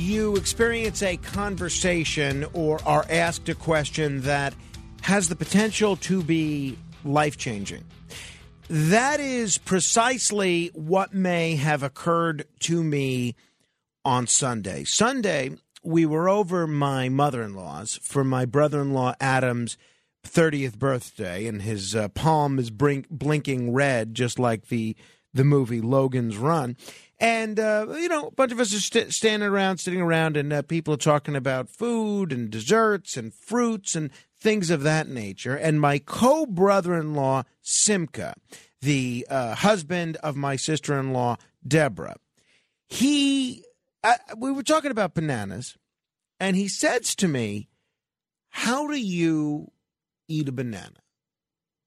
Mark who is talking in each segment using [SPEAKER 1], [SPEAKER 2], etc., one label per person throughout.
[SPEAKER 1] you experience a conversation or are asked a question that has the potential to be life changing. That is precisely what may have occurred to me on Sunday. Sunday, we were over my mother in law's for my brother in law Adam's 30th birthday, and his uh, palm is brink- blinking red, just like the, the movie Logan's Run. And, uh, you know, a bunch of us are st- standing around, sitting around, and uh, people are talking about food and desserts and fruits and things of that nature. And my co brother in law, Simca, the uh, husband of my sister in law, Deborah, he, uh, we were talking about bananas, and he says to me, How do you eat a banana?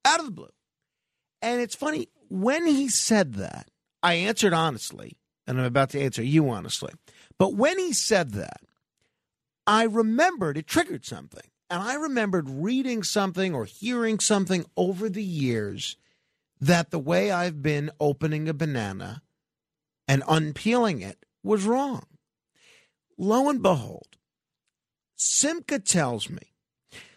[SPEAKER 1] Out of the blue. And it's funny, when he said that, I answered honestly and I'm about to answer you honestly. But when he said that, I remembered it triggered something. And I remembered reading something or hearing something over the years that the way I've been opening a banana and unpeeling it was wrong. Lo and behold, Simca tells me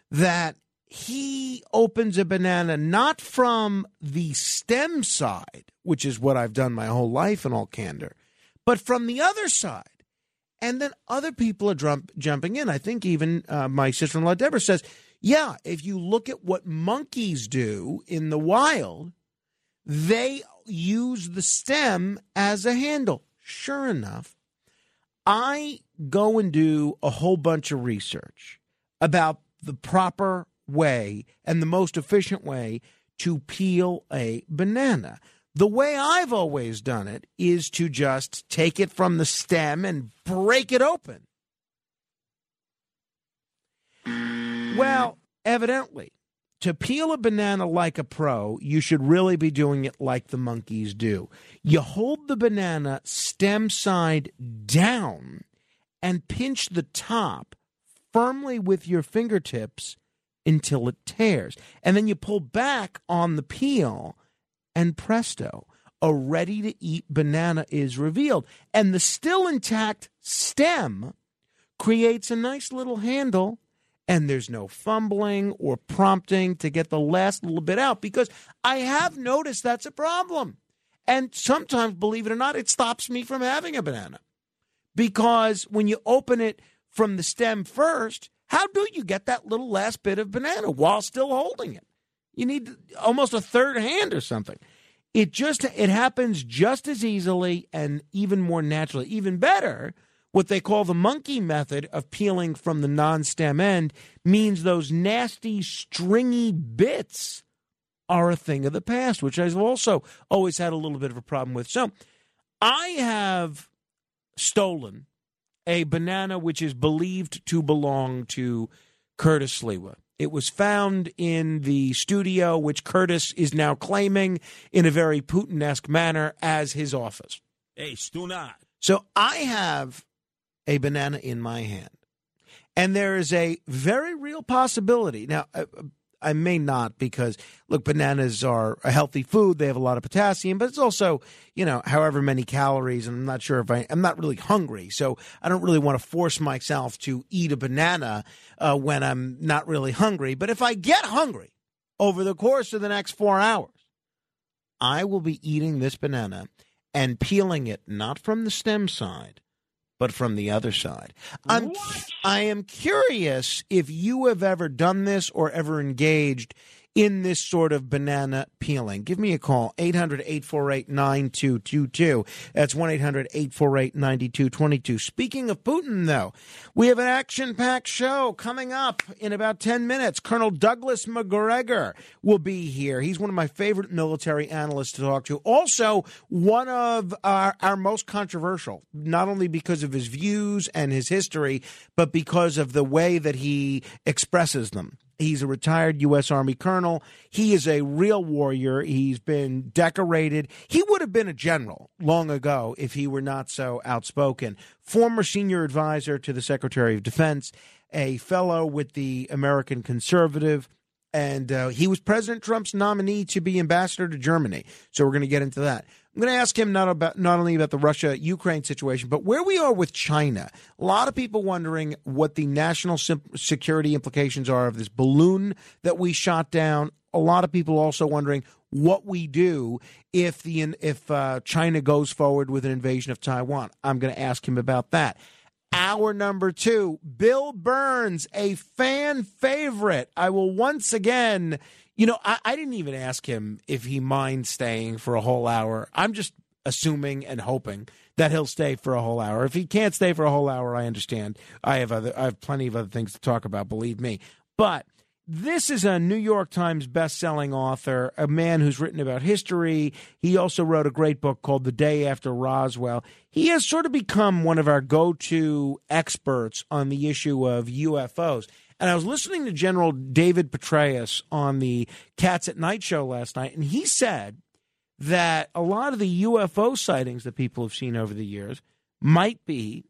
[SPEAKER 1] that he opens a banana not from the stem side, which is what I've done my whole life in all candor, but from the other side. And then other people are jump, jumping in. I think even uh, my sister in law, Deborah, says, yeah, if you look at what monkeys do in the wild, they use the stem as a handle. Sure enough, I go and do a whole bunch of research about the proper way and the most efficient way to peel a banana. The way I've always done it is to just take it from the stem and break it open. Well, evidently, to peel a banana like a pro, you should really be doing it like the monkeys do. You hold the banana stem side down and pinch the top firmly with your fingertips until it tears. And then you pull back on the peel, and presto, a ready to eat banana is revealed. And the still intact stem creates a nice little handle. And there's no fumbling or prompting to get the last little bit out because I have noticed that's a problem. And sometimes, believe it or not, it stops me from having a banana. Because when you open it from the stem first, how do you get that little last bit of banana while still holding it? You need almost a third hand or something. It just it happens just as easily and even more naturally. Even better, what they call the monkey method of peeling from the non-stem end means those nasty stringy bits are a thing of the past, which I've also always had a little bit of a problem with. So, I have stolen a banana which is believed to belong to Curtis Sliwa. It was found in the studio, which Curtis is now claiming in a very Putin esque manner as his office.
[SPEAKER 2] Hey, not.
[SPEAKER 1] So I have a banana in my hand. And there is a very real possibility. Now, uh, I may not because look, bananas are a healthy food. They have a lot of potassium, but it's also you know however many calories. And I'm not sure if I I'm not really hungry, so I don't really want to force myself to eat a banana uh, when I'm not really hungry. But if I get hungry over the course of the next four hours, I will be eating this banana and peeling it not from the stem side, but from the other side. I'm I am curious if you have ever done this or ever engaged in this sort of banana peeling. Give me a call, 800 848 9222. That's 1 800 848 9222. Speaking of Putin, though, we have an action packed show coming up in about 10 minutes. Colonel Douglas Macgregor will be here. He's one of my favorite military analysts to talk to. Also, one of our, our most controversial, not only because of his views and his history, but because of the way that he expresses them. He's a retired U.S. Army colonel. He is a real warrior. He's been decorated. He would have been a general long ago if he were not so outspoken. Former senior advisor to the Secretary of Defense, a fellow with the American Conservative, and uh, he was President Trump's nominee to be ambassador to Germany. So we're going to get into that. I'm going to ask him not about not only about the Russia Ukraine situation, but where we are with China. A lot of people wondering what the national security implications are of this balloon that we shot down. A lot of people also wondering what we do if the if uh, China goes forward with an invasion of Taiwan. I'm going to ask him about that. Hour number two, Bill Birnes, a fan favorite. I will once again you know, I, I didn't even ask him if he minds staying for a whole hour. I'm just assuming and hoping that he'll stay for a whole hour. If he can't stay for a whole hour, I understand. I have other I have plenty of other things to talk about, believe me. But this is a New York Times best-selling author, a man who's written about history. He also wrote a great book called The Day After Roswell. He has sort of become one of our go-to experts on the issue of UFOs. And I was listening to General David Petraeus on the Cats at Night show last night, and he said that a lot of the UFO sightings that people have seen over the years might be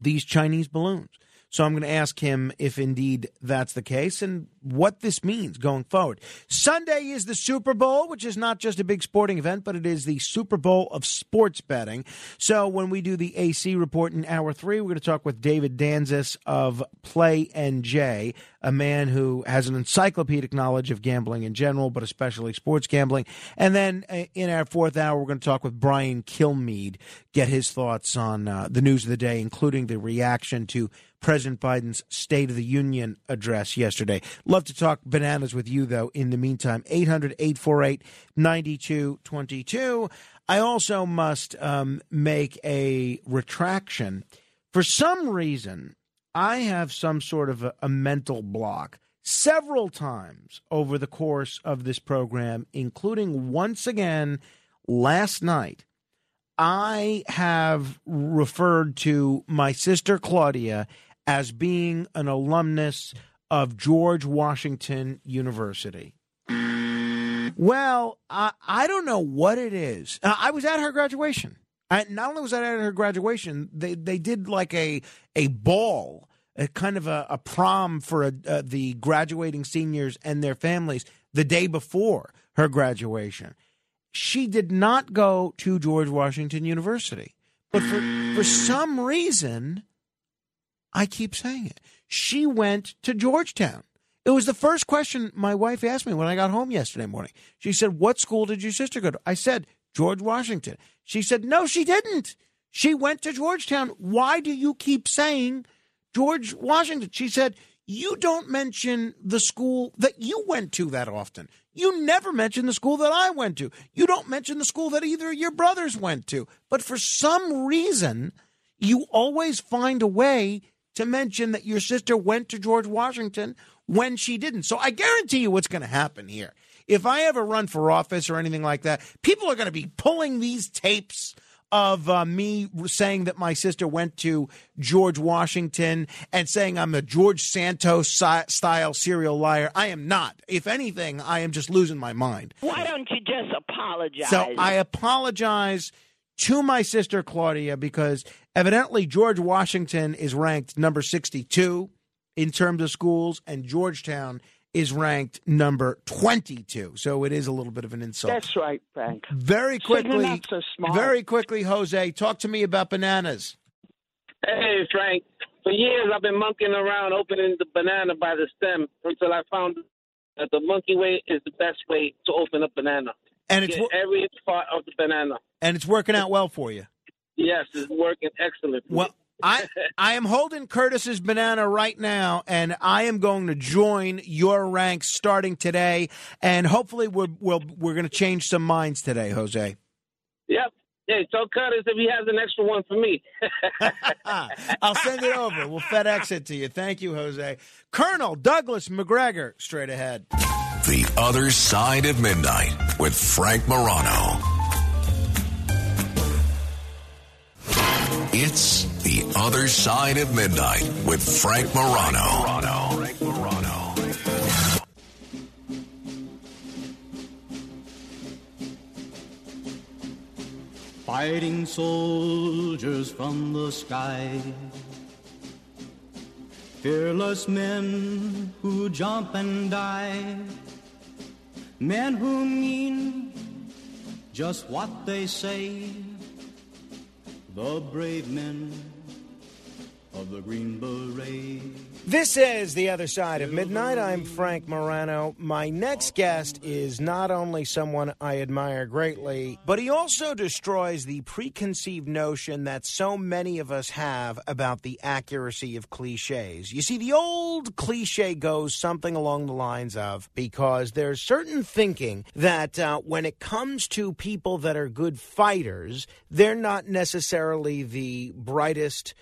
[SPEAKER 1] these Chinese balloons. So I'm going to ask him if indeed that's the case and what this means going forward. Sunday is the Super Bowl, which is not just a big sporting event, but it is the Super Bowl of sports betting. So when we do the AC report in hour three, we're going to talk with David Danzis of PlayNJ, a man who has an encyclopedic knowledge of gambling in general, but especially sports gambling. And then uh, in our fourth hour, we're going to talk with Brian Kilmeade, get his thoughts on uh, the news of the day, including the reaction to President Biden's State of the Union address yesterday. Love to talk bananas with you, though, in the meantime. 800 848 9222. I also must um, make a retraction. For some reason, I have some sort of a, a mental block several times over the course of this program, including once again last night. I have referred to my sister Claudia as being an alumnus of George Washington University. Well, I, I don't know what it is. Uh, I was at her graduation. I, not only was I at her graduation, they, they did like a a ball, a kind of a, a prom for a, uh, the graduating seniors and their families the day before her graduation. She did not go to George Washington University, but for for some reason, I keep saying it. She went to Georgetown. It was the first question my wife asked me when I got home yesterday morning. She said, What school did your sister go to? I said, George Washington. She said, No, she didn't. She went to Georgetown. Why do you keep saying George Washington? She said, You don't mention the school that you went to that often. You never mention the school that I went to. You don't mention the school that either of your brothers went to. But for some reason, you always find a way to mention that your sister went to George Washington when she didn't. So I guarantee you what's going to happen here. If I ever run for office or anything like that, people are going to be pulling these tapes of uh, me saying that my sister went to George Washington and saying I'm a George Santos style serial liar. I am not. If anything, I am just losing my mind.
[SPEAKER 2] Why don't you just apologize?
[SPEAKER 1] So I apologize to my sister Claudia because evidently George Washington is ranked number 62 in terms of schools, and Georgetown is ranked number 22. So it is a little bit of an insult.
[SPEAKER 2] That's right, Frank.
[SPEAKER 1] Very quickly,
[SPEAKER 2] so
[SPEAKER 1] very quickly, Jose, talk to me about bananas.
[SPEAKER 3] Hey, Frank. For years, I've been monkeying around opening the banana by the stem until I found that the monkey way is the best way to open a banana.
[SPEAKER 1] And it's
[SPEAKER 3] Get every part of the banana.
[SPEAKER 1] And it's working out well for you.
[SPEAKER 3] Yes, it's working excellent.
[SPEAKER 1] Well, I I am holding Curtis's banana right now, and I am going to join your ranks starting today, and hopefully we're we'll, we're going to change some minds today, Jose.
[SPEAKER 3] Yep. Hey, tell Curtis if he has an extra one for me.
[SPEAKER 1] I'll send it over. We'll FedEx it to you. Thank you, Jose. Colonel Douglas Macgregor, straight ahead.
[SPEAKER 4] The Other Side of Midnight with Frank Morano. It's The Other Side of Midnight with Frank Morano. Frank Morano.
[SPEAKER 5] Fighting soldiers from the sky. Fearless men who jump and die. Men who mean just what they say. The brave men of the Green Beret.
[SPEAKER 1] This is The Other Side of Midnight. I'm Frank Morano. My next guest is not only someone I admire greatly, but he also destroys the preconceived notion that so many of us have about the accuracy of cliches. You see, the old cliche goes something along the lines of because there's certain thinking that uh, when it comes to people that are good fighters, they're not necessarily the brightest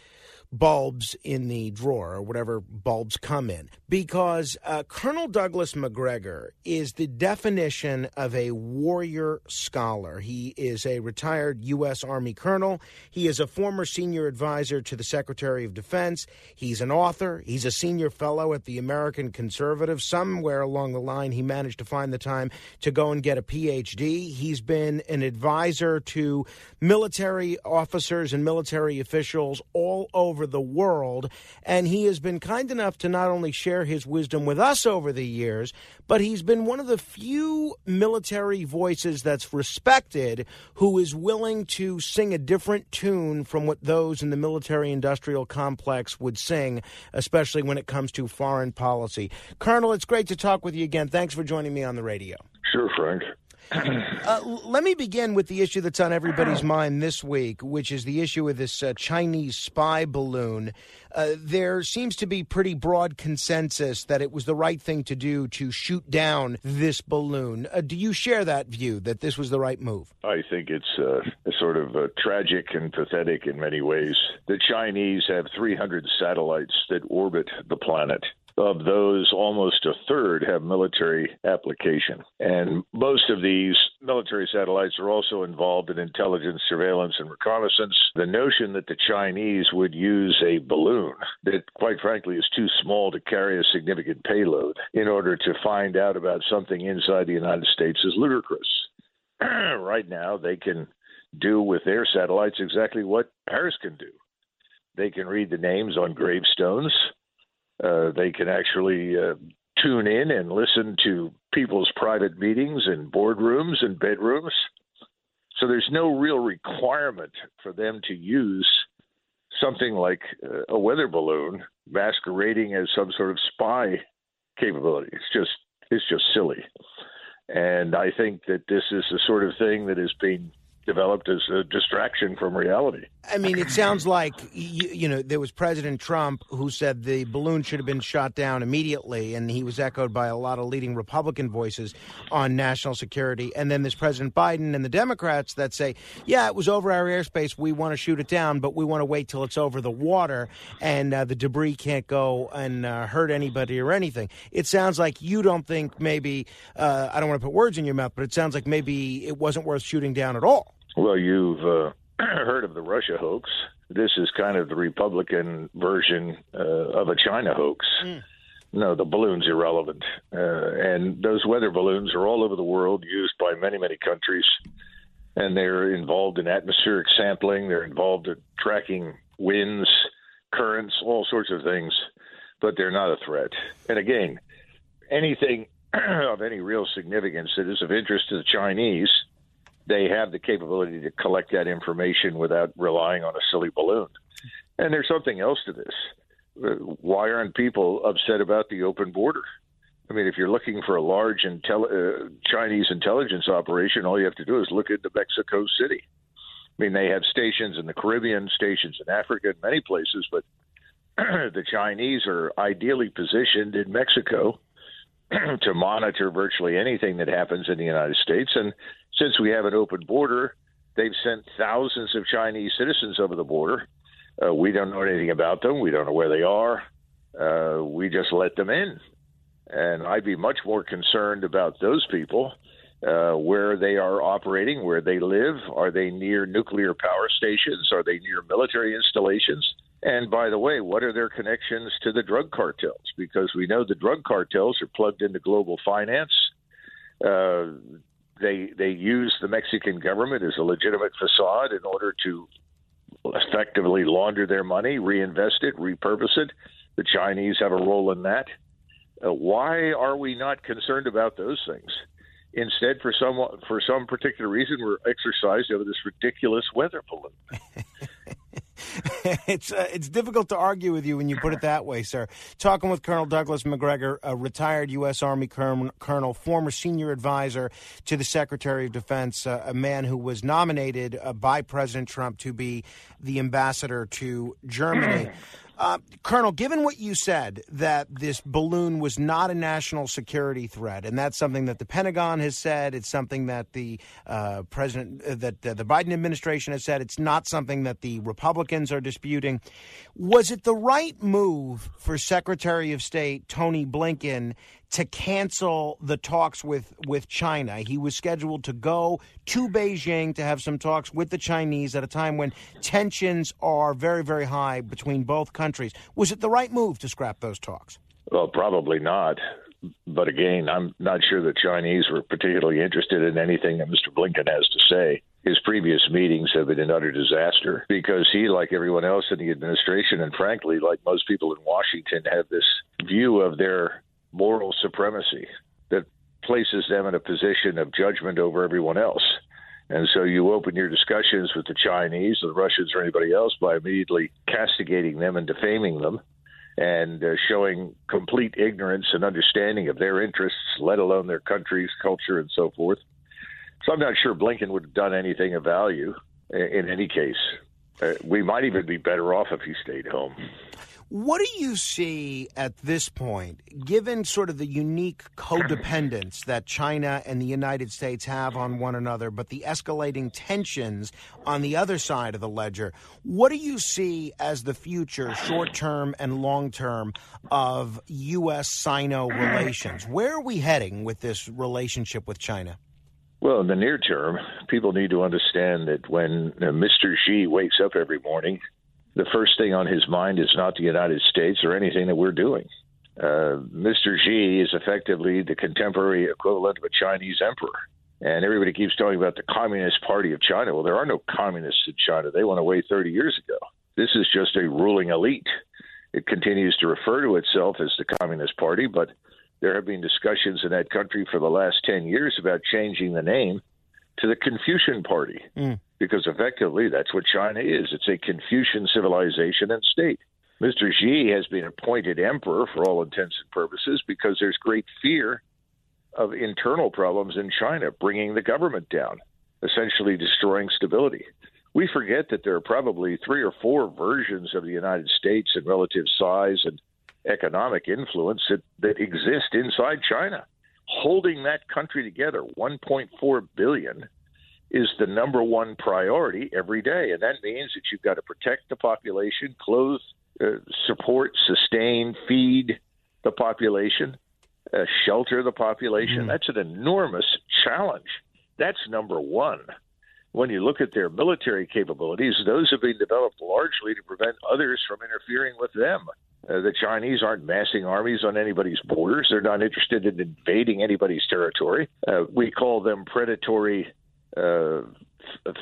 [SPEAKER 1] bulbs in the drawer or whatever bulbs come in because uh, Colonel Douglas Macgregor is the definition of a warrior scholar. He is a retired U.S. Army colonel. He is a former senior advisor to the Secretary of Defense. He's an author. He's a senior fellow at the American Conservative. Somewhere along the line, he managed to find the time to go and get a PhD. He's been an advisor to military officers and military officials all over the world. And he has been kind enough to not only share his wisdom with us over the years, but he's been one of the few military voices that's respected who is willing to sing a different tune from what those in the military industrial complex would sing, especially when it comes to foreign policy. Colonel, it's great to talk with you again. Thanks for joining me on the radio.
[SPEAKER 6] Sure, Frank.
[SPEAKER 1] Uh, let me begin with the issue that's on everybody's mind this week, which is the issue of this uh, Chinese spy balloon. Uh, there seems to be pretty broad consensus that it was the right thing to do to shoot down this balloon. Uh, do you share that view that this was the right move?
[SPEAKER 6] I think it's uh, sort of uh, tragic and pathetic in many ways. The Chinese have 300 satellites that orbit the planet. Of those, almost a third have military application. And most of these military satellites are also involved in intelligence, surveillance, and reconnaissance. The notion that the Chinese would use a balloon that, quite frankly, is too small to carry a significant payload in order to find out about something inside the United States is ludicrous. right now, they can do with their satellites exactly what Paris can do. They can read the names on gravestones uh, they can actually uh, tune in and listen to people's private meetings in boardrooms and bedrooms. So there's no real requirement for them to use something like uh, a weather balloon masquerading as some sort of spy capability. It's just it's just silly. And I think that this is the sort of thing that is being developed as a distraction from reality.
[SPEAKER 1] I mean, it sounds like you, you, know there was President Trump who said the balloon should have been shot down immediately, and he was echoed by a lot of leading Republican voices on national security. And then there's President Biden and the Democrats that say, "Yeah, it was over our airspace. We want to shoot it down, but we want to wait till it's over the water and uh, the debris can't go and uh, hurt anybody or anything." It sounds like you don't think maybe uh, I don't want to put words in your mouth, but it sounds like maybe it wasn't worth shooting down at all.
[SPEAKER 6] Well, you've uh, heard of the Russia hoax. This is kind of the Republican version uh, of a China hoax. Mm. No, the balloon's irrelevant. Uh, and those weather balloons are all over the world, used by many, many countries. And they're involved in atmospheric sampling, they're involved in tracking winds, currents, all sorts of things. But they're not a threat. And again, anything of any real significance that is of interest to the Chinese they have the capability to collect that information without relying on a silly balloon. And there's something else to this. Why aren't people upset about the open border? I mean, if you're looking for a large uh, Chinese intelligence operation, all you have to do is look into Mexico City. I mean, they have stations in the Caribbean, stations in Africa, in many places, but the Chinese are ideally positioned in Mexico to monitor virtually anything that happens in the United States. And since we have an open border, they've sent thousands of Chinese citizens over the border. Uh, we don't know anything about them. We don't know where they are. Uh, we just let them in. And I'd be much more concerned about those people, uh, where they are operating, where they live. Are they near nuclear power stations? Are they near military installations? And by the way, what are their connections to the drug cartels? Because we know the drug cartels are plugged into global finance. Uh, they they use the Mexican government as a legitimate facade in order to effectively launder their money, reinvest it, repurpose it. The Chinese have a role in that. Uh, why are we not concerned about those things? Instead, for some for some particular reason, we're exercised over this ridiculous weather balloon.
[SPEAKER 1] it's uh, it's difficult to argue with you when you put it that way, sir. Talking with Colonel Douglas Macgregor, a retired U.S. Army colonel, former senior advisor to the Secretary of Defense, uh, a man who was nominated uh, by President Trump to be the ambassador to Germany. Uh, Colonel, given what you said, that this balloon was not a national security threat, and that's something that the Pentagon has said, it's something that the uh, president, uh, that the Biden administration has said, it's not something that the Republicans are disputing. Was it the right move for Secretary of State Tony Blinken to cancel the talks with, with China. He was scheduled to go to Beijing to have some talks with the Chinese at a time when tensions are very, very high between both countries. Was it the right move to scrap those talks?
[SPEAKER 6] Well, probably not. But again, I'm not sure the Chinese were particularly interested in anything that Mr. Blinken has to say. His previous meetings have been an utter disaster because he, like everyone else in the administration, and frankly, like most people in Washington, have this view of their moral supremacy that places them in a position of judgment over everyone else. And so you open your discussions with the Chinese or the Russians or anybody else by immediately castigating them and defaming them and uh, showing complete ignorance and understanding of their interests, let alone their country's culture and so forth. So I'm not sure Blinken would have done anything of value in, any case. Uh, we might even be better off if he stayed home.
[SPEAKER 1] What do you see at this point, given sort of the unique codependence that China and the United States have on one another, but the escalating tensions on the other side of the ledger? What do you see as the future, short term and long term, of U.S. Sino relations? Where are we heading with this relationship with China?
[SPEAKER 6] Well, in the near term, people need to understand that when uh, Mr. Xi wakes up every morning, the first thing on his mind is not the United States or anything that we're doing. Uh, Mr. Xi is effectively the contemporary equivalent of a Chinese emperor. And everybody keeps talking about the Communist Party of China. Well, there are no communists in China. They went away 30 years ago. This is just a ruling elite. It continues to refer to itself as the Communist Party, but there have been discussions in that country for the last 10 years about changing the name to the Confucian Party. Mm because effectively that's what China is. It's a Confucian civilization and state. Mr. Xi has been appointed emperor for all intents and purposes because there's great fear of internal problems in China bringing the government down, essentially destroying stability. We forget that there are probably three or four versions of the United States in relative size and economic influence that, that exist inside China. Holding that country together, 1.4 billion, is the number one priority every day. And that means that you've got to protect the population, clothe, uh, support, sustain, feed the population, uh, shelter the population. Mm. That's an enormous challenge. That's number one. When you look at their military capabilities, those have been developed largely to prevent others from interfering with them. Uh, the Chinese aren't massing armies on anybody's borders. They're not interested in invading anybody's territory. Uh, we call them predatory uh,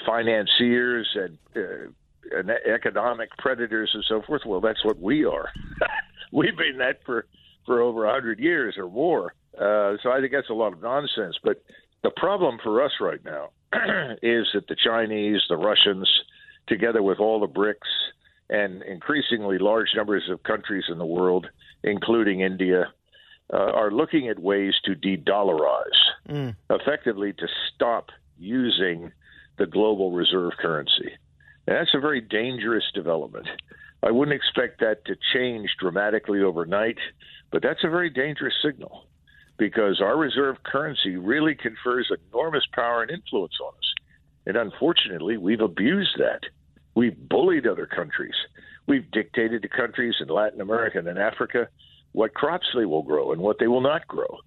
[SPEAKER 6] financiers and, uh, and economic predators and so forth. Well, that's what we are. We've been that for for over a hundred years or more. Uh, so I think that's a lot of nonsense. But the problem for us right now is that the Chinese, the Russians, together with all the BRICS and increasingly large numbers of countries in the world, including India, uh, are looking at ways to de-dollarize, mm. effectively to stop using the global reserve currency. And that's a very dangerous development. I wouldn't expect that to change dramatically overnight, but that's a very dangerous signal because our reserve currency really confers enormous power and influence on us. And unfortunately, we've abused that. We've bullied other countries. We've dictated to countries in Latin America and in Africa what crops they will grow and what they will not grow.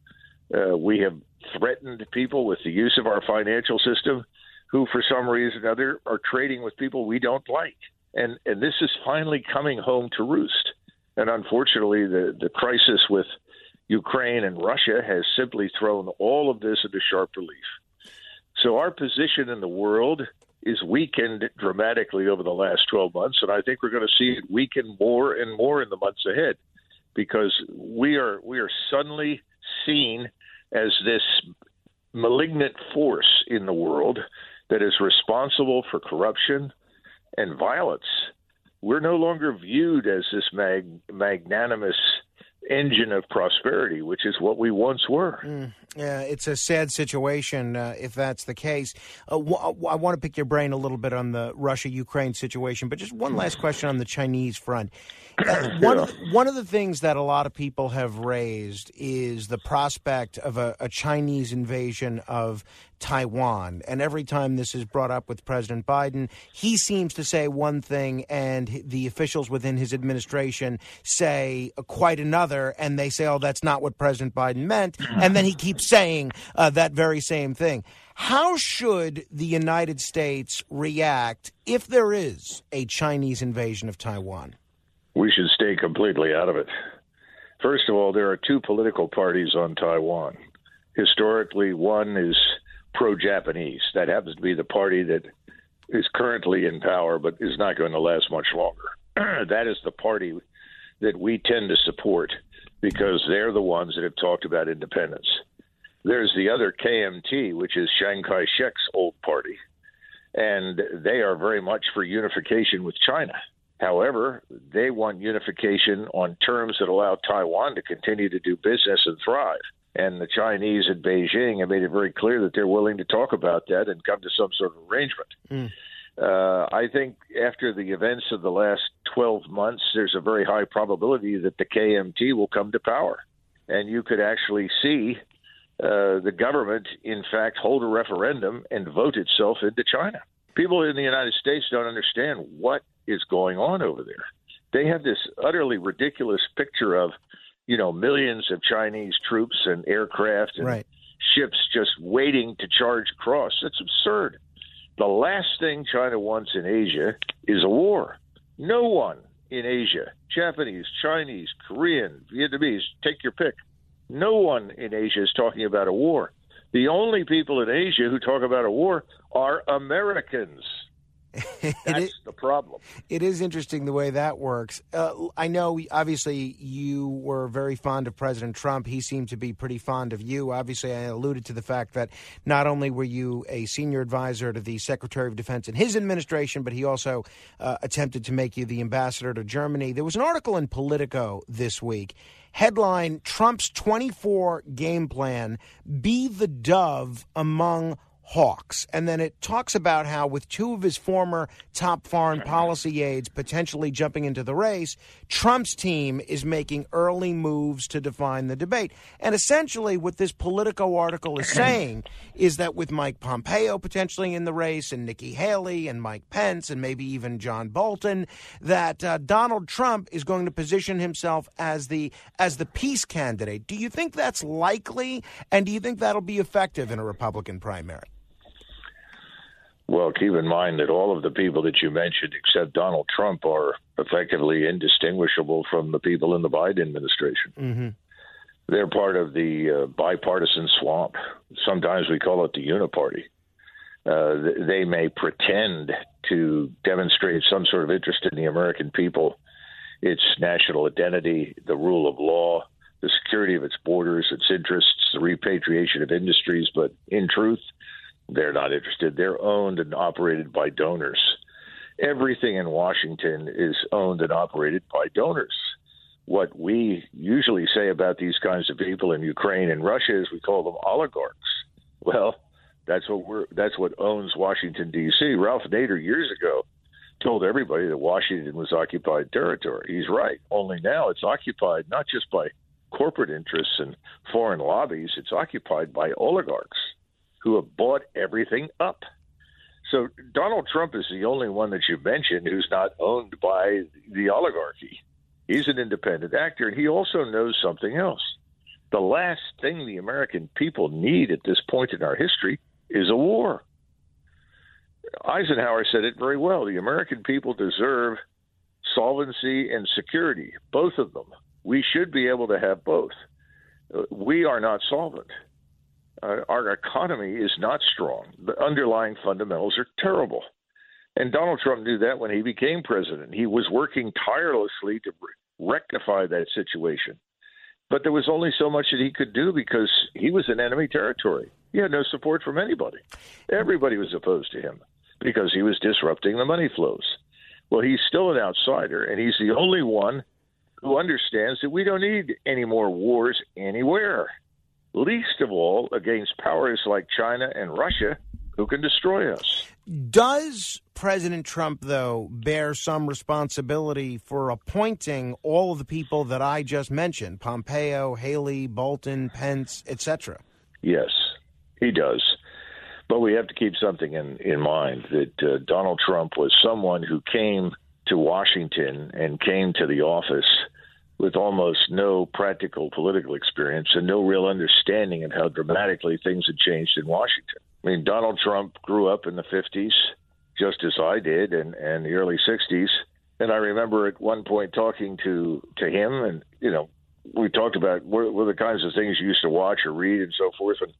[SPEAKER 6] Uh, we have threatened people with the use of our financial system who, for some reason or other, are trading with people we don't like. And, and this is finally coming home to roost. And unfortunately, the, the crisis with Ukraine and Russia has simply thrown all of this into sharp relief. So our position in the world is weakened dramatically over the last 12 months, and I think we're going to see it weaken more and more in the months ahead because we are we are suddenly seen as this malignant force in the world that is responsible for corruption and violence. We're no longer viewed as this mag- magnanimous engine of prosperity, which is what we once were.
[SPEAKER 1] Mm, yeah, it's a sad situation uh, if that's the case. Uh, w- I want to pick your brain a little bit on the Russia Ukraine situation, but just one last question on the Chinese front. Uh, one, of the, one of the things that a lot of people have raised is the prospect of a, a Chinese invasion of Taiwan. And every time this is brought up with President Biden, he seems to say one thing, and the officials within his administration say quite another, and they say, oh, that's not what President Biden meant. And then he keeps saying uh, that very same thing. How should the United States react if there is a Chinese invasion of Taiwan?
[SPEAKER 6] we should stay completely out of it. First of all, there are two political parties on Taiwan. Historically, one is pro Japanese. That happens to be the party that is currently in power but is not going to last much longer. that is the party that we tend to support because they're the ones that have talked about independence. There's the other KMT, which is Chiang Kai shek's old party, and they are very much for unification with China. However, they want unification on terms that allow Taiwan to continue to do business and thrive. And the Chinese at Beijing have made it very clear that they're willing to talk about that and come to some sort of arrangement. Mm. Uh, I think after the events of the last 12 months, there's a very high probability that the KMT will come to power. And you could actually see uh, the government, in fact, hold a referendum and vote itself into China. People in the United States don't understand what is going on over there. They have this utterly ridiculous picture of, you know, millions of Chinese troops and aircraft and
[SPEAKER 1] right.
[SPEAKER 6] ships just waiting to charge across. That's absurd. The last thing China wants in Asia is a war. No one in Asia, Japanese, Chinese, Korean, Vietnamese, take your pick. No one in Asia is talking about a war. The only people in Asia who talk about a war are Americans. That's
[SPEAKER 1] is,
[SPEAKER 6] the problem.
[SPEAKER 1] It is interesting the way that works. Uh, I know, obviously, you were very fond of President Trump. He seemed to be pretty fond of you. Obviously, I alluded to the fact that not only were you a senior advisor to the Secretary of Defense in his administration, but he also uh, attempted to make you the ambassador to Germany. There was an article in Politico this week. Headline Trump's 24 game plan Be the Dove among hawks. And then it talks about how, with two of his former top foreign policy aides potentially jumping into the race, Trump's team is making early moves to define the debate. And essentially, what this Politico article is saying is that with Mike Pompeo potentially in the race, and Nikki Haley, and Mike Pence, and maybe even John Bolton, that uh, Donald Trump is going to position himself as the as the peace candidate. Do you think that's likely? And do you think that'll be effective in a Republican primary?
[SPEAKER 6] Well, keep in mind that all of the people that you mentioned, except Donald Trump, are effectively indistinguishable from the people in the Biden administration.
[SPEAKER 1] Mm-hmm.
[SPEAKER 6] They're part of the uh, bipartisan swamp. Sometimes we call it the uniparty. Uh, they may pretend to demonstrate some sort of interest in the American people, its national identity, the rule of law, the security of its borders, its interests, the repatriation of industries, but in truth, they're not interested. They're owned and operated by donors. Everything in Washington is owned and operated by donors. What we usually say about these kinds of people in Ukraine and Russia is we call them oligarchs. Well, That's what we're. That's what owns Washington D.C. Ralph Nader years ago told everybody that Washington was occupied territory. He's right. Only now it's occupied not just by corporate interests and foreign lobbies. It's occupied by oligarchs who have bought everything up. So Donald Trump is the only one that you mentioned who's not owned by the oligarchy. He's an independent actor, and he also knows something else. The last thing the American people need at this point in our history is a war. Eisenhower said it very well. The American people deserve solvency and security, both of them. We should be able to have both. Uh, we are not solvent. Uh, our economy is not strong. The underlying fundamentals are terrible. And Donald Trump knew that when he became president. He was working tirelessly to rectify that situation. But there was only so much that he could do because he was in enemy territory. He had no support from anybody. Everybody was opposed to him because he was disrupting the money flows. Well, he's still an outsider, and he's the only one who understands that we don't need any more wars anywhere, least of all against powers like China and Russia who can destroy us.
[SPEAKER 1] Does President Trump, though, bear some responsibility for appointing all of the people that I just mentioned Pompeo, Haley, Bolton, Pence, etc.?
[SPEAKER 6] Yes, he does. But we have to keep something in, in mind that uh, Donald Trump was someone who came to Washington and came to the office with almost no practical political experience and no real understanding of how dramatically things had changed in Washington. I mean, Donald Trump grew up in the 50s, just as I did, and, and the early 60s. And I remember at one point talking to, to him, and, you know, we talked about what were the kinds of things you used to watch or read and so forth. And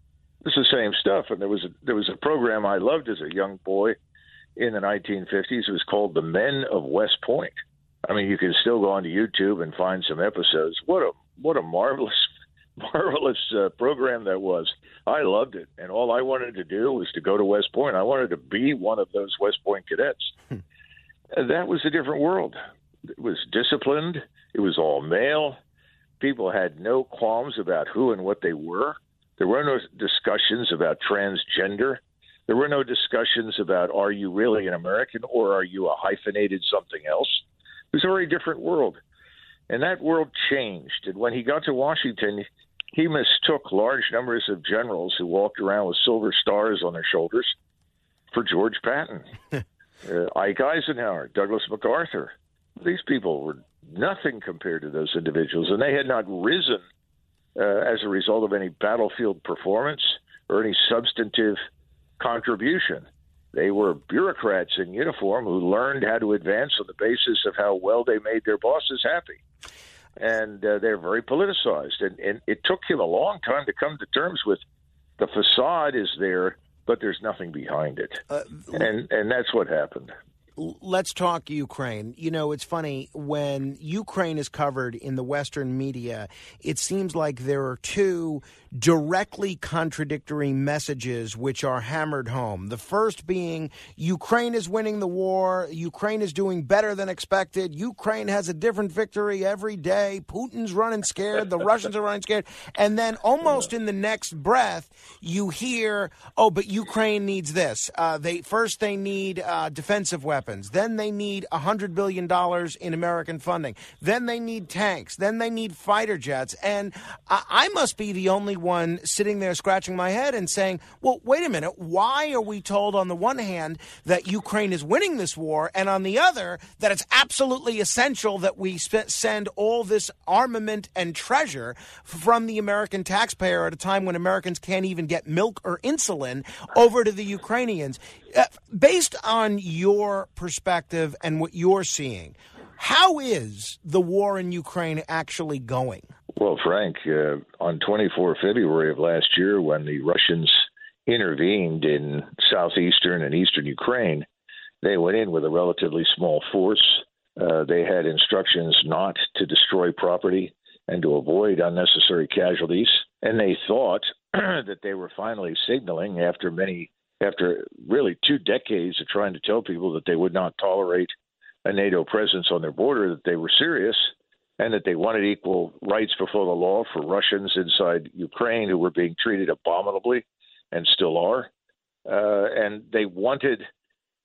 [SPEAKER 6] it's the same stuff. And there was a, there was a program I loved as a young boy in the 1950s. It was called The Men of West Point. I mean, you can still go onto YouTube and find some episodes. What a what a marvelous marvelous uh, program that was. I loved it, and all I wanted to do was to go to West Point. I wanted to be one of those West Point cadets. Hmm. that was a different world. It was disciplined. It was all male. People had no qualms about who and what they were. There were no discussions about transgender. There were no discussions about are you really an American or are you a hyphenated something else. It was a very different world. And that world changed. And when he got to Washington, he mistook large numbers of generals who walked around with silver stars on their shoulders for George Patton, uh, Ike Eisenhower, Douglas MacArthur. These people were nothing compared to those individuals, and they had not risen uh, as a result of any battlefield performance or any substantive contribution. They were bureaucrats in uniform who learned how to advance on the basis of how well they made their bosses happy. And uh, they're very politicized. And, and it took him a long time to come to terms with the facade is there, but there's nothing behind it. Uh, and, and that's what happened
[SPEAKER 1] let's talk Ukraine. You know, it's funny when Ukraine is covered in the Western media, it seems like there are two directly contradictory messages which are hammered home. The first being Ukraine is winning the war, Ukraine is doing better than expected, Ukraine has a different victory every day, Putin's running scared, the Russians are running scared. And then almost in the next breath, you hear, oh, but Ukraine needs this. Uh, they First, they need uh, defensive weapons. Then they need $100 billion in American funding. Then they need tanks. Then they need fighter jets. And I must be the only one sitting there scratching my head and saying, well, wait a minute. Why are we told on the one hand that Ukraine is winning this war and on the other that it's absolutely essential that we sp- send all this armament and treasure from the American taxpayer at a time when Americans can't even get milk or insulin over to the Ukrainians? Uh, based on your perspective and what you're seeing, how is the war in Ukraine actually going?
[SPEAKER 6] Well, Frank, uh, on 24 February of last year, when the Russians intervened in southeastern and eastern Ukraine, they went in with a relatively small force. Uh, they had instructions not to destroy property and to avoid unnecessary casualties. And they thought that they were finally signaling after many after really two decades of trying to tell people that they would not tolerate a NATO presence on their border, that they were serious and that they wanted equal rights before the law for Russians inside Ukraine who were being treated abominably and still are. uh, and they wanted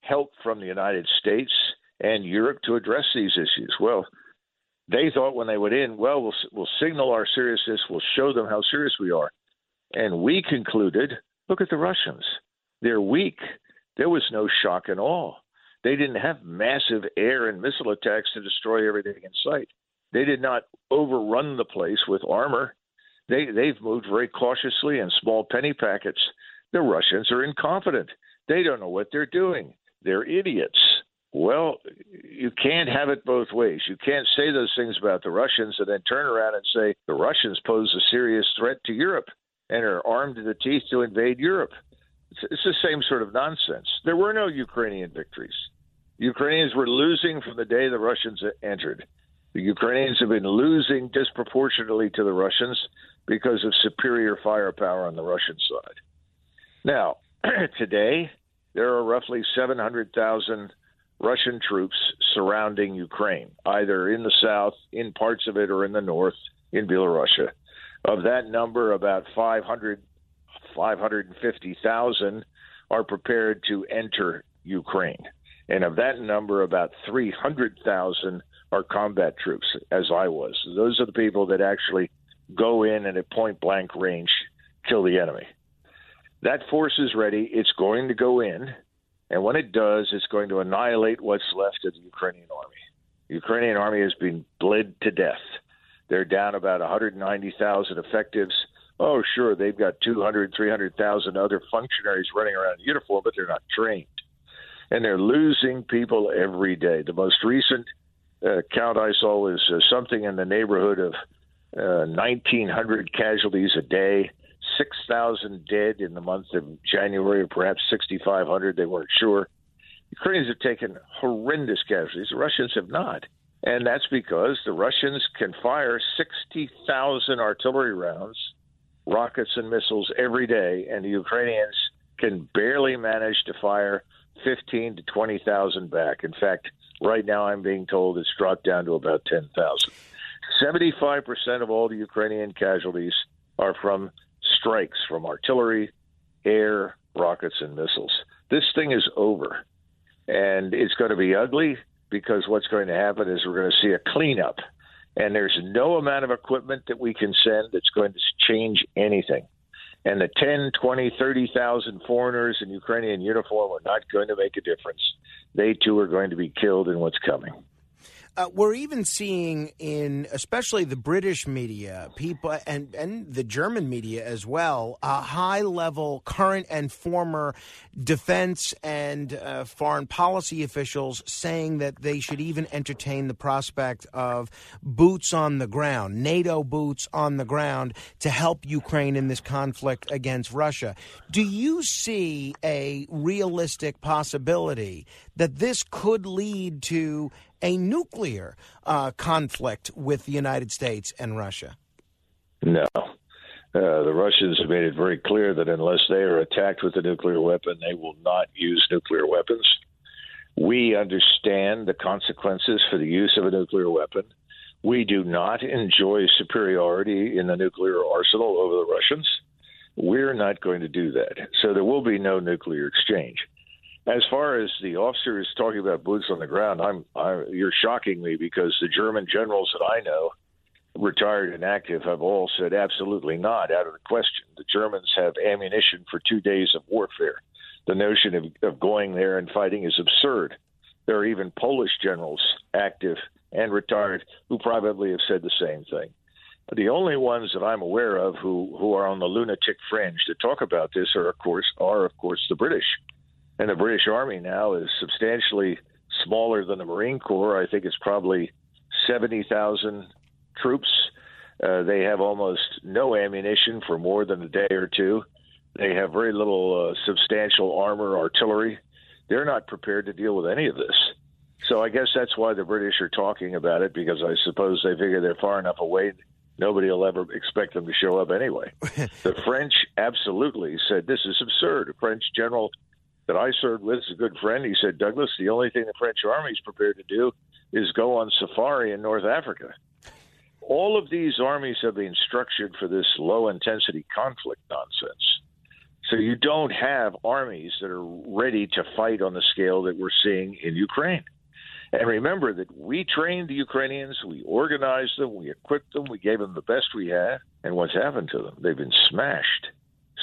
[SPEAKER 6] help from the United States and Europe to address these issues. Well, they thought when they went in, well, we'll, we'll signal our seriousness, we'll show them how serious we are. And we concluded look at the Russians. They're weak. There was no shock and awe. They didn't have massive air and missile attacks to destroy everything in sight. They did not overrun the place with armor. They, they've moved very cautiously in small penny packets. The Russians are incompetent. They don't know what they're doing. They're idiots. Well, you can't have it both ways. You can't say those things about the Russians and then turn around and say the Russians pose a serious threat to Europe and are armed to the teeth to invade Europe. It's, it's the same sort of nonsense. There were no Ukrainian victories. Ukrainians were losing from the day the Russians entered. The Ukrainians have been losing disproportionately to the Russians because of superior firepower on the Russian side. Now, today, there are roughly 700,000 Russian troops surrounding Ukraine, either in the south, in parts of it, or in the north, in Belarusia. Of that number, about 500, 550,000 are prepared to enter Ukraine. And of that number, about 300,000 are combat troops, as I was. Those are the people that actually go in and at point blank range kill the enemy. That force is ready. It's going to go in. And when it does, it's going to annihilate what's left of the Ukrainian army. The Ukrainian army has been bled to death. They're down about 190,000 effectives. Oh, sure, they've got 200, 300,000 other functionaries running around in uniform, but they're not trained. And they're losing people every day. The most recent uh, count saw was uh, something in the neighborhood of uh, 1,900 casualties a day. 6,000 dead in the month of January, or perhaps 6,500. They weren't sure. Ukrainians have taken horrendous casualties. The Russians have not. And that's because the Russians can fire 60,000 artillery rounds, rockets, and missiles every day, and the Ukrainians can barely manage to fire 15 to 20,000 back. In fact, right now I'm being told it's dropped down to about 10,000. 75% of all the Ukrainian casualties are from strikes from artillery, air, rockets, and missiles. This thing is over. And it's going to be ugly because what's going to happen is we're going to see a cleanup. And there's no amount of equipment that we can send that's going to change anything. And the 10, 20, 30,000 foreigners in Ukrainian uniform are not going to make a difference. They too are going to be killed in what's coming.
[SPEAKER 1] Uh, we're even seeing in, especially the British media, people and and the German media as well, uh, high level current and former defense and uh, foreign policy officials saying that they should even entertain the prospect of boots on the ground, NATO boots on the ground to help Ukraine in this conflict against Russia. Do you see a realistic possibility that this could lead to a nuclear uh, conflict with the United States and Russia?
[SPEAKER 6] No. Uh, the Russians have made it very clear that unless they are attacked with a nuclear weapon, they will not use nuclear weapons. We understand the consequences for the use of a nuclear weapon. We do not enjoy superiority in the nuclear arsenal over the Russians. We're not going to do that. So there will be no nuclear exchange. As far as the officers talking about boots on the ground, I'm, I, you're shocking me because the German generals that I know, retired and active, have all said absolutely not, out of the question. The Germans have ammunition for two days of warfare. The notion of, of going there and fighting is absurd. There are even Polish generals, active and retired, who probably have said the same thing. The only ones that I'm aware of who, who are on the lunatic fringe to talk about this are, of course, are of course the British and the British Army now is substantially smaller than the Marine Corps. I think it's probably 70,000 troops. Uh, they have almost no ammunition for more than a day or two. They have very little uh, substantial armor, artillery. They're not prepared to deal with any of this. So I guess that's why the British are talking about it because I suppose they figure they're far enough away. Nobody will ever expect them to show up anyway. the French absolutely said this is absurd. A French general that I served with is a good friend. He said, Douglas, the only thing the French army is prepared to do is go on safari in North Africa. All of these armies have been structured for this low intensity conflict nonsense. So you don't have armies that are ready to fight on the scale that we're seeing in Ukraine. And remember that we trained the Ukrainians, we organized them, we equipped them, we gave them the best we had. And what's happened to them? They've been smashed.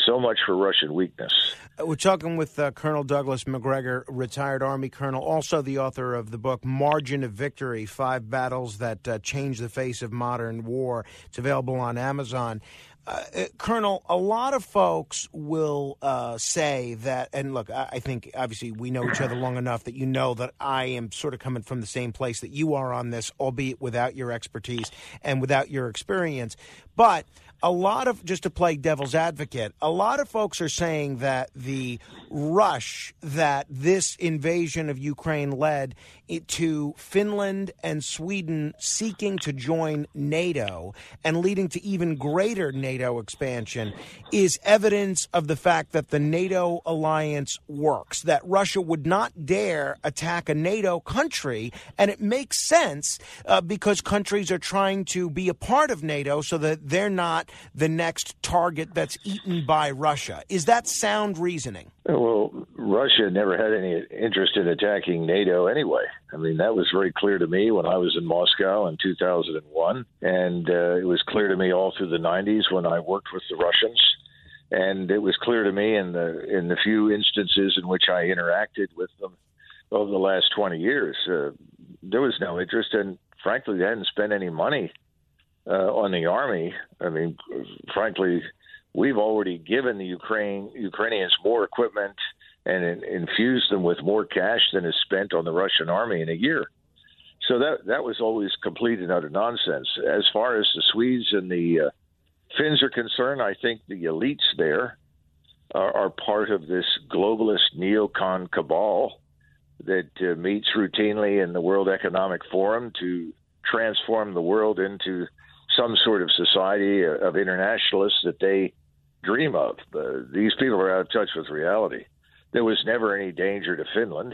[SPEAKER 6] So much for Russian weakness.
[SPEAKER 1] We're talking with uh, Colonel Douglas Macgregor, retired Army colonel, also the author of the book Margin of Victory Five Battles That uh, Changed the Face of Modern War. It's available on Amazon. Uh, uh, Colonel, a lot of folks will uh, say that, and look, I, I, think obviously we know each other long enough that you know that I am sort of coming from the same place that you are on this, albeit without your expertise and without your experience. But a lot of just to play devil's advocate, a lot of folks are saying that the rush that this invasion of Ukraine led to Finland and Sweden seeking to join NATO and leading to even greater NATO expansion is evidence of the fact that the NATO alliance works, that Russia would not dare attack a NATO country. And it makes sense uh, because countries are trying to be a part of NATO so that they're not the next target that's eaten by Russia. Is that sound reasoning?
[SPEAKER 6] Well, Russia never had any interest in attacking NATO anyway. I mean, that was very clear to me when I was in Moscow in 2001. And uh, it was clear to me all through the 90s when I worked with the Russians. And it was clear to me in the in the few instances in which I interacted with them over the last 20 years. Uh, there was no interest, and frankly, they hadn't spent any money uh, on the army. I mean, frankly, we've already given the Ukraine Ukrainians more equipment and in, infused them with more cash than is spent on the Russian army in a year. So that that was always complete and utter nonsense. As far as the Swedes and the uh, Finns are concerned, I think the elites there are, are part of this globalist neocon cabal that uh, meets routinely in the World Economic Forum to transform the world into some sort of society of internationalists that they dream of. These people are out of touch with reality. There was never any danger to Finland,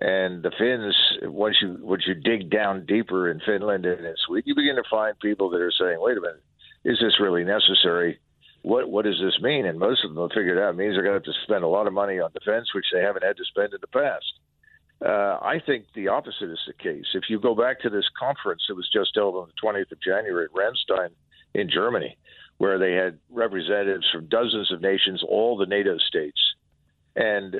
[SPEAKER 6] and the Finns. Once you once you dig down deeper in Finland and in Sweden, you begin to find people that are saying, "Wait a minute, is this really necessary? What what does this mean?" And most of them have figured out it means they're going to have to spend a lot of money on defense, which they haven't had to spend in the past. Uh, I think the opposite is the case. If you go back to this conference that was just held on the 20th of January at Ramstein in Germany, where they had representatives from dozens of nations, all the NATO states, and uh,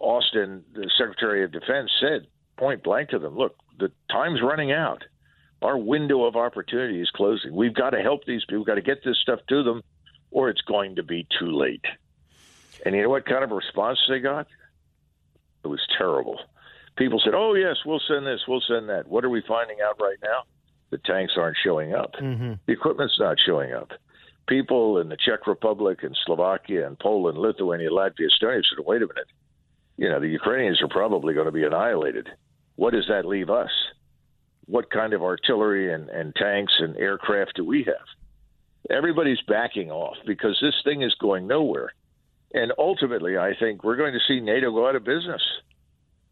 [SPEAKER 6] Austin, the Secretary of Defense, said point blank to them, "Look, the time's running out. Our window of opportunity is closing. We've got to help these people. We've got to get this stuff to them, or it's going to be too late." And you know what kind of response they got? It was terrible. People said, "Oh yes, we'll send this, we'll send that." What are we finding out right now? The tanks aren't showing up. Mm-hmm. The equipment's not showing up. People in the Czech Republic and Slovakia and Poland, Lithuania, Latvia, Estonia said, "Wait a minute, you know the Ukrainians are probably going to be annihilated. What does that leave us? What kind of artillery and, and tanks and aircraft do we have?" Everybody's backing off because this thing is going nowhere. And ultimately, I think we're going to see NATO go out of business.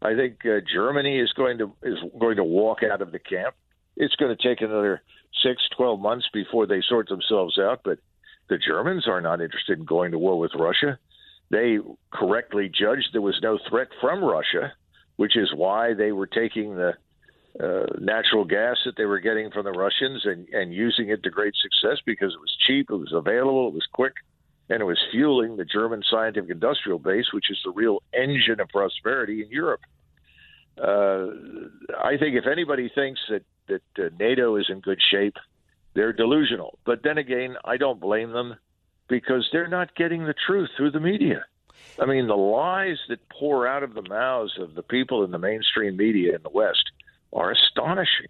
[SPEAKER 6] I think uh, Germany is going to is going to walk out of the camp. It's going to take another six, twelve months before they sort themselves out. But the Germans are not interested in going to war with Russia. They correctly judged there was no threat from Russia, which is why they were taking the uh, natural gas that they were getting from the Russians and, and using it to great success because it was cheap, it was available, it was quick and it was fueling the German scientific industrial base, which is the real engine of prosperity in Europe. Uh, I think if anybody thinks that that uh, NATO is in good shape, they're delusional. But then again, I don't blame them because they're not getting the truth through the media. I mean, the lies that pour out of the mouths of the people in the mainstream media in the West are astonishing.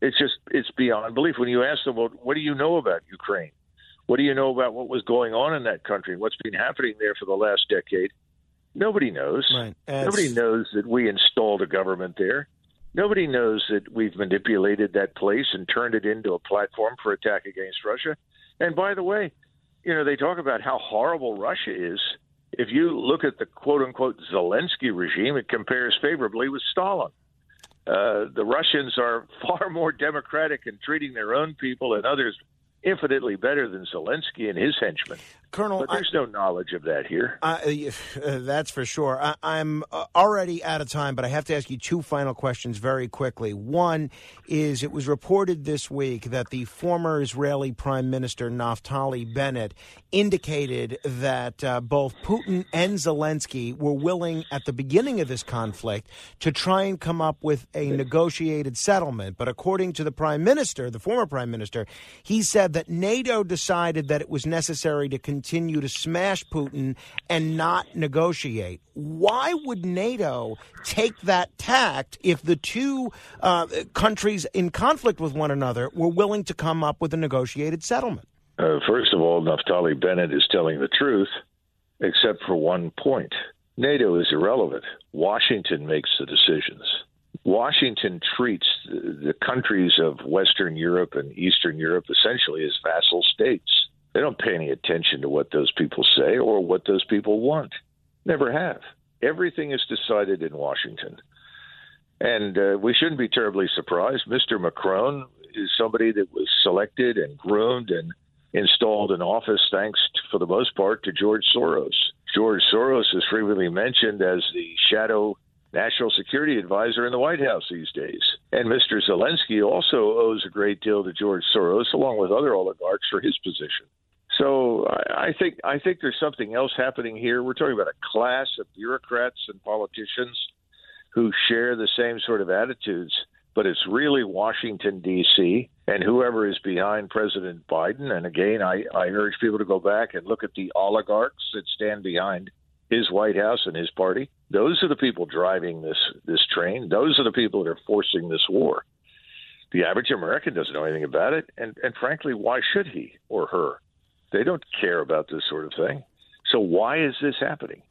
[SPEAKER 6] It's just it's beyond belief. When you ask them, well, what do you know about Ukraine? What do you know about what was going on in that country? What's been happening there for the last decade? Nobody knows. Right. Nobody knows that we installed a government there. Nobody knows that we've manipulated that place and turned it into a platform for attack against Russia. And by the way, you know, they talk about how horrible Russia is. If you look at the quote unquote Zelensky regime, it compares favorably with Stalin. Uh, the Russians are far more democratic in treating their own people and others infinitely better than Zelensky and his henchmen.
[SPEAKER 1] Colonel,
[SPEAKER 6] but there's I, no knowledge of that here.
[SPEAKER 1] Uh, that's for sure. I, am uh, already out of time, but I have to ask you two final questions very quickly. One is it was reported this week that the former Israeli Prime Minister Naftali Bennett indicated that uh, both Putin and Zelensky were willing at the beginning of this conflict to try and come up with a negotiated settlement. But according to the Prime Minister, the former Prime Minister, he said that NATO decided that it was necessary to continue continue to smash Putin and not negotiate. Why would NATO take that tact if the two uh, countries in conflict with one another were willing to come up with a negotiated settlement?
[SPEAKER 6] Uh, first of all, Naftali Bennett is telling the truth, except for one point. NATO is irrelevant. Washington makes the decisions. Washington treats the countries of Western Europe and Eastern Europe essentially as vassal states. They don't pay any attention to what those people say or what those people want. Never have. Everything is decided in Washington. And uh, we shouldn't be terribly surprised. Mr. Macron is somebody that was selected and groomed and installed in office thanks, to, for the most part, to George Soros. George Soros is frequently mentioned as the shadow national security advisor in the White House these days. And Mr. Zelensky also owes a great deal to George Soros, along with other oligarchs, for his position. So I, think I think there's something else happening here. We're talking about a class of bureaucrats and politicians who share the same sort of attitudes, but it's really Washington D.C. and whoever is behind President Biden. And again, I, I urge people to go back and look at the oligarchs that stand behind his White House and his party. Those are the people driving this this train. Those are the people that are forcing this war. The average American doesn't know anything about it, and and frankly, why should he or her? They don't care about this sort of thing. So why is this happening?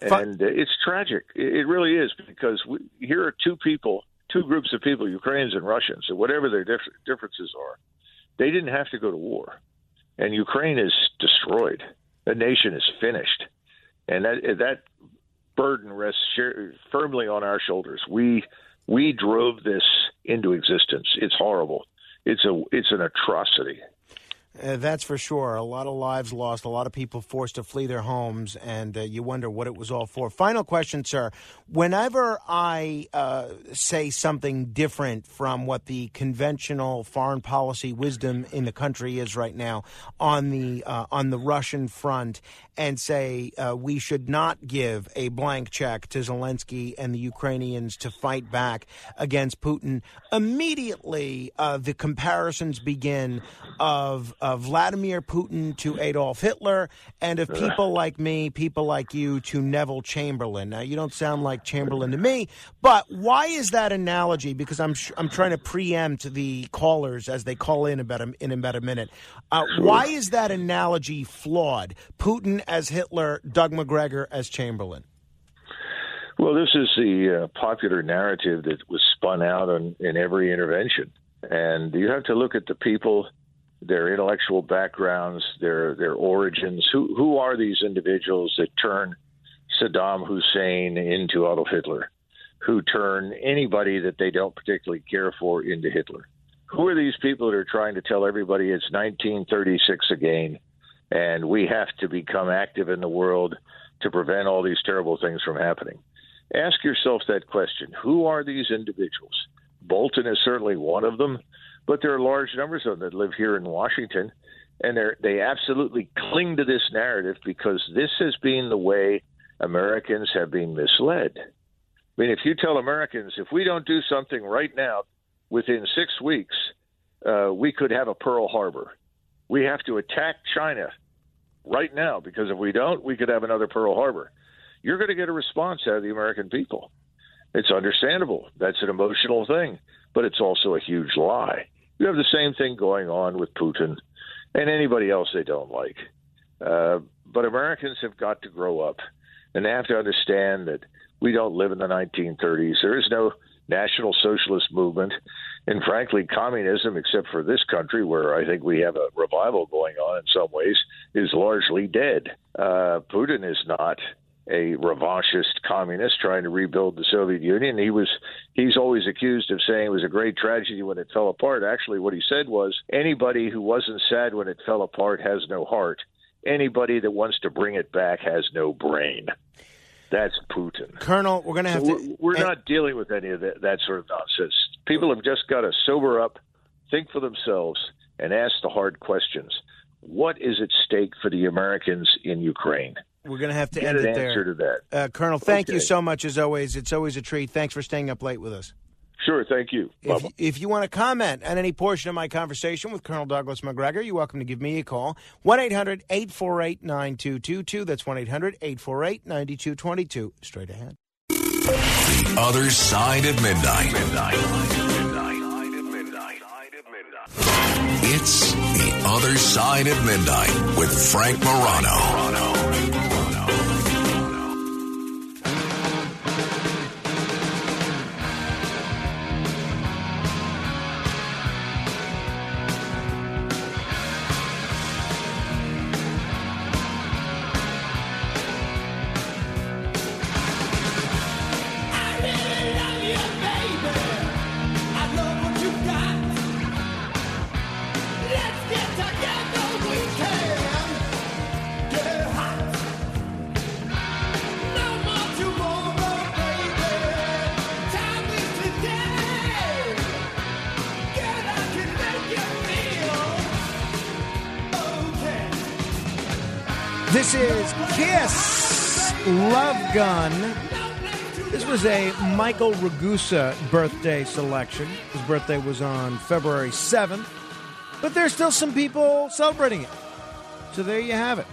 [SPEAKER 6] And uh, it's tragic. It really is because we, here are two people, two groups of people, Ukrainians and Russians, and whatever their dif- differences are, they didn't have to go to war, and Ukraine is destroyed. The nation is finished, and that that burden rests firmly on our shoulders. We we drove this into existence. It's horrible. It's a it's an atrocity.
[SPEAKER 1] Uh, that's for sure. A lot of lives lost, a lot of people forced to flee their homes, and uh, you wonder what it was all for. Final question, sir. Whenever I uh, say something different from what the conventional foreign policy wisdom in the country is right now on the uh, on the Russian front, and say uh, we should not give a blank check to Zelensky and the Ukrainians to fight back against Putin, immediately uh, the comparisons begin of of Vladimir Putin to Adolf Hitler, and of people like me, people like you, to Neville Chamberlain. Now, you don't sound like Chamberlain to me, but why is that analogy? Because I'm I'm trying to preempt the callers as they call in about a, in about a minute. Uh, why is that analogy flawed? Putin as Hitler, Doug Macgregor as Chamberlain.
[SPEAKER 6] Well, this is the uh, popular narrative that was spun out on, in every intervention. And you have to look at the people their intellectual backgrounds, their their origins. Who who are these individuals that turn Saddam Hussein into Adolf Hitler? Who turn anybody that they don't particularly care for into Hitler? Who are these people that are trying to tell everybody it's 1936 again, and we have to become active in the world to prevent all these terrible things from happening? Ask yourself that question. Who are these individuals? Bolton is certainly one of them but there are large numbers of them that live here in Washington, and they they absolutely cling to this narrative because this has been the way Americans have been misled. I mean, if you tell Americans if we don't do something right now, within six weeks, uh, we could have a Pearl Harbor. We have to attack China right now because if we don't, we could have another Pearl Harbor. You're going to get a response out of the American people. It's understandable. That's an emotional thing, but it's also a huge lie. You have the same thing going on with Putin and anybody else they don't like. Uh, but Americans have got to grow up, and they have to understand that we don't live in the 1930s. There is no national socialist movement, and frankly, communism, except for this country, where I think we have a revival going on in some ways, is largely dead. Uh, Putin is not a revanchist communist trying to rebuild the Soviet Union. He was he's always accused of saying it was a great tragedy when it fell apart. Actually, what he said was anybody who wasn't sad when it fell apart has no heart. anybody that wants to bring it back has no brain. That's Putin.
[SPEAKER 1] Colonel, we're going to have
[SPEAKER 6] So
[SPEAKER 1] to.
[SPEAKER 6] we're, we're not dealing with any of that, that sort of nonsense. People have just got to sober up, think for themselves, and ask the hard questions. What is at stake for the Americans in Ukraine?
[SPEAKER 1] We're going to have to end
[SPEAKER 6] an
[SPEAKER 1] it
[SPEAKER 6] answer
[SPEAKER 1] there.
[SPEAKER 6] to that.
[SPEAKER 1] Uh, Colonel, thank you so much as always. It's always a treat. Thanks for staying up late with us.
[SPEAKER 6] Sure, thank you.
[SPEAKER 1] If, if you want to comment on any portion of my conversation with Colonel Douglas Macgregor, you're welcome to give me a call. 1 800 848 9222. That's 1 800 848 9222. Straight ahead.
[SPEAKER 4] The other side of midnight. It's the other side of midnight with Frank Morano.
[SPEAKER 1] Michael Ragusa birthday selection. His birthday was on February 7th, but there's still some people celebrating it. So there you have it.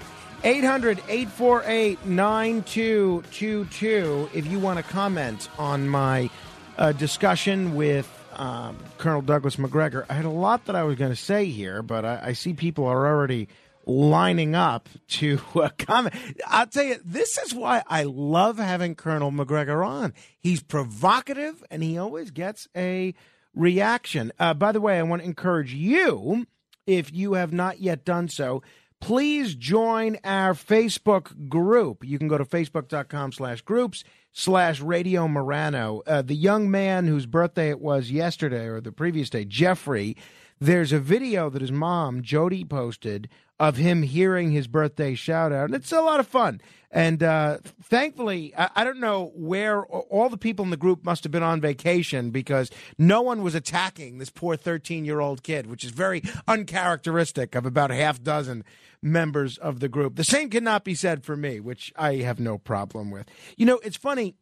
[SPEAKER 1] 800 848 9222. If you want to comment on my uh, discussion with um, Colonel Douglas Macgregor, I had a lot that I was going to say here, but I, I see people are already lining up to uh, comment. I'll tell you, this is why I love having Colonel Macgregor on. He's provocative and he always gets a reaction. Uh, by the way, I want to encourage you, if you have not yet done so, please join our Facebook group. You can go to facebook.com slash groups slash Radio Morano. Uh, the young man whose birthday it was yesterday or the previous day, Jeffrey, there's a video that his mom, Jody, posted of him hearing his birthday shout out. And it's a lot of fun. And uh, thankfully, I, I don't know where all the people in the group must have been on vacation because no one was attacking this poor 13 year old kid, which is very uncharacteristic of about a half dozen members of the group. The same cannot be said for me, which I have no problem with. You know, it's funny,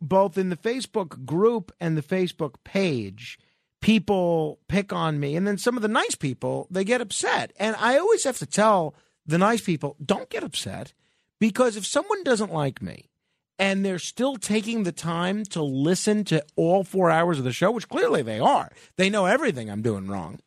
[SPEAKER 1] both in the Facebook group and the Facebook page, people pick on me. And then some of the nice people, they get upset. And I always have to tell the nice people, don't get upset because if someone doesn't like me, and they're still taking the time to listen to all four hours of the show, which clearly they are. They know everything I'm doing wrong.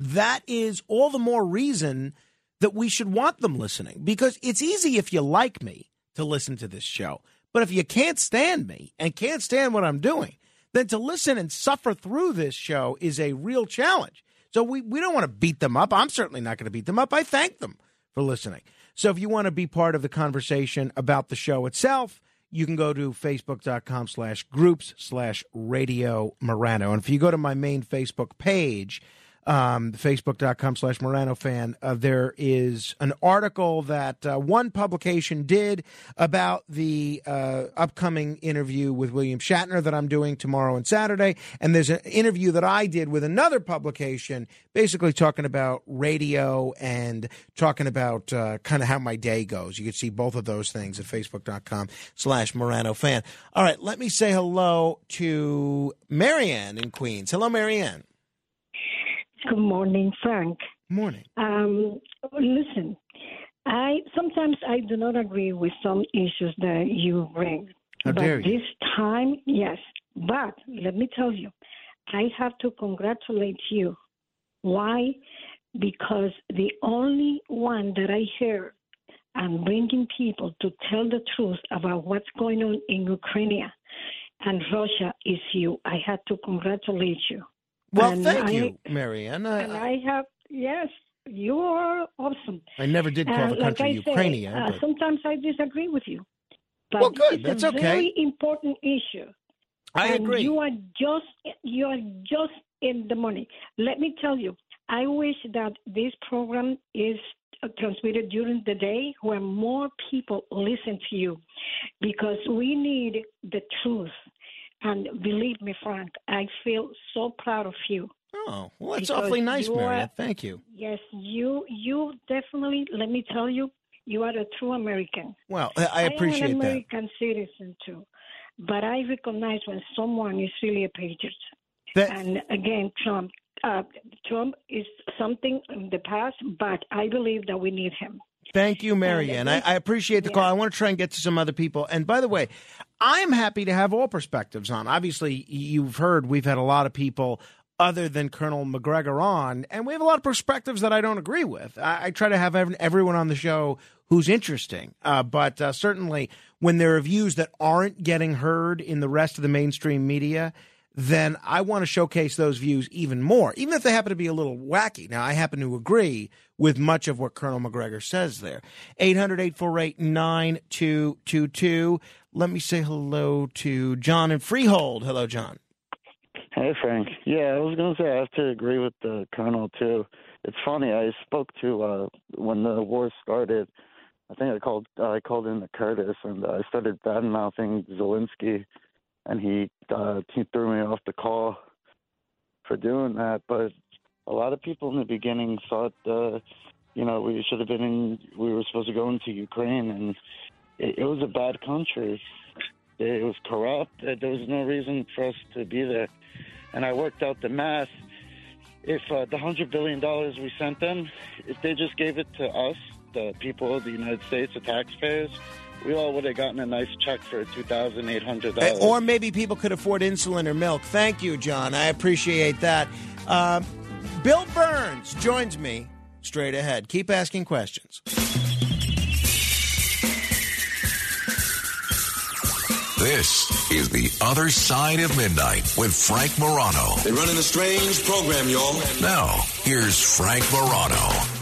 [SPEAKER 1] That is all the more reason that we should want them listening because it's easy if you like me to listen to this show. But if you can't stand me and can't stand what I'm doing, then to listen and suffer through this show is a real challenge. So we, we don't want to beat them up. I'm certainly not going to beat them up. I thank them for listening. So if you want to be part of the conversation about the show itself, you can go to facebook.com slash groups slash radio Morano. And if you go to my main Facebook page, um, facebook.com slash Morano fan, uh, there is an article that uh, one publication did about the uh, upcoming interview with William Shatner that I'm doing tomorrow and Saturday. And there's an interview that I did with another publication, basically talking about radio and talking about uh, kind of how my day goes. You can see both of those things at facebook.com slash Morano fan. All right, let me say hello to Marianne in Queens. Hello, Marianne.
[SPEAKER 7] Good morning, Frank.
[SPEAKER 1] Morning.
[SPEAKER 7] Um, listen, I sometimes I do not agree with some issues that you bring.
[SPEAKER 1] How
[SPEAKER 7] but
[SPEAKER 1] dare you.
[SPEAKER 7] this time, yes. But let me tell you, I have to congratulate you. Why? Because the only one that I hear and bringing people to tell the truth about what's going on in Ukraine and Russia is you. I had to congratulate you.
[SPEAKER 1] Well,
[SPEAKER 7] And
[SPEAKER 1] thank
[SPEAKER 7] I-
[SPEAKER 1] you, Marianne.
[SPEAKER 7] and
[SPEAKER 1] I,
[SPEAKER 7] I have yes, you are awesome.
[SPEAKER 1] I never did call
[SPEAKER 7] Uh,
[SPEAKER 1] the country
[SPEAKER 7] like I say, uh,
[SPEAKER 1] but
[SPEAKER 7] sometimes I disagree with you, but
[SPEAKER 1] Well, good.
[SPEAKER 7] it's
[SPEAKER 1] That's
[SPEAKER 7] a
[SPEAKER 1] okay.
[SPEAKER 7] very important issue.
[SPEAKER 1] I
[SPEAKER 7] and
[SPEAKER 1] agree.
[SPEAKER 7] You are just you are just in the money. Let me tell you, I wish that this program is transmitted during the day where more people listen to you because we need the truth. And believe me, Frank, I feel so proud of you.
[SPEAKER 1] Oh, well, that's awfully nice, Mariette. Thank you.
[SPEAKER 7] Yes, you you definitely. Let me tell you, you are a true American.
[SPEAKER 1] Well, I- appreciate that. I
[SPEAKER 7] am
[SPEAKER 1] appreciate
[SPEAKER 7] an
[SPEAKER 1] that.
[SPEAKER 7] American citizen too, but I recognize when someone is really a patriot.
[SPEAKER 1] That-
[SPEAKER 7] and again, Trump. Uh, Trump is something in the past, but I believe that we need him.
[SPEAKER 1] Thank you, Marianne. I, I appreciate the call. I want to try and get to some other people. And by the way, I'm happy to have all perspectives on. Obviously, you've heard we've had a lot of people other than Colonel Macgregor on, and we have a lot of perspectives that I don't agree with. I, I try to have everyone on the show who's interesting, uh, but uh, certainly when there are views that aren't getting heard in the rest of the mainstream media, then I want to showcase those views even more, even if they happen to be a little wacky. Now, I happen to agree with much of what Colonel Macgregor says there. 800 848 9222. Let me say hello to John in Freehold. Hello, John.
[SPEAKER 8] Hey Frank. Yeah, I was gonna say I have to agree with the colonel too. It's funny. I spoke to uh when the war started. I think I called uh, I called in to Curtis and uh, I started bad mouthing Zelensky, and he uh, he threw me off the call for doing that. But a lot of people in the beginning thought, uh, you know, we should have been in. We were supposed to go into Ukraine, and it, it was a bad country. It was corrupt. There was no reason for us to be there. And I worked out the math. If uh, the hundred billion dollars we sent them, if they just gave it to us, the people of the United States, the taxpayers, we all would have gotten a nice check for two thousand eight hundred
[SPEAKER 1] Uh,
[SPEAKER 8] dollars.
[SPEAKER 1] Or maybe people could afford insulin or milk. Thank you, John. I appreciate that. Uh, Bill Birnes joins me straight ahead. Keep asking questions.
[SPEAKER 4] This is The Other Side of Midnight with Frank Morano.
[SPEAKER 9] They're running a strange program, y'all.
[SPEAKER 4] Now, here's Frank Morano.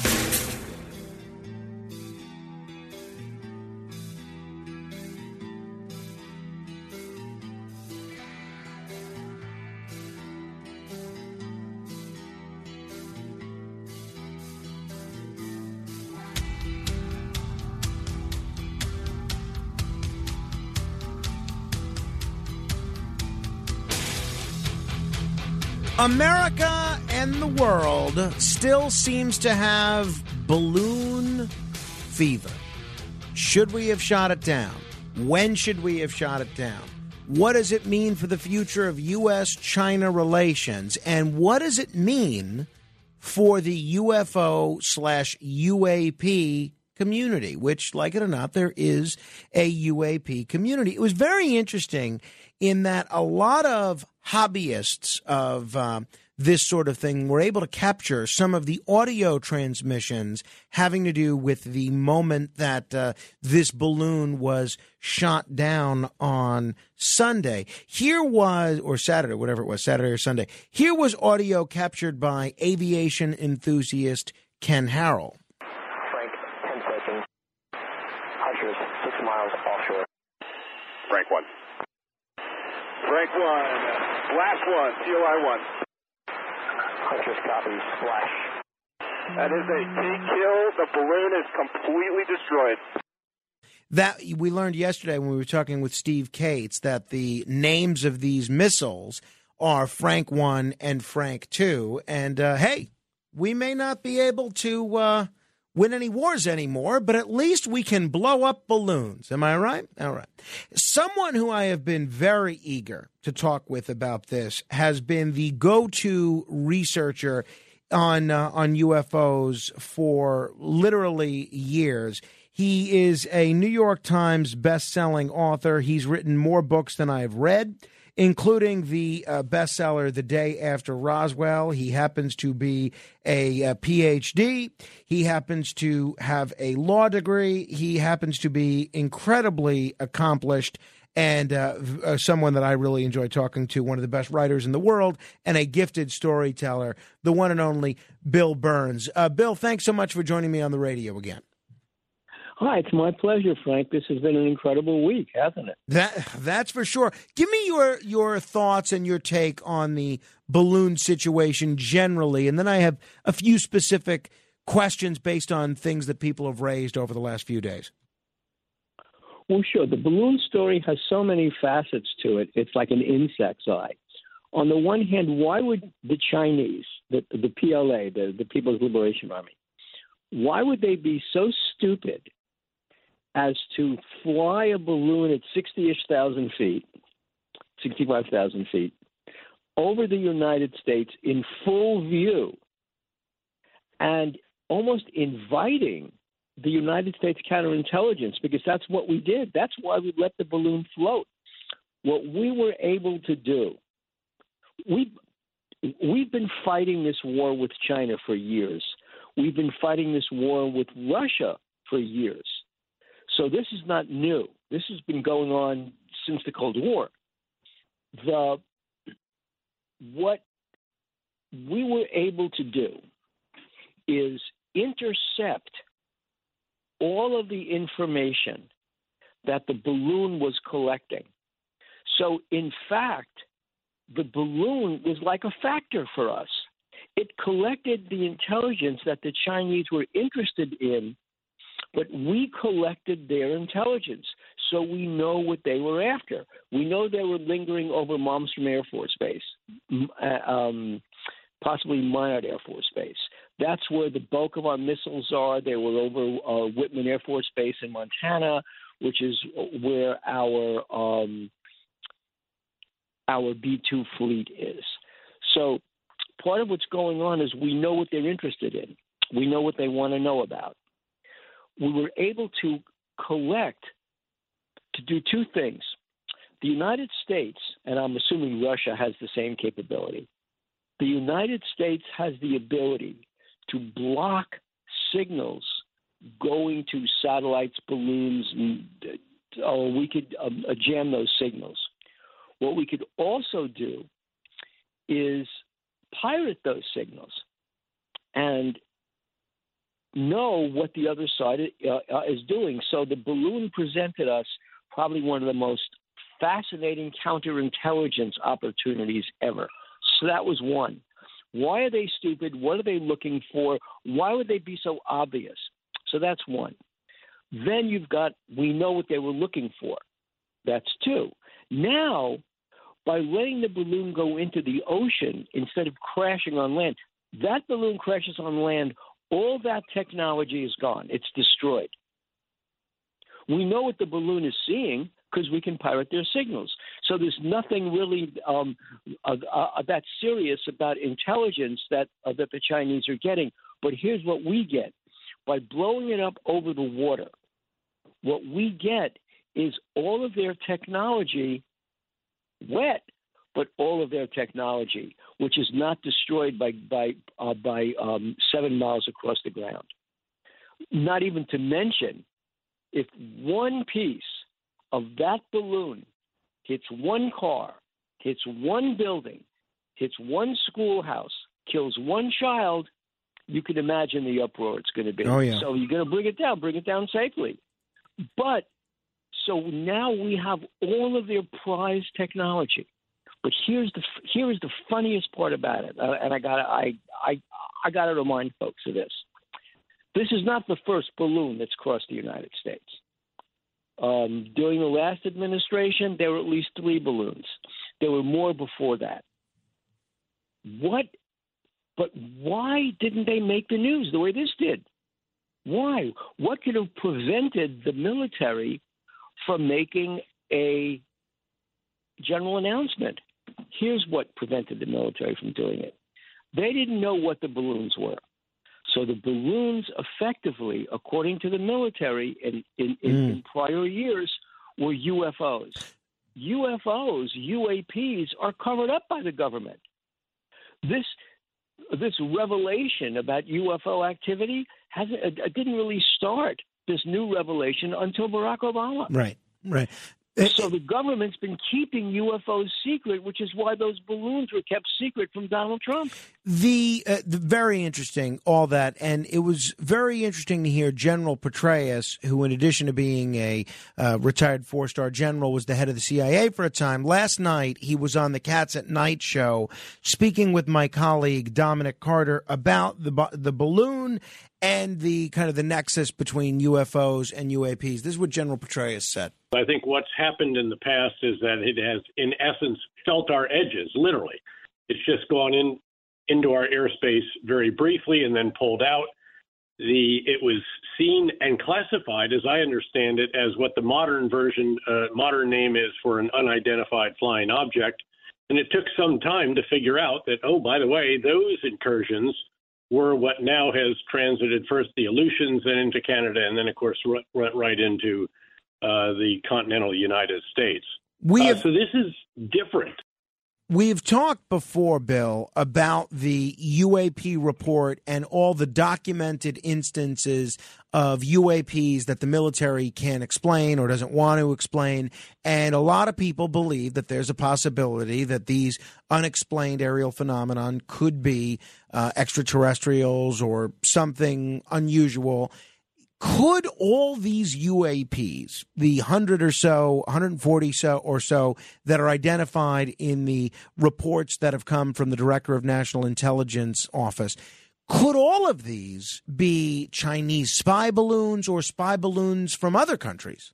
[SPEAKER 1] America and the world still seems to have balloon fever. Should we have shot it down? When should we have shot it down? What does it mean for the future of U.S. China relations? And what does it mean for the UFO slash UAP community, which, like it or not, there is a UAP community. It was very interesting in that a lot of hobbyists of um, this sort of thing were able to capture some of the audio transmissions having to do with the moment that uh, this balloon was shot down on Sunday. Here was, or Saturday, whatever it was, Saturday or Sunday. Here was audio captured by aviation enthusiast Ken Harrell.
[SPEAKER 10] Frank, 10 seconds. Hunters, 6 miles offshore.
[SPEAKER 11] Frank 1. Frank 1. Blast 1. COI 1.
[SPEAKER 10] Hunters, copy. Splash.
[SPEAKER 11] That is a T kill. The balloon is completely destroyed.
[SPEAKER 1] That we learned yesterday when we were talking with Steve Cates that the names of these missiles are Frank 1 and Frank 2. And uh, hey, we may not be able to uh, win any wars anymore, but at least we can blow up balloons. Am I right? All right. Someone who I have been very eager to talk with about this has been the go to researcher on uh, on UFOs for literally years. He is a New York Times best-selling author. He's written more books than I have read, including the uh, bestseller "The Day After Roswell." He happens to be a, uh PhD. He happens to have a law degree. He happens to be incredibly accomplished and uh, uh, someone that I really enjoy talking to, one of the best writers in the world, and a gifted storyteller, the one and only Bill Birnes. Uh, Bill, thanks so much for joining me on the radio again.
[SPEAKER 12] Hi, it's my pleasure, Frank. This has been an incredible week, hasn't it?
[SPEAKER 1] That that's for sure. Give me your your thoughts and your take on the balloon situation generally, and then I have a few specific questions based on things that people have raised over the last few days?
[SPEAKER 12] Well, sure. The balloon story has so many facets to it. It's like an insect's eye. On the one hand, why would the Chinese, the, the PLA, the, the People's Liberation Army, why would they be so stupid as to fly a balloon at 60 ish thousand feet, 65,000 feet, over the United States in full view and almost inviting the United States counterintelligence because that's what we did. That's why we let the balloon float. What we were able to do, we we've been fighting this war with China for years. We've been fighting this war with Russia for years. So this is not new. This has been going on since the Cold War. The what we were able to do is intercept all of the information that the balloon was collecting. So, in fact, the balloon was like a factor for us. It collected the intelligence that the Chinese were interested in, but we collected their intelligence. So we know what they were after. We know they were lingering over Malmstrom Air Force Base, uh, um, possibly Minot Air Force Base. That's where the bulk of our missiles are. They were over uh, Whiteman Air Force Base in Montana, which is where our um, our B two fleet is. So part of what's going on is we know what they're interested in. We know what they want to know about. We were able to collect to do two things. The United States, and I'm assuming Russia has the same capability, the United States has the ability to block signals going to satellites, balloons, and, or we could um, uh, jam those signals. What we could also do is pirate those signals and know what the other side uh, uh, is doing. So the balloon presented us probably one of the most fascinating counterintelligence opportunities ever. So that was one. Why are they stupid? What are they looking for? Why would they be so obvious? So that's one. Then you've got, we know what they were looking for. That's two. Now, by letting the balloon go into the ocean instead of crashing on land, that balloon crashes on land, all that technology is gone. It's destroyed. We know what the balloon is seeing because we can pirate their signals. So there's nothing really um, uh, uh, that serious about intelligence that uh, that the Chinese are getting. But here's what we get: by blowing it up over the water, what we get is all of their technology wet, but all of their technology, which is not destroyed by by uh, by um, seven miles across the ground. Not even to mention, if one piece of that balloon hits one car, hits one building, hits one schoolhouse, kills one child, you can imagine the uproar it's going to be.
[SPEAKER 1] Oh, yeah.
[SPEAKER 12] So you're going to bring it down, bring it down safely. But so now we have all of their prized technology. But here's the here is the funniest part about it, uh, and I got I I I got to remind folks of this. This is not the first balloon that's crossed the United States. Um, during the last administration, there were at least three balloons. There were more before that. What? But why didn't they make the news the way this did? Why? What could have prevented the military from making a general announcement? Here's what prevented the military from doing it. They didn't know what the balloons were. So the balloons, effectively, according to the military in, in, in,
[SPEAKER 1] Mm.
[SPEAKER 12] in prior years, were UFOs. UFOs, UAPs, are covered up by the government. This this revelation about UFO activity hasn't it didn't really start this new revelation until Barack Obama.
[SPEAKER 1] Right, right.
[SPEAKER 12] Eh, so eh. the government's been keeping UFOs secret, which is why those balloons were kept secret from Donald Trump.
[SPEAKER 1] The, uh, the very interesting, all that, and it was very interesting to hear General Petraeus, who, in addition to being a uh, retired four-star general, was the head of the CIA for a time. Last night, he was on the Cats at Night show, speaking with my colleague Dominic Carter about the the balloon and the kind of the nexus between UFOs and UAPs. This is what General Petraeus said.
[SPEAKER 13] I think what's happened in the past is that it has, in essence, felt our edges, literally. It's just gone in into our airspace very briefly and then pulled out. The it was seen and classified, as I understand it, as what the modern version, uh, modern name is for an unidentified flying object. And it took some time to figure out that, oh, by the way, those incursions were what now has transited first the Aleutians and into Canada, and then, of course, went right into uh, the continental United States.
[SPEAKER 1] We
[SPEAKER 13] uh, so this is different.
[SPEAKER 1] We've talked before, Bill, about the UAP report and all the documented instances of UAPs that the military can't explain or doesn't want to explain. And a lot of people believe that there's a possibility that these unexplained aerial phenomenon could be uh, extraterrestrials or something unusual could all these UAPs, the 100 or so, 140 so or so that are identified in the reports that have come from the Director of National Intelligence Office, could all of these be Chinese spy balloons or spy balloons from other countries?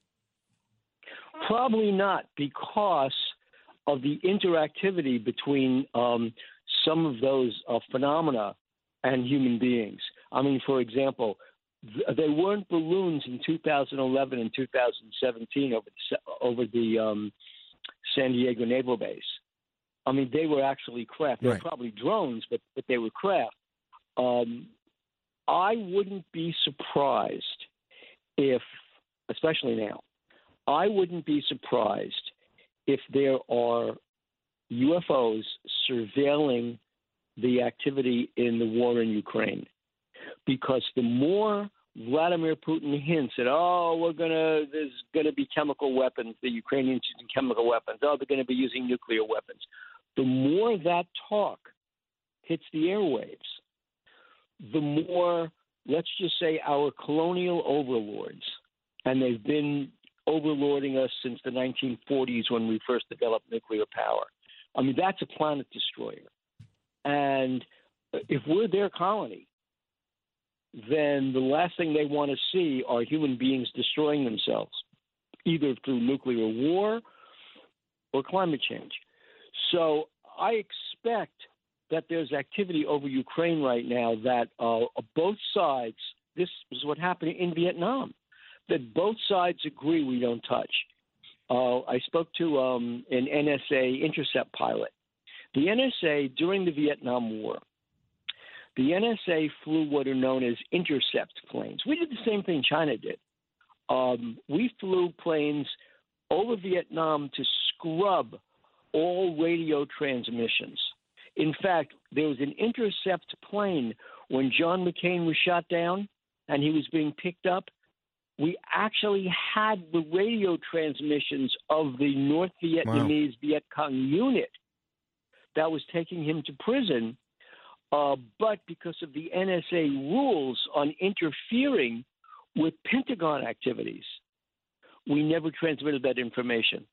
[SPEAKER 12] Probably not, because of the interactivity between um, some of those uh, phenomena and human beings. I mean, for example, they weren't balloons in 2011 and 2017 over the, over the um, San Diego Naval Base. I mean, they were actually craft. They were probably drones, but but they were craft. Um, I wouldn't be surprised if, especially now, I wouldn't be surprised if there are UFOs surveilling the activity in the war in Ukraine because the more Vladimir Putin hints at, oh, we're gonna, there's gonna be chemical weapons, the Ukrainians using chemical weapons, oh, they're gonna be using nuclear weapons. The more that talk hits the airwaves, the more, let's just say, our colonial overlords, and they've been overlording us since the 1940s when we first developed nuclear power. I mean, that's a planet destroyer. And if we're their colony, then the last thing they want to see are human beings destroying themselves, either through nuclear war or climate change. So I expect that there's activity over Ukraine right now that uh, both sides, this is what happened in Vietnam, that both sides agree we don't touch. Uh, I spoke to um, an NSA intercept pilot. The NSA during the Vietnam War the NSA flew what are known as intercept planes. We did the same thing China did. Um, we flew planes over Vietnam to scrub all radio transmissions. In fact, there was an intercept plane when John McCain was shot down and he was being picked up. We actually had the radio transmissions of the North Vietnamese wow. Viet Cong unit that was taking him to prison uh, but because of the NSA rules on interfering with Pentagon activities, we never transmitted that information.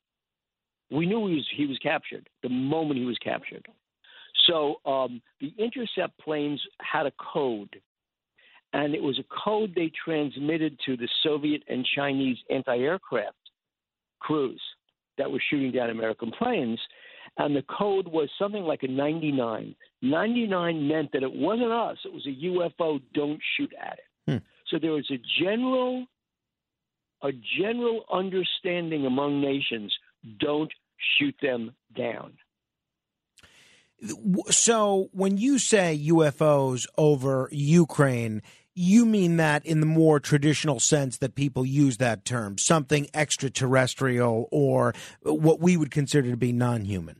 [SPEAKER 12] We knew he was, he was captured the moment he was captured. So um, the intercept planes had a code, and it was a code they transmitted to the Soviet and Chinese anti aircraft crews that were shooting down American planes and the code was something like a 99. 99 meant that it wasn't us, it was a UFO, don't shoot at it. Hmm. So there was a general a general understanding among nations, don't shoot them down.
[SPEAKER 1] So when you say UFOs over Ukraine, you mean that in the more traditional sense that people use that term, something extraterrestrial or what we would consider to be non human?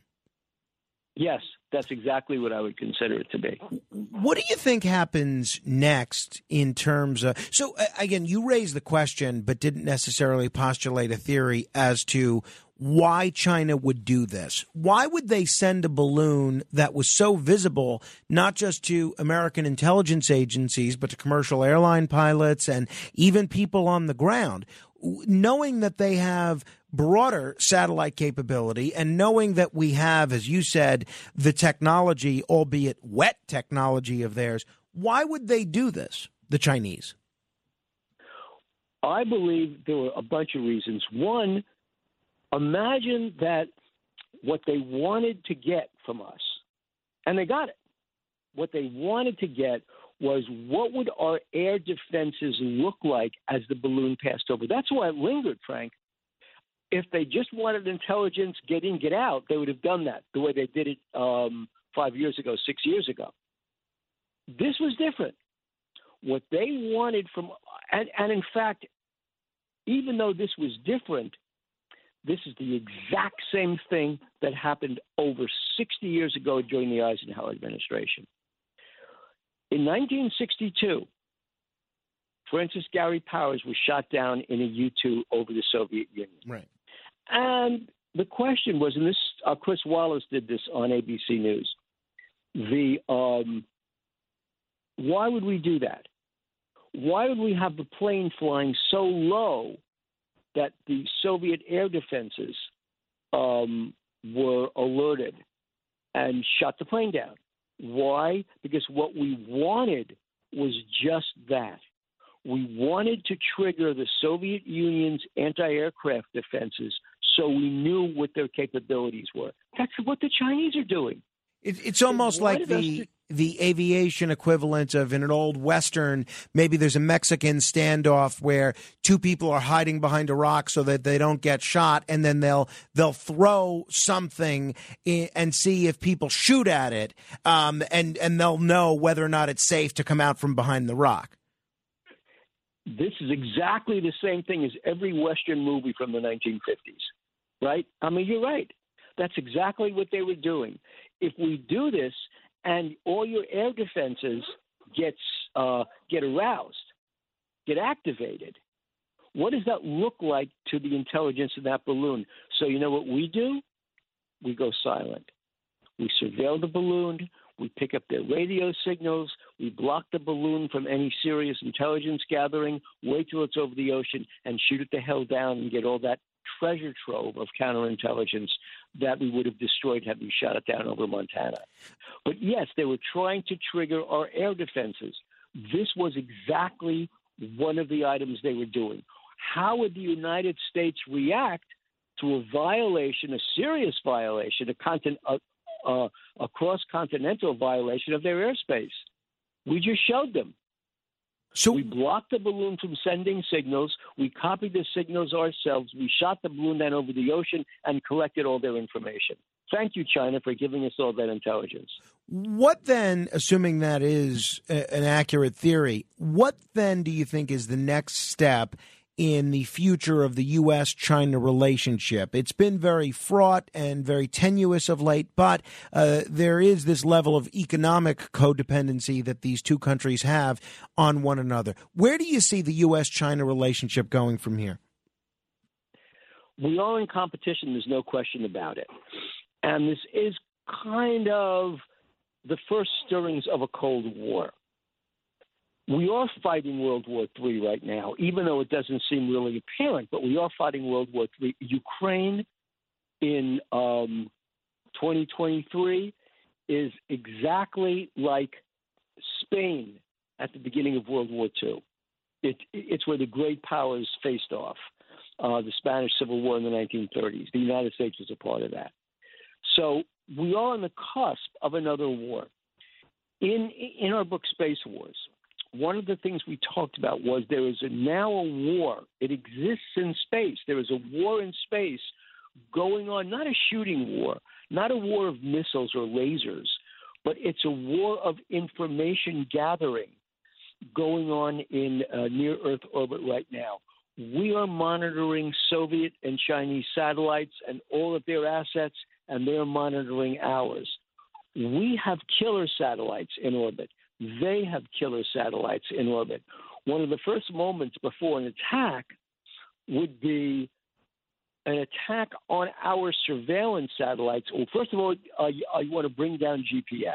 [SPEAKER 12] Yes, that's exactly what I would consider it to be.
[SPEAKER 1] What do you think happens next in terms of? So, again, you raised the question, but didn't necessarily postulate a theory as to why China would do this. Why would they send a balloon that was so visible, not just to American intelligence agencies, but to commercial airline pilots and even people on the ground? Knowing that they have broader satellite capability and knowing that we have, as you said, the technology, albeit wet technology of theirs, why would they do this, the Chinese?
[SPEAKER 12] I believe there were a bunch of reasons. One, imagine that what they wanted to get from us, and they got it. What they wanted to get was what would our air defenses look like as the balloon passed over? That's why it lingered, Frank. If they just wanted intelligence, get in, get out, they would have done that the way they did it um, five years ago, six years ago. This was different. What they wanted from, and, and in fact, even though this was different, this is the exact same thing that happened over 60 years ago during the Eisenhower administration. In 1962, Francis Gary Powers was shot down in a U 2 over the Soviet Union.
[SPEAKER 1] Right.
[SPEAKER 12] And the question was, and this uh, Chris Wallace did this on ABC News. The um, why would we do that? Why would we have the plane flying so low that the Soviet air defenses um, were alerted and shot the plane down? Why? Because what we wanted was just that. We wanted to trigger the Soviet Union's anti aircraft defenses so we knew what their capabilities were. That's what the Chinese are doing.
[SPEAKER 1] It, it's almost like the the aviation equivalent of in an old western. Maybe there's a Mexican standoff where two people are hiding behind a rock so that they don't get shot, and then they'll they'll throw something in, and see if people shoot at it, um, and and they'll know whether or not it's safe to come out from behind the rock.
[SPEAKER 12] This is exactly the same thing as every Western movie from the 1950s, right? I mean, you're right. That's exactly what they were doing. If we do this and all your air defenses gets uh, get aroused, get activated, what does that look like to the intelligence of that balloon? So you know what we do? We go silent. We surveil the balloon. We pick up their radio signals. We block the balloon from any serious intelligence gathering, wait till it's over the ocean, and shoot it the hell down and get all that treasure trove of counterintelligence that we would have destroyed had we shot it down over Montana. But yes, they were trying to trigger our air defenses. This was exactly one of the items they were doing. How would the United States react to a violation, a serious violation, a, content, a, a, a cross continental violation of their airspace? We just showed them.
[SPEAKER 1] So
[SPEAKER 12] we blocked the balloon from sending signals. We copied the signals ourselves. We shot the balloon down over the ocean and collected all their information. Thank you, China, for giving us all that intelligence.
[SPEAKER 1] What then, assuming that is a, an accurate theory, what then do you think is the next step in the future of the U.S. China relationship. It's been very fraught and very tenuous of late, but uh, there is this level of economic codependency that these two countries have on one another. Where do you see the U.S. China relationship going from here?
[SPEAKER 12] We are in competition, there's no question about it. And this is kind of the first stirrings of a Cold War we are fighting World War III right now, even though it doesn't seem really apparent, but we are fighting World War III. Ukraine in um, 2023 is exactly like Spain at the beginning of World War II. It, it's where the great powers faced off. Uh, the Spanish Civil War in the 1930s. The United States was a part of that. So we are on the cusp of another war. In in our book Space Wars, one of the things we talked about was there is a, now a war. It exists in space. There is a war in space going on, not a shooting war, not a war of missiles or lasers, but it's a war of information gathering going on in uh, near Earth orbit right now. We are monitoring Soviet and Chinese satellites and all of their assets, and they're monitoring ours. We have killer satellites in orbit. They have killer satellites in orbit. One of the first moments before an attack would be an attack on our surveillance satellites. Well, first of all, uh, you, uh, you want to bring down GPS.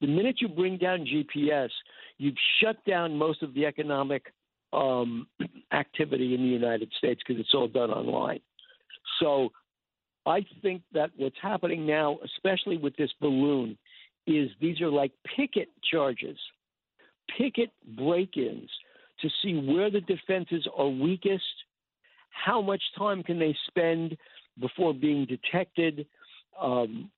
[SPEAKER 12] The minute you bring down GPS, you've shut down most of the economic um, activity in the United States because it's all done online. So I think that what's happening now, especially with this balloon, is these are like picket charges, picket break ins to see where the defenses are weakest, how much time can they spend before being detected, um,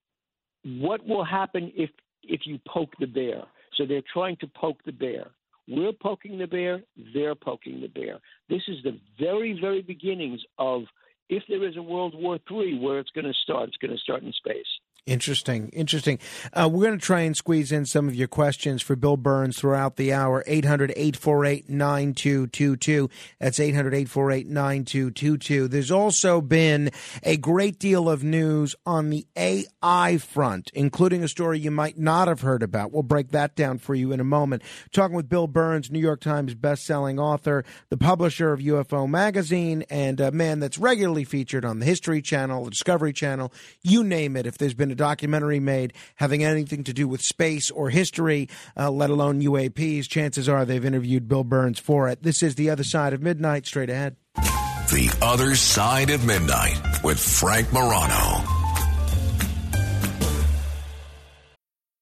[SPEAKER 12] what will happen if, if you poke the bear. So they're trying to poke the bear. We're poking the bear, they're poking the bear. This is the very, very beginnings of if there is a World War III, where it's going to start. It's going to start in space.
[SPEAKER 1] Interesting, interesting. Uh, we're going to try and squeeze in some of your questions for Bill Birnes throughout the hour. 800 848 9222. That's 800 848 9222. There's also been a great deal of news on the AI front, including a story you might not have heard about. We'll break that down for you in a moment. Talking with Bill Birnes, New York Times bestselling author, the publisher of UFO Magazine, and a man that's regularly featured on the History Channel, the Discovery Channel, you name it. If there's been a documentary made having anything to do with space or history, uh, let alone UAPs, chances are they've interviewed Bill Birnes for it. This is The Other Side of Midnight, straight ahead.
[SPEAKER 4] The Other Side of Midnight with Frank Morano.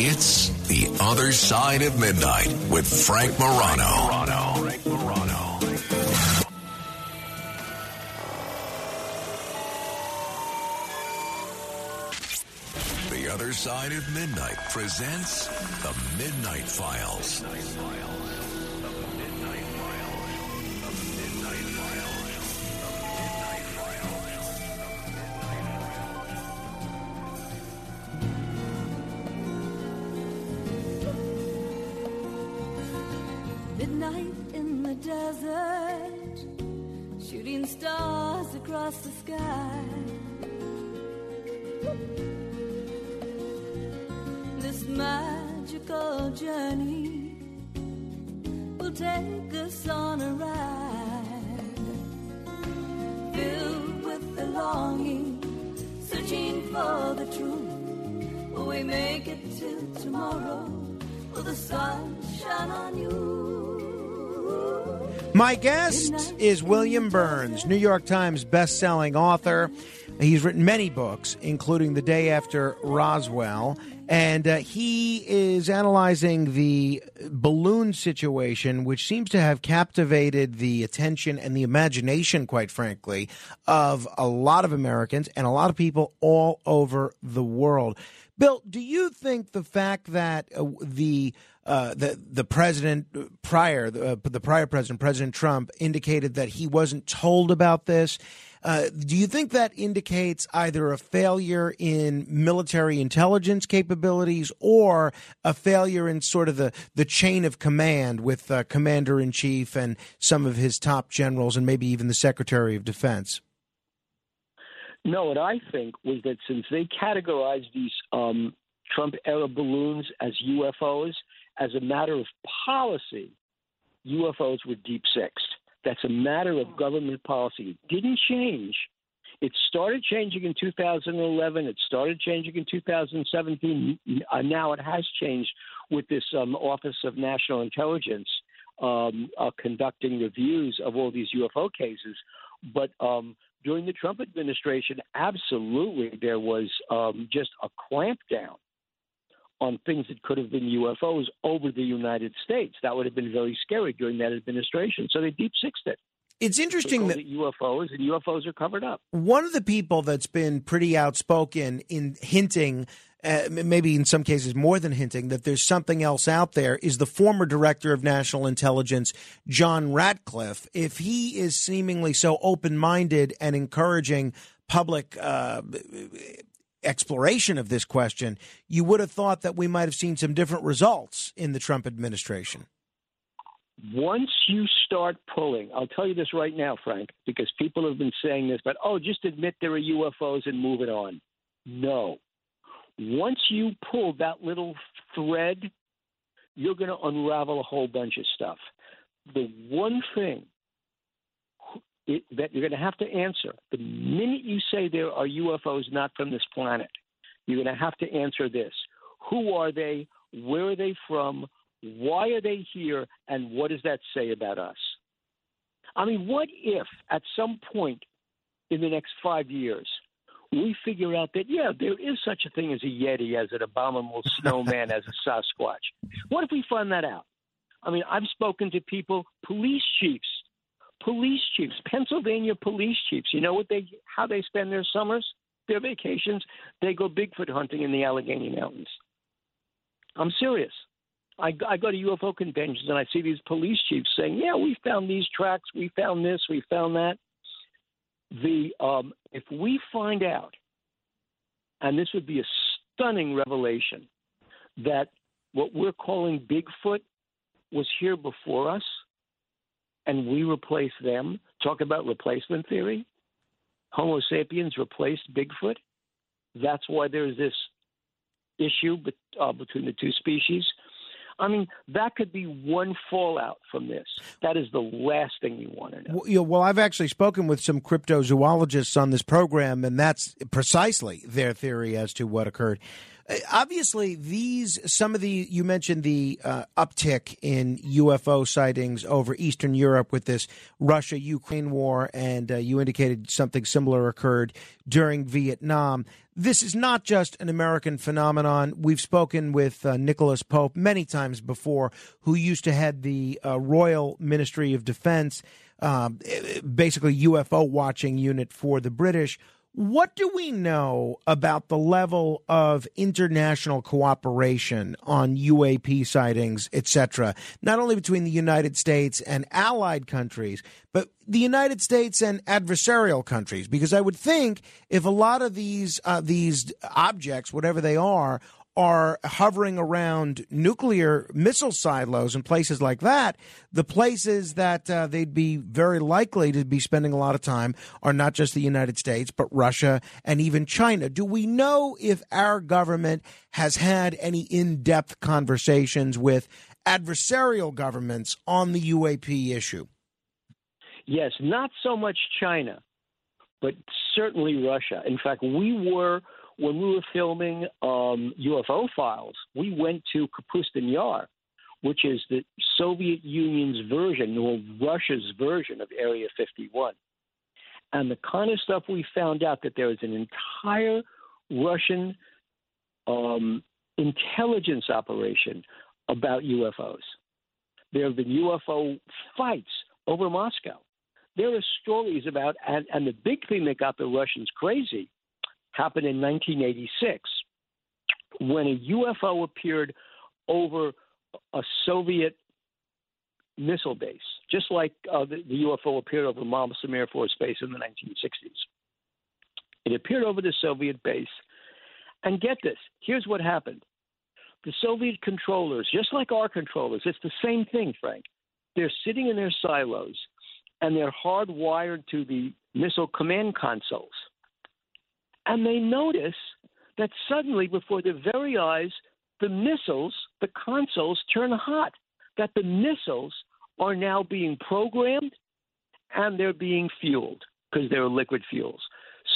[SPEAKER 4] It's The Other Side of Midnight with Frank Morano. The Other Side of Midnight presents The Midnight Files.
[SPEAKER 1] My guest is William Birnes, New York Times best-selling author. He's written many books, including The Day After Roswell, and uh, he is analyzing the balloon situation, which seems to have captivated the attention and the imagination, quite frankly, of a lot of Americans and a lot of people all over the world. Bill, do you think the fact that uh, the uh, the the president prior the, uh, the prior president President Trump indicated that he wasn't told about this. Uh, do you think that indicates either a failure in military intelligence capabilities or a failure in sort of the, the chain of command with uh, commander in chief and some of his top generals and maybe even the secretary of defense?
[SPEAKER 12] No, what I think was that since they categorized these um, Trump era balloons as UFOs, as a matter of policy, UFOs were deep sixed. That's a matter of government policy. It didn't change. It started changing in 2011. It started changing in 2017. Uh, now it has changed with this um, Office of National Intelligence um, uh, conducting reviews of all these UFO cases. But um, during the Trump administration, absolutely there was um, just a clampdown on things that could have been UFOs over the United States. That would have been very scary during that administration. So they deep sixed it.
[SPEAKER 1] It's interesting that
[SPEAKER 12] UFOs and UFOs are covered up.
[SPEAKER 1] One of the people that's been pretty outspoken in hinting uh, maybe in some cases more than hinting, that there's something else out there is the former director of national intelligence, John Ratcliffe. If he is seemingly so open minded and encouraging public uh, exploration of this question, you would have thought that we might have seen some different results in the Trump administration.
[SPEAKER 12] Once you start pulling, I'll tell you this right now, Frank, because people have been saying this, but oh, just admit there are UFOs and move it on. No. Once you pull that little thread, you're going to unravel a whole bunch of stuff. The one thing it, that you're going to have to answer the minute you say there are UFOs not from this planet, you're going to have to answer this Who are they? Where are they from? Why are they here? And what does that say about us? I mean, what if at some point in the next five years, we figure out that, yeah, there is such a thing as a Yeti, as an abominable snowman, as a Sasquatch. What if we find that out? I mean, I've spoken to people, police chiefs, police chiefs, Pennsylvania police chiefs. You know what they, how they spend their summers, their vacations? They go Bigfoot hunting in the Allegheny Mountains. I'm serious. I, I go to UFO conventions and I see these police chiefs saying, "Yeah, we found these tracks, we found this, we found that." The um, if we find out, and this would be a stunning revelation, that what we're calling Bigfoot was here before us, and we replace them. Talk about replacement theory. Homo sapiens replaced Bigfoot. That's why there's this issue bet- uh, between the two species. I mean, that could be one fallout from this. That is the last thing you want to know.
[SPEAKER 1] Well, you know, well, I've actually spoken with some cryptozoologists on this program, and that's precisely their theory as to what occurred. Uh, Obviously, these some of the you mentioned the uh, uptick in UFO sightings over Eastern Europe with this Russia Ukraine war, and uh, you indicated something similar occurred during Vietnam. This is not just an American phenomenon. We've spoken with uh, Nicholas Pope many times before, who used to head the uh, Royal Ministry of Defense, um, basically UFO watching unit for the British. What do we know about the level of international cooperation on UAP sightings, etc.? Not only between the United States and allied countries, but the United States and adversarial countries. Because I would think if a lot of these uh, these objects, whatever they are, are hovering around nuclear missile silos and places like that, the places that uh, they'd be very likely to be spending a lot of time are not just the United States, but Russia and even China. Do we know if our government has had any in depth conversations with adversarial governments on the UAP issue?
[SPEAKER 12] Yes, not so much China, but certainly Russia. In fact, we were when we were filming um, UFO files, we went to Kapustin Yar, which is the Soviet Union's version, or Russia's version of Area 51. And the kind of stuff we found out that there was an entire Russian um, intelligence operation about UFOs. There have been UFO fights over Moscow. There are stories about, and, and the big thing that got the Russians crazy happened in 1986 when a UFO appeared over a Soviet missile base, just like uh, the, the, UFO appeared over Malmstrom Air Force Base in the 1960s. It appeared over the Soviet base. And get this here's what happened the Soviet controllers, just like our controllers, it's the same thing, Frank. They're sitting in their silos and they're hardwired to the missile command consoles. And they notice that suddenly, before their very eyes, the missiles, the consoles turn hot, that the missiles are now being programmed and they're being fueled because they're liquid fuels.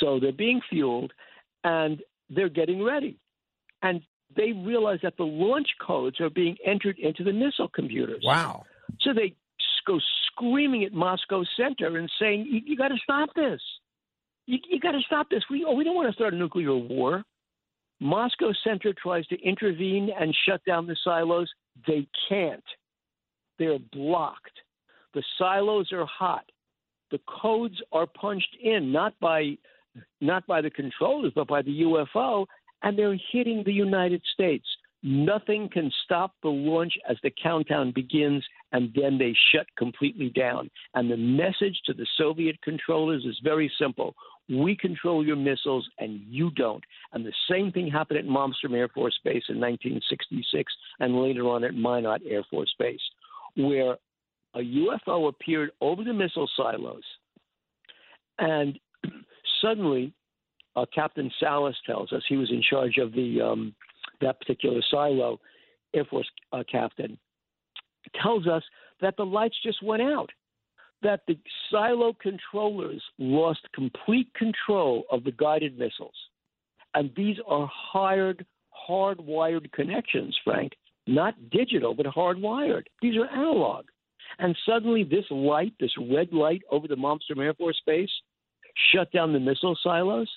[SPEAKER 12] So they're being fueled and they're getting ready. And they realize that the launch codes are being entered into the missile computers.
[SPEAKER 1] Wow.
[SPEAKER 12] So they go screaming at Moscow Center and saying, "You, you got to stop this! You, you got to stop this! We oh, we don't want to start a nuclear war." Moscow Center tries to intervene and shut down the silos. They can't. They're blocked. The silos are hot. The codes are punched in not by not by the controllers but by the UFO, and they're hitting the United States. Nothing can stop the launch as the countdown begins, and then they shut completely down. And the message to the Soviet controllers is very simple we control your missiles, and you don't. And the same thing happened at Malmstrom Air Force Base in 1966, and later on at Minot Air Force Base, where a UFO appeared over the missile silos, and suddenly, uh, Captain Salas tells us he was in charge of the um, that particular silo, Air Force uh, captain, tells us that the lights just went out, that the silo controllers lost complete control of the guided missiles, and these are hired, hardwired connections, Frank, not digital but hardwired. These are analog. And suddenly, this light, this red light over the Malmstrom Air Force Base, shut down the missile silos.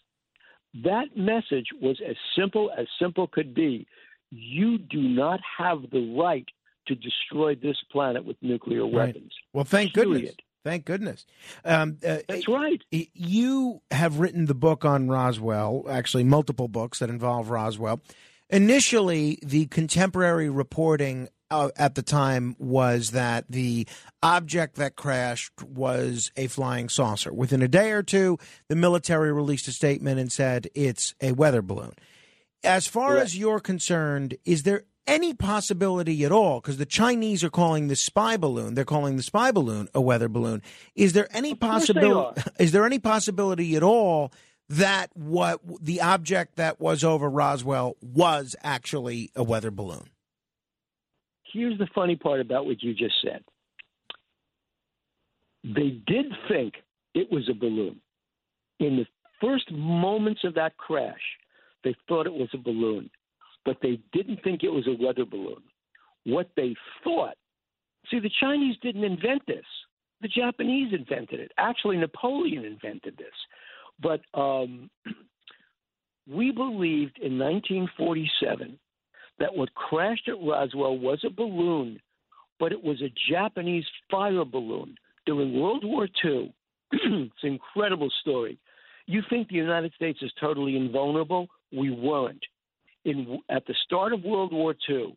[SPEAKER 12] That message was as simple as simple could be. You do not have the right to destroy this planet with nuclear
[SPEAKER 1] Right.
[SPEAKER 12] weapons.
[SPEAKER 1] Well, thank
[SPEAKER 12] Period.
[SPEAKER 1] goodness. Thank goodness. Um, uh,
[SPEAKER 12] That's right.
[SPEAKER 1] You have written the book on Roswell, actually, multiple books that involve Roswell. Initially, the contemporary reporting uh, at the time was that the object that crashed was a flying saucer. Within a day or two, the military released a statement and said it's a weather balloon. As far as you're concerned, is there any possibility at all? Because the Chinese are calling the spy balloon, they're calling the spy balloon a weather balloon. Is there any possibility? Is there any possibility at all that what the object that was over Roswell was actually a weather balloon?
[SPEAKER 12] Here's the funny part about what you just said. They did think it was a balloon. In the first moments of that crash, they thought it was a balloon, but they didn't think it was a weather balloon. What they thought, see, the Chinese didn't invent this. The Japanese invented it. Actually, Napoleon invented this. But um, we believed in 1947 that what crashed at Roswell was a balloon, but it was a Japanese fire balloon during World War II. it's an incredible story. You think the United States is totally invulnerable? We weren't. In, at the start of World War II,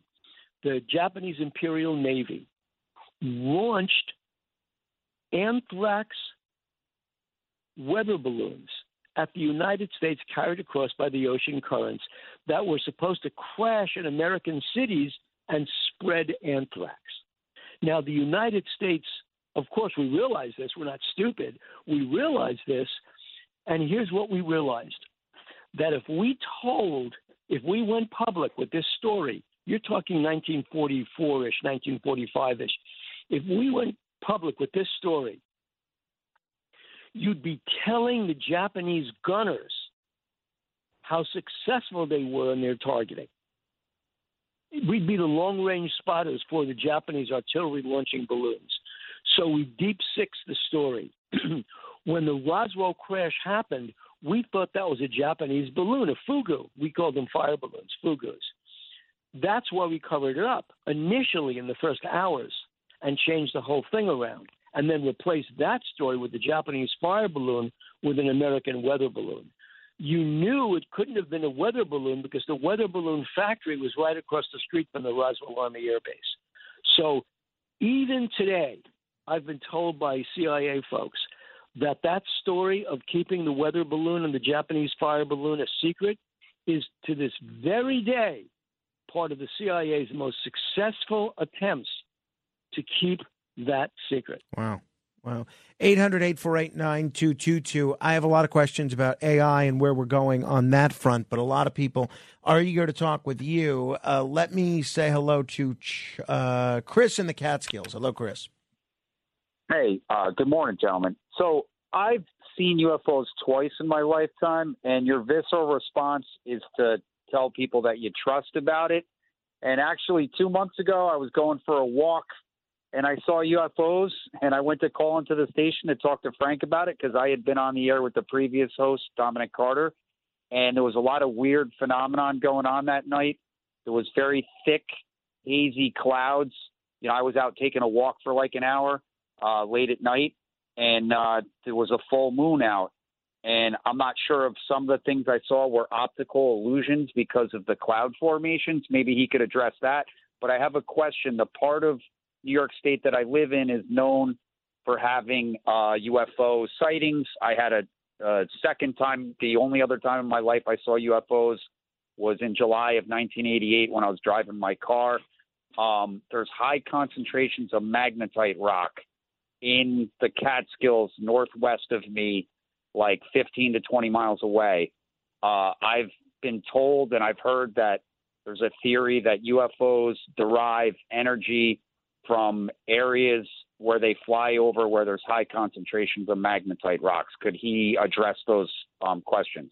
[SPEAKER 12] the Japanese Imperial Navy launched anthrax weather balloons at the United States carried across by the ocean currents that were supposed to crash in American cities and spread anthrax. Now, the United States, of course, we realize this. We're not stupid. We realize this. And here's what we realized that if we told, if we went public with this story, you're talking 1944 ish, 1945 ish, if we went public with this story, you'd be telling the Japanese gunners how successful they were in their targeting. We'd be the long range spotters for the Japanese artillery launching balloons. So we deep six the story. when the Roswell crash happened, we thought that was a Japanese balloon, a fugu. We called them fire balloons, fugus. That's why we covered it up initially in the first hours and changed the whole thing around, and then replaced that story with the Japanese fire balloon with an American weather balloon. You knew it couldn't have been a weather balloon because the weather balloon factory was right across the street from the Roswell Army Air Base. So even today, I've been told by CIA folks that that story of keeping the weather balloon and the Japanese fire balloon a secret is to this very day part of the CIA's most successful attempts to keep that secret.
[SPEAKER 1] Wow. Wow. 800 848 9222. I have a lot of questions about AI and where we're going on that front, but a lot of people are eager to talk with you. Uh, let me say hello to Ch- uh, Chris in the Catskills. Hello, Chris.
[SPEAKER 14] Hey, uh, good morning, gentlemen. So I've seen UFOs twice in my lifetime, and your visceral response is to tell people that you trust about it. And actually, two months ago, I was going for a walk, and I saw UFOs, and I went to call into the station to talk to Frank about it because I had been on the air with the previous host, Dominic Carter, and there was a lot of weird phenomenon going on that night. There was very thick, hazy clouds. You know, I was out taking a walk for like an hour uh, late at night, and uh, there was a full moon out. and I'm not sure if some of the things I saw were optical illusions because of the cloud formations. Maybe he could address that. But I have a question. The part of New York State that I live in is known for having uh, UFO sightings. I had a, second time, the only other time in my life I saw UFOs was in July of 1988 when I was driving my car. Um, there's high concentrations of magnetite rock in the Catskills northwest of me, like 15 to 20 miles away. Uh, I've been told and I've heard that there's a theory that UFOs derive energy from areas where they fly over where there's high concentrations of magnetite rocks. Could he address those um, questions?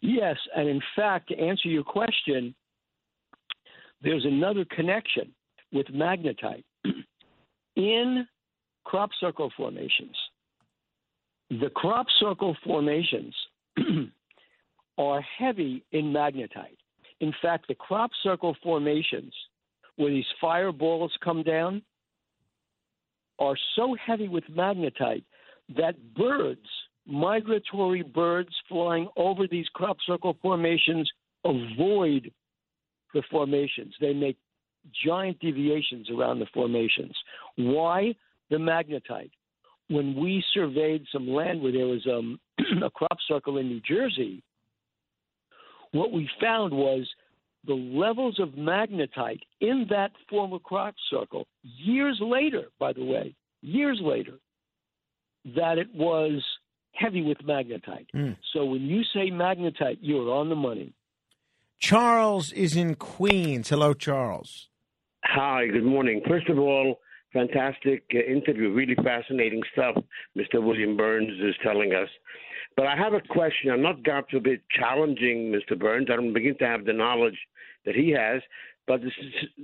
[SPEAKER 12] Yes, and in fact, to answer your question, there's another connection with magnetite. In crop circle formations, the crop circle formations are heavy in magnetite. In fact, the crop circle formations, where these fireballs come down, are so heavy with magnetite that birds, migratory birds flying over these crop circle formations, avoid the formations. They make giant deviations around the formations. Why? The magnetite. When we surveyed some land where there was um, a crop circle in New Jersey, what we found was the levels of magnetite in that former crop circle, years later, by the way, years later, that it was heavy with magnetite.
[SPEAKER 1] Mm.
[SPEAKER 12] So when you say magnetite, you're on the money.
[SPEAKER 1] Charles is in Queens. Hello, Charles.
[SPEAKER 15] Hi, good morning. First of all, fantastic uh, interview, really fascinating stuff Mr. William Birnes is telling us. But I have a question. I'm not, God forbid, challenging Mr. Birnes. I don't begin to have the knowledge that he has. But is,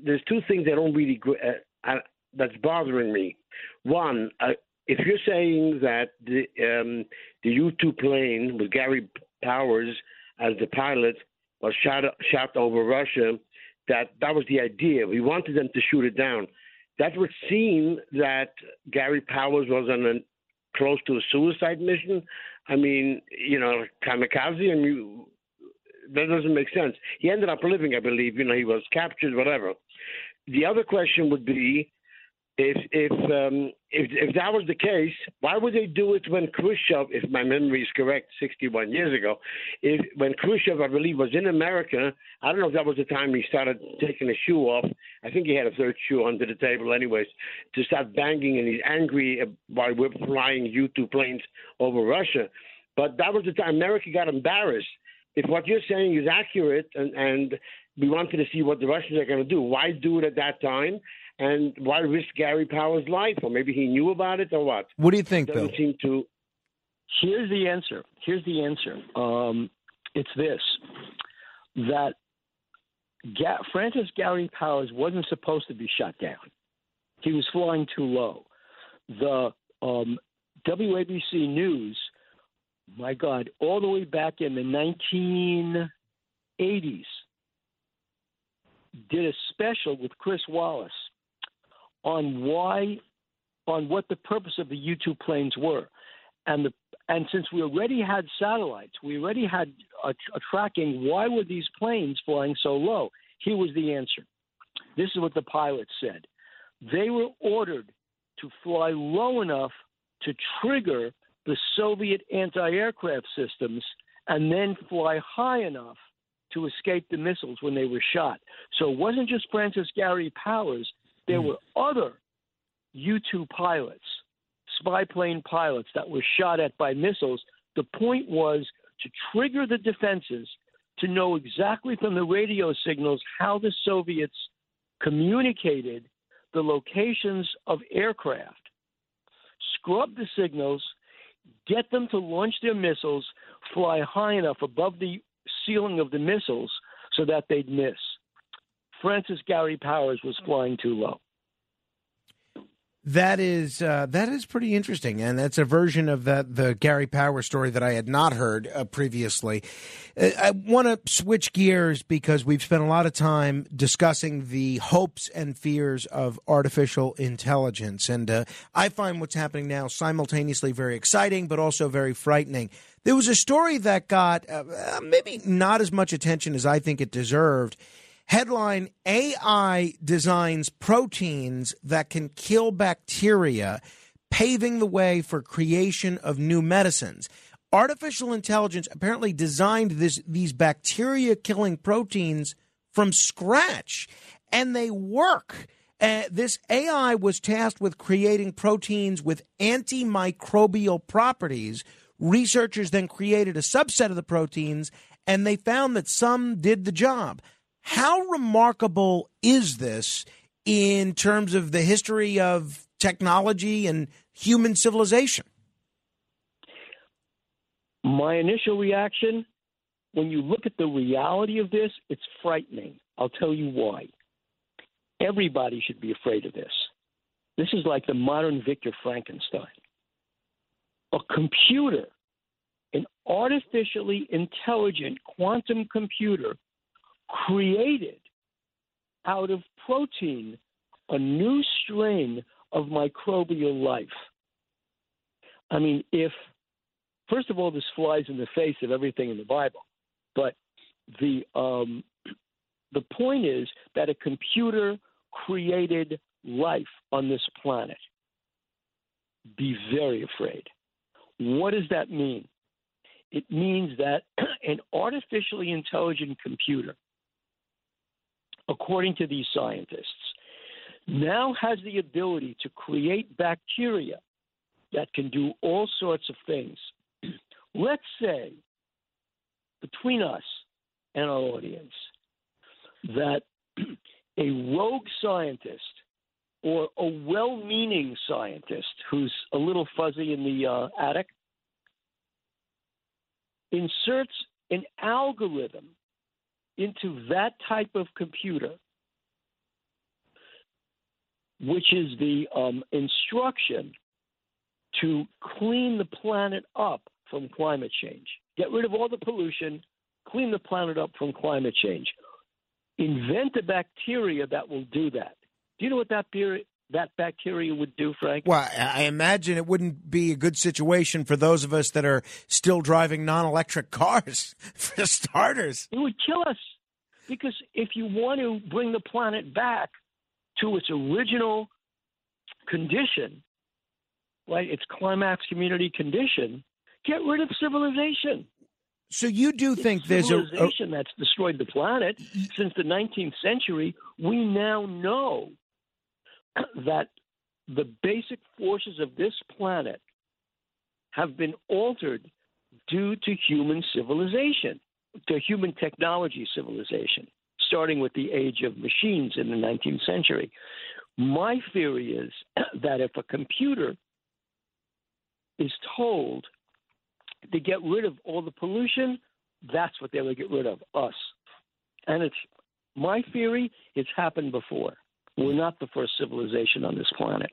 [SPEAKER 15] there's two things that don't really uh, uh, that's bothering me. One, uh, if you're saying that the um, the U-2 plane with Gary Powers as the pilot was shot shot over Russia, that that was the idea. We wanted them to shoot it down. That would seem that Gary Powers was on a close to a suicide mission. I mean, you know, kamikaze, and you that doesn't make sense. He ended up living, I believe. You know, he was captured, whatever. The other question would be, if if um, if if that was the case, why would they do it when Khrushchev, if my memory is correct, 61 years ago, if when Khrushchev, I believe, was in America, I don't know if that was the time he started taking a shoe off. I think he had a third shoe under the table, anyways, to start banging, and he's angry while we're flying U-2 planes over Russia. But that was the time America got embarrassed. If what you're saying is accurate, and, and we wanted to see what the Russians are going to do, why do it at that time? And why risk Gary Powers' life? Or maybe he knew about it, or what?
[SPEAKER 1] What do you think,
[SPEAKER 15] Doesn't
[SPEAKER 1] Bill?
[SPEAKER 15] seem to.
[SPEAKER 12] Here's the answer. Here's the answer. Um, it's this: that Ga- Francis Gary Powers wasn't supposed to be shot down. He was flying too low. The um, WABC News, my God, all the way back in the 1980s, did a special with Chris Wallace on why, on what the purpose of the U-2 planes were, and the and since we already had satellites, we already had a, a tracking. Why were these planes flying so low? Here was the answer. This is what the pilots said. They were ordered to fly low enough to trigger the Soviet anti-aircraft systems, and then fly high enough to escape the missiles when they were shot. So it wasn't just Francis Gary Powers. There hmm. were other U 2 pilots, spy plane pilots that were shot at by missiles. The point was to trigger the defenses to know exactly from the radio signals how the Soviets communicated the locations of aircraft, scrub the signals, get them to launch their missiles, fly high enough above the ceiling of the missiles so that they'd miss. Francis Gary Powers was flying too low.
[SPEAKER 1] That is uh, that is pretty interesting, and that's a version of that the Gary Power story that I had not heard uh, previously. Uh, I want to switch gears because we've spent a lot of time discussing the hopes and fears of artificial intelligence, and uh, I find what's happening now simultaneously very exciting, but also very frightening. There was a story that got uh, maybe not as much attention as I think it deserved. Headline AI designs proteins that can kill bacteria, paving the way for creation of new medicines. Artificial intelligence apparently designed this, these bacteria killing proteins from scratch, and they work. Uh, this AI was tasked with creating proteins with antimicrobial properties. Researchers then created a subset of the proteins, and they found that some did the job. How remarkable is this in terms of the history of technology and human civilization?
[SPEAKER 12] My initial reaction, when you look at the reality of this, it's frightening. I'll tell you why. Everybody should be afraid of this. This is like the modern Victor Frankenstein. A computer, an artificially intelligent quantum computer, created out of protein a new strain of microbial life. I mean, if, first of all, this flies in the face of everything in the Bible, but the, um, the point is that a computer created life on this planet. Be very afraid. What does that mean? It means that an artificially intelligent computer according to these scientists, now has the ability to create bacteria that can do all sorts of things. Let's say, between us and our audience, that a rogue scientist or a well meaning scientist who's a little fuzzy in the uh, attic inserts an algorithm into that type of computer, which is the um, instruction to clean the planet up from climate change, get rid of all the pollution, clean the planet up from climate change. Invent a bacteria that will do that. Do you know what that that bacteria would do, Frank?
[SPEAKER 1] Well, I imagine it wouldn't be a good situation for those of us that are still driving non electric cars, for starters.
[SPEAKER 12] It would kill us. Because if you want to bring the planet back to its original condition, right, its climax community condition, get rid of civilization.
[SPEAKER 1] So you do
[SPEAKER 12] it's
[SPEAKER 1] think there's a,
[SPEAKER 12] civilization that's destroyed the planet since the 19th century? We now know that the basic forces of this planet have been altered due to human civilization, to human technology civilization, starting with the age of machines in the 19th century. My theory is that if a computer is told to get rid of all the pollution, that's what they will get rid of us. And it's my theory, it's happened before. We're not the first civilization on this planet.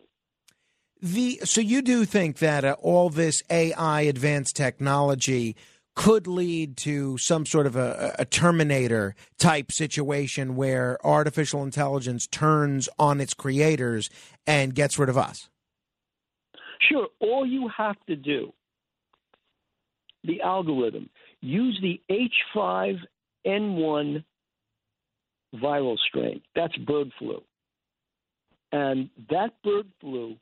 [SPEAKER 1] The so you do think that uh, all this AI advanced technology could lead to some sort of a, a, Terminator type situation where artificial intelligence turns on its creators and gets rid of us?
[SPEAKER 12] Sure. All you have to do, the algorithm, use the H5N1 viral strain. That's bird flu. And that bird flu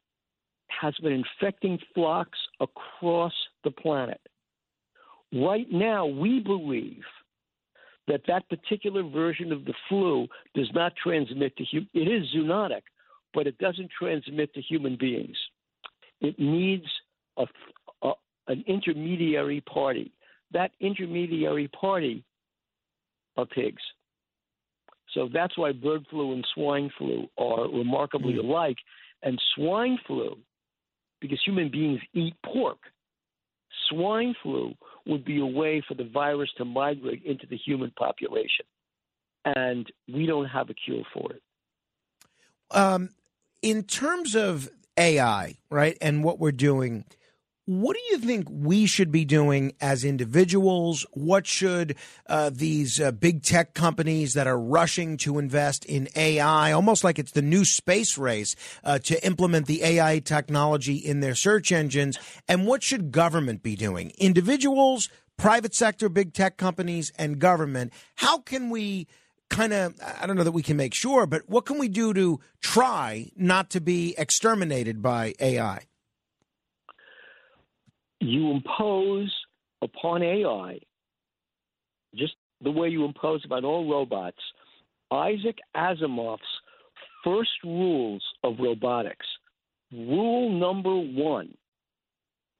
[SPEAKER 12] has been infecting flocks across the planet. Right now, we believe that that particular version of the flu does not transmit to human. It is zoonotic, but it doesn't transmit to human beings. It needs a, a, an intermediary party. That intermediary party are pigs. So that's why bird flu and swine flu are remarkably mm. alike. And swine flu, because human beings eat pork, swine flu would be a way for the virus to migrate into the human population. And we don't have a cure for it.
[SPEAKER 1] Um, in terms of AI, right, and what we're doing. What do you think we should be doing as individuals? What should uh, these uh, big tech companies that are rushing to invest in AI, almost like it's the new space race, uh, to implement the AI technology in their search engines? And what should government be doing? Individuals, private sector, big tech companies, and government. How can we? Kind of, I don't know that we can make sure, but what can we do to try not to be exterminated by AI?
[SPEAKER 12] You impose upon AI, just the way you impose upon all robots, Isaac Asimov's first rules of robotics. Rule number one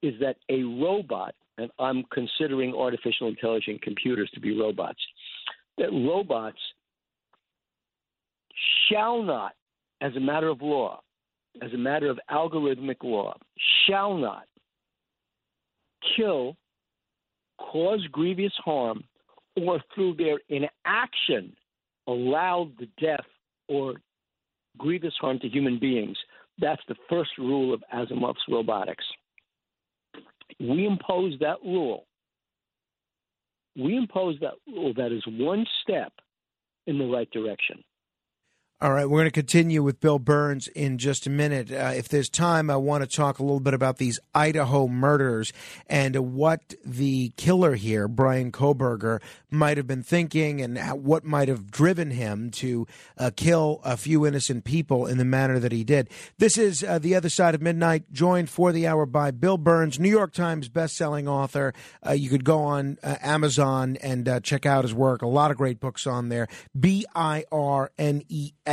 [SPEAKER 12] is that a robot, and I'm considering artificial intelligent computers to be robots, that robots shall not, as a matter of law, as a matter of algorithmic law, shall not kill, cause grievous harm, or through their inaction allow the death or grievous harm to human beings. That's the first rule of Asimov's robotics. We impose that rule. We impose that rule. That is one step in the right direction.
[SPEAKER 1] All right, we're going to continue with Bill Birnes in just a minute. Uh, if there's time, I want to talk a little bit about these Idaho murders and uh, what the killer here, Bryan Kohberger, might have been thinking and what might have driven him to uh, kill a few innocent people in the manner that he did. This is uh, The Other Side of Midnight, joined for the hour by Bill Birnes, New York Times bestselling author. Uh, you could go on uh, Amazon and check out his work. A lot of great books on there. B I R N E S.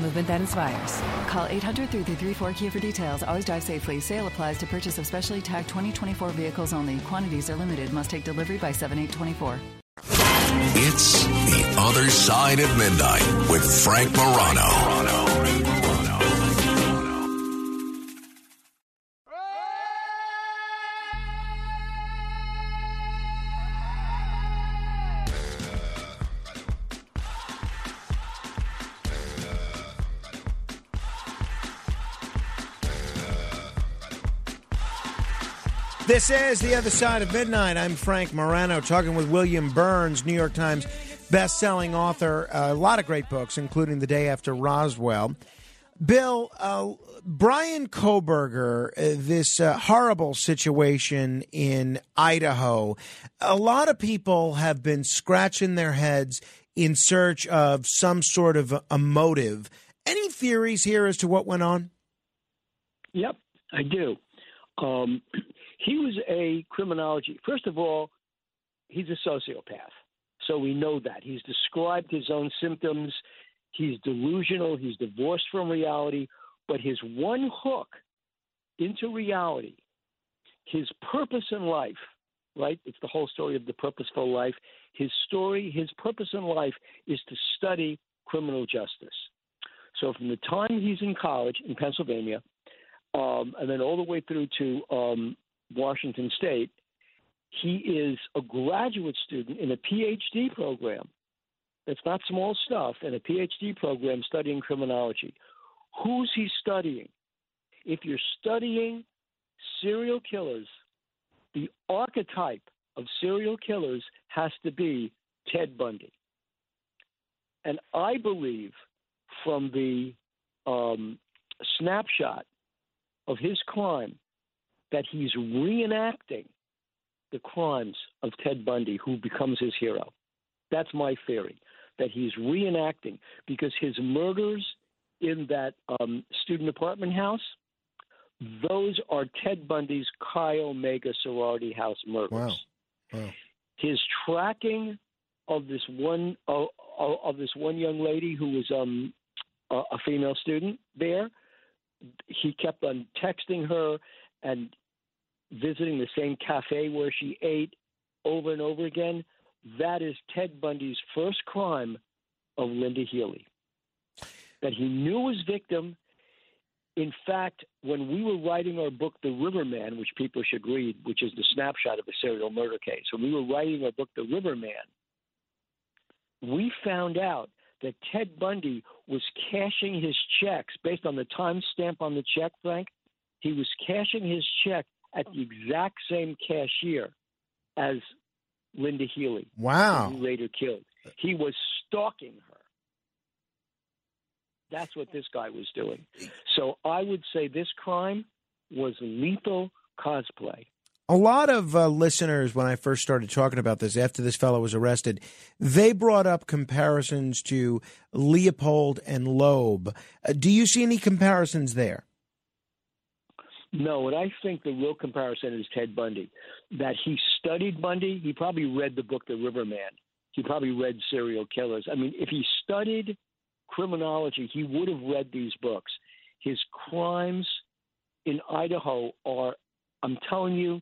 [SPEAKER 16] movement that inspires.
[SPEAKER 17] Call 800 334 Kia for details. Always drive safely. Sale applies to purchase of specially tagged 2024 vehicles only. Quantities are limited. Must take delivery by 7824.
[SPEAKER 4] It's The Other Side of Midnight with Frank Morano.
[SPEAKER 1] This is The Other Side of Midnight. I'm Frank Morano talking with William Birnes, New York Times best-selling author. Uh, a lot of great books, including The Day After Roswell. Bill, uh, Bryan Kohberger, uh, this uh, horrible situation in Idaho, a lot of people have been scratching their heads in search of some sort of a motive. Any theories here as to what went on?
[SPEAKER 12] Yep, I do. Um, he was a criminology. First of all, he's a sociopath. So we know that. He's described his own symptoms. He's delusional. He's divorced from reality. But his one hook into reality, his purpose in life, right? It's the whole story of the purposeful life. His story, his purpose in life is to study criminal justice. So from the time he's in college in Pennsylvania, um, and then all the way through to um, Washington State. He is a graduate student in a PhD program. That's not small stuff, in a PhD program studying criminology. Who's he studying? If you're studying serial killers, the archetype of serial killers has to be Ted Bundy. And I believe from the um, snapshot of his crime that he's reenacting the crimes of Ted Bundy, who becomes his hero. That's my theory, that he's reenacting because his murders in that um, student apartment house, those are Ted Bundy's Chi Omega sorority house murders.
[SPEAKER 1] Wow. wow.
[SPEAKER 12] His tracking of this one uh, of this one young lady who was um, a, a female student there, he kept on texting her and visiting the same cafe where she ate over and over again, that is Ted Bundy's first crime of Lynda Healy. That he knew his victim. In fact, when we were writing our book, The Riverman, which people should read, which is the snapshot of a serial murder case, when we were writing our book, The Riverman, we found out that Ted Bundy was cashing his checks based on the time stamp on the check, Frank. He was cashing his check at the exact same cashier as Lynda Healy.
[SPEAKER 1] Wow.
[SPEAKER 12] Who he later killed. He was stalking her. That's what this guy was doing. So I would say this crime was lethal cosplay.
[SPEAKER 1] A lot of uh, listeners, when I first started talking about this, after this fellow was arrested, they brought up comparisons to Leopold and Loeb. Uh, do you see any comparisons there?
[SPEAKER 12] No, and I think the real comparison is Ted Bundy. That he studied Bundy, he probably read the book The Riverman. He probably read Serial Killers. I mean, if he studied criminology, he would have read these books. His crimes in Idaho are, I'm telling you,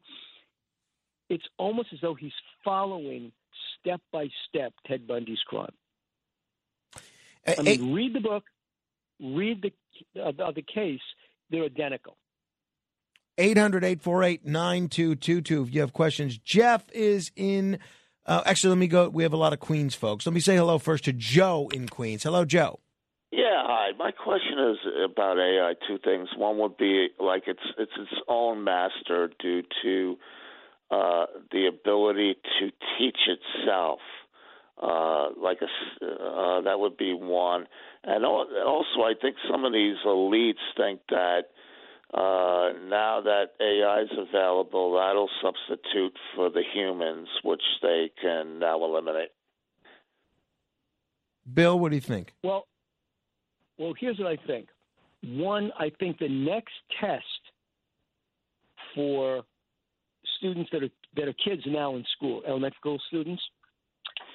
[SPEAKER 12] it's almost as though he's following step by step Ted Bundy's crime. I mean, read the book, read the uh, the case; they're identical.
[SPEAKER 1] 800 848 9222 if you have questions. Jeff is in. Uh, actually, let me go. We have a lot of Queens folks. Let me say hello first to Joe in Queens. Hello, Joe.
[SPEAKER 18] Yeah, hi. My question is about AI. Two things. One would be like it's it's its own master due to uh, the ability to teach itself. Uh, like a, uh, that would be one, and also I think some of these elites think that uh, now that AI is available, that'll substitute for the humans, which they can now eliminate.
[SPEAKER 1] Bill, what do you think?
[SPEAKER 12] Well, well, here's what I think. One, I think the next test for students that are that are kids now in school, elementary school students,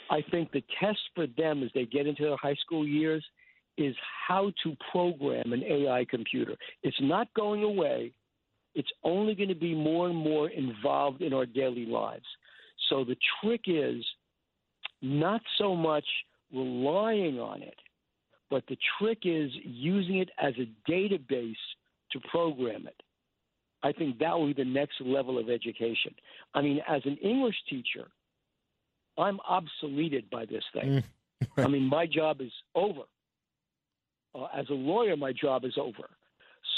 [SPEAKER 12] I think the test for them as they get into their high school years is how to program an AI computer. It's not going away. It's only going to be more and more involved in our daily lives. So the trick is not so much relying on it, but the trick is using it as a database to program it. I think that will be the next level of education. I mean, as an English teacher, I'm obsoleted by this thing. Mm. I mean, my job is over. Uh, as a lawyer, my job is over.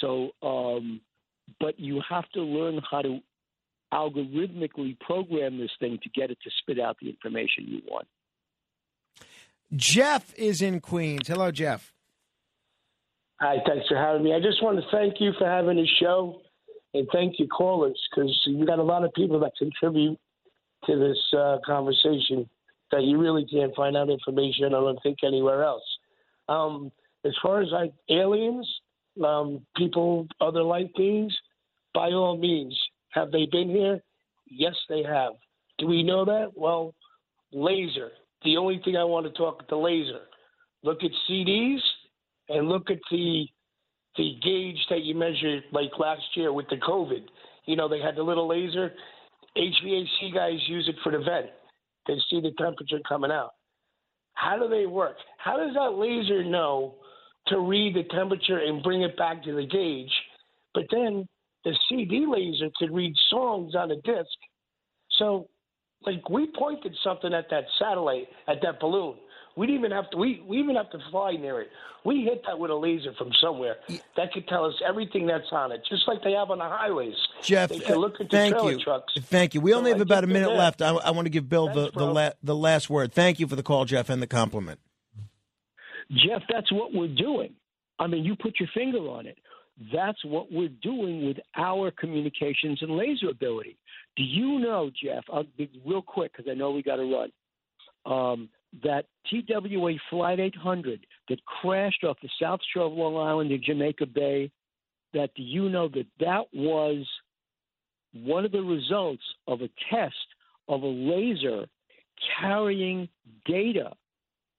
[SPEAKER 12] So, um, but you have to learn how to algorithmically program this thing to get it to spit out the information you want.
[SPEAKER 1] Jeff is in Queens. Hello, Jeff.
[SPEAKER 19] Hi, thanks for having me. I just want to thank you for having a show and thank you, callers, because you got a lot of people that contribute to this uh, conversation that you really can't find out information, I don't think, anywhere else. Um, as far as like aliens, um, people, other life beings, by all means, have they been here? Yes, they have. Do we know that? Well, laser. The only thing I want to talk the laser. Look at CDs and look at the the gauge that you measured like last year with the COVID. You know, they had the little laser. HVAC guys use it for the vent. They see the temperature coming out. How do they work? How does that laser know to read the temperature and bring it back to the gauge? But then the CD laser could read songs on a disc. So, like, we pointed something at that satellite, at that balloon. We didn't even have to. We, we even have to fly near it. We hit that with a laser from somewhere. That could tell us everything that's on it, just like they have on the highways.
[SPEAKER 1] Jeff,
[SPEAKER 19] they can look at the
[SPEAKER 1] thank you.
[SPEAKER 19] trucks.
[SPEAKER 1] Thank you. We only
[SPEAKER 19] So
[SPEAKER 1] have
[SPEAKER 19] I
[SPEAKER 1] about a minute left. I, I want to give Bill the
[SPEAKER 19] Thanks,
[SPEAKER 1] the,
[SPEAKER 19] bro.
[SPEAKER 1] la- the last word. Thank you for the call, Jeff, and the compliment.
[SPEAKER 12] Jeff, that's what we're doing. I mean, you put your finger on it. That's what we're doing with our communications and laser ability. Do you know, Jeff? I'll be real quick because I know we got to run. Um, that TWA Flight 800 that crashed off the South Shore of Long Island in Jamaica Bay. That do you know that that was one of the results of a test of a laser carrying data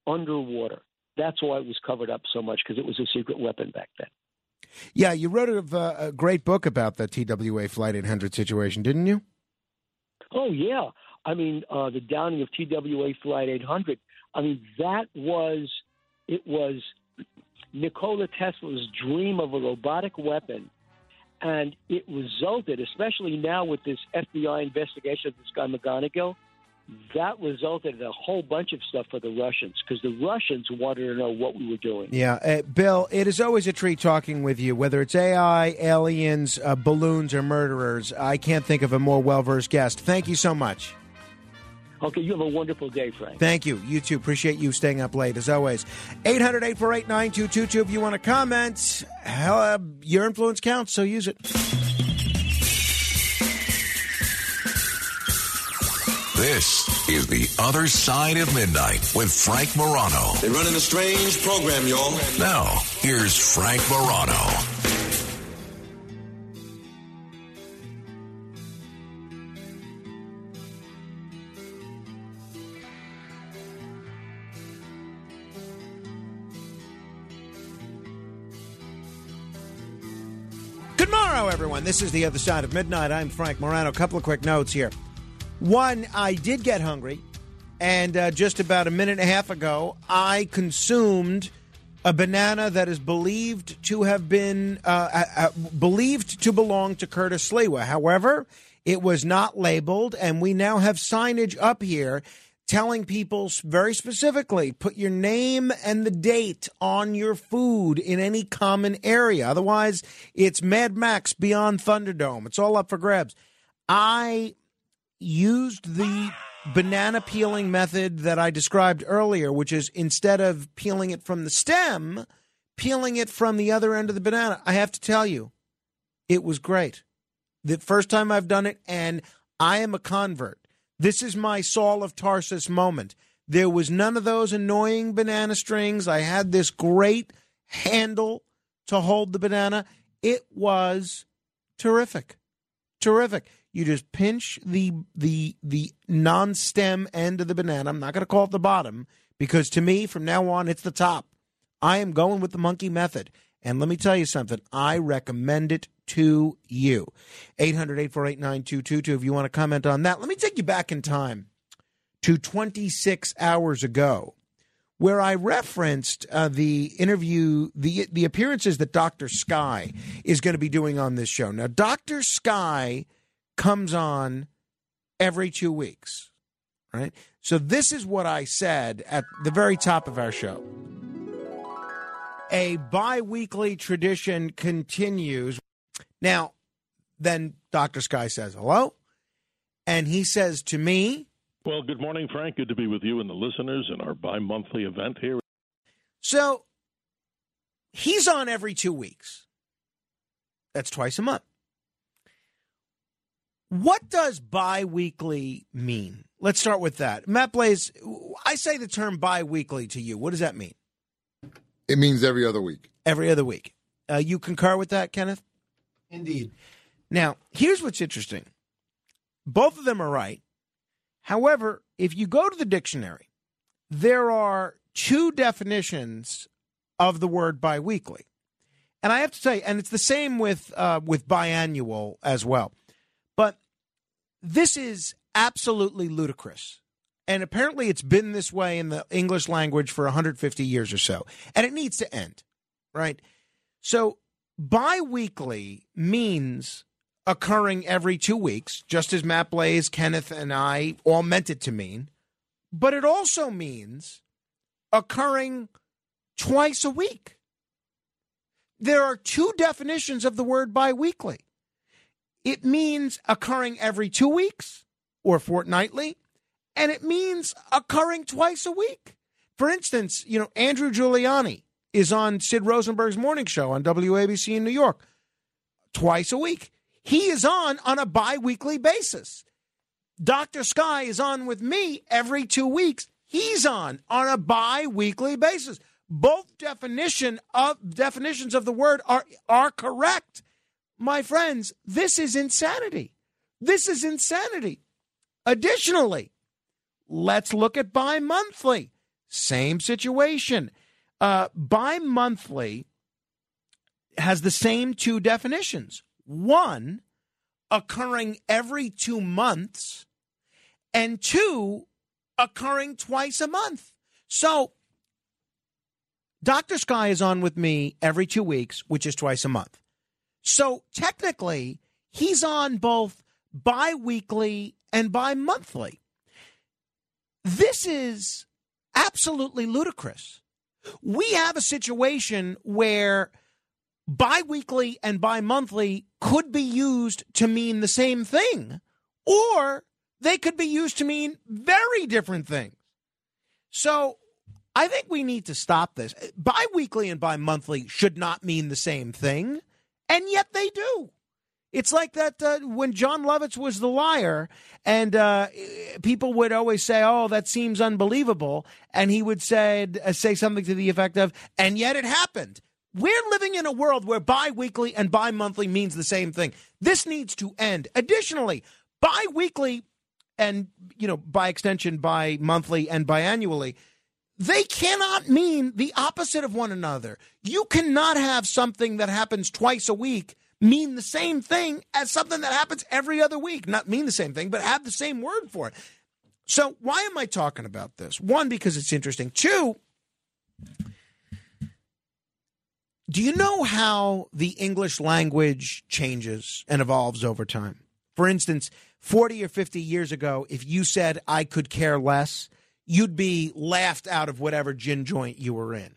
[SPEAKER 12] underwater. That's why it was covered up so much because it was a secret weapon back then.
[SPEAKER 1] Yeah, you wrote a, uh, a great book about the TWA Flight 800 situation, didn't you?
[SPEAKER 12] Oh yeah, I mean uh, the downing of TWA Flight 800. I mean that was it was Nikola Tesla's dream of a robotic weapon, and it resulted, especially now with this FBI investigation of this guy McGonigal, that resulted in a whole bunch of stuff for the Russians because the Russians wanted to know what we were doing.
[SPEAKER 1] Yeah, uh, Bill, it is always a treat talking with you, whether it's AI, aliens, uh, balloons, or murderers. I can't think of a more well versed guest. Thank you so much.
[SPEAKER 12] Okay, you have a wonderful day, Frank.
[SPEAKER 1] Thank you. You too. Appreciate you staying up late, as always. 800 848 9222 if you want to comment. Hell, uh, your influence counts, so use it.
[SPEAKER 4] This is The Other Side of Midnight with Frank Morano.
[SPEAKER 9] They're running a strange program, y'all.
[SPEAKER 4] Now, here's Frank Morano.
[SPEAKER 1] Good morrow, everyone. This is The Other Side of Midnight. I'm Frank Morano. A couple of quick notes here. One, I did get hungry, and uh, just about a minute and a half ago, I consumed a banana that is believed to have been uh, uh, uh, believed to belong to Curtis Sliwa. However, it was not labeled, and we now have signage up here telling people very specifically put your name and the date on your food in any common area. Otherwise, it's Mad Max Beyond Thunderdome. It's all up for grabs. I used the banana peeling method that I described earlier, which is instead of peeling it from the stem, peeling it from the other end of the banana. I have to tell you, it was great. The first time I've done it, and I am a convert. This is my Saul of Tarsus moment. There was none of those annoying banana strings. I had this great handle to hold the banana. It was terrific. Terrific. You just pinch the the the non-stem end of the banana. I'm not going to call it the bottom because to me from now on it's the top. I am going with the monkey method. And let me tell you something. I recommend it to you. 800-848-9222 if you want to comment on that. Let me take you back in time to 26 hours ago where I referenced uh, the interview, the the appearances that Dr. Sky is going to be doing on this show. Now, Dr. Sky comes on every two weeks, right? So this is what I said at the very top of our show. A bi-weekly tradition continues. Now, then Dr. Sky says hello, and he says to me,
[SPEAKER 20] Well, good morning, Frank. Good to be with you and the listeners in our bi monthly event here.
[SPEAKER 1] So he's on every two weeks. That's twice a month. What does bi weekly mean? Let's start with that. Matt Blaze, I say the term bi weekly to you. What does that mean?
[SPEAKER 21] It means every other week.
[SPEAKER 1] Every other week. Uh, you concur with that, Kenneth?
[SPEAKER 22] Indeed.
[SPEAKER 1] Now, here's what's interesting both of them are right. However, if you go to the dictionary, there are two definitions of the word biweekly. And I have to tell you, and it's the same with uh, with biannual as well. This is absolutely ludicrous. And apparently it's been this way in the English language for 150 years or so. And it needs to end, right? So biweekly means occurring every two weeks, just as Matt Blaze, Kenneth, and I all meant it to mean. But it also means occurring twice a week. There are two definitions of the word biweekly. It means occurring every two weeks or fortnightly, and it means occurring twice a week. For instance, you know, Andrew Giuliani is on Sid Rosenberg's morning show on WABC in New York twice a week. He is on on a bi-weekly basis. Dr. Sky is on with me every 2 weeks. He's on on a bi-weekly basis. Both definition of definitions of the word are are correct. My friends, this is insanity. This is insanity. Additionally, let's look at bi-monthly. Same situation. Uh, bi-monthly has the same two definitions. One, occurring every two months, and two, occurring twice a month. So, Dr. Sky is on with me every two weeks, which is twice a month. So, technically, he's on both bi weekly and bi monthly. This is absolutely ludicrous. We have a situation where biweekly and bi-monthly could be used to mean the same thing or they could be used to mean very different things. So, I think we need to stop this. Biweekly and bi-monthly should not mean the same thing, and yet they do. It's like that uh, when Jon Lovitz was the liar, and uh, people would always say, "Oh, that seems unbelievable," and he would say uh, say something to the effect of, "And yet it happened." We're living in a world where bi-weekly and bi-monthly means the same thing. This needs to end. Additionally, bi-weekly and you know by extension bi-monthly and biannually they cannot mean the opposite of one another. You cannot have something that happens twice a week mean the same thing as something that happens every other week. Not mean the same thing, but have the same word for it. So, why am I talking about this? One, because it's interesting. Two, do you know how the English language changes and evolves over time? For instance, 40 or 50 years ago, if you said, I could care less, you'd be laughed out of whatever gin joint you were in.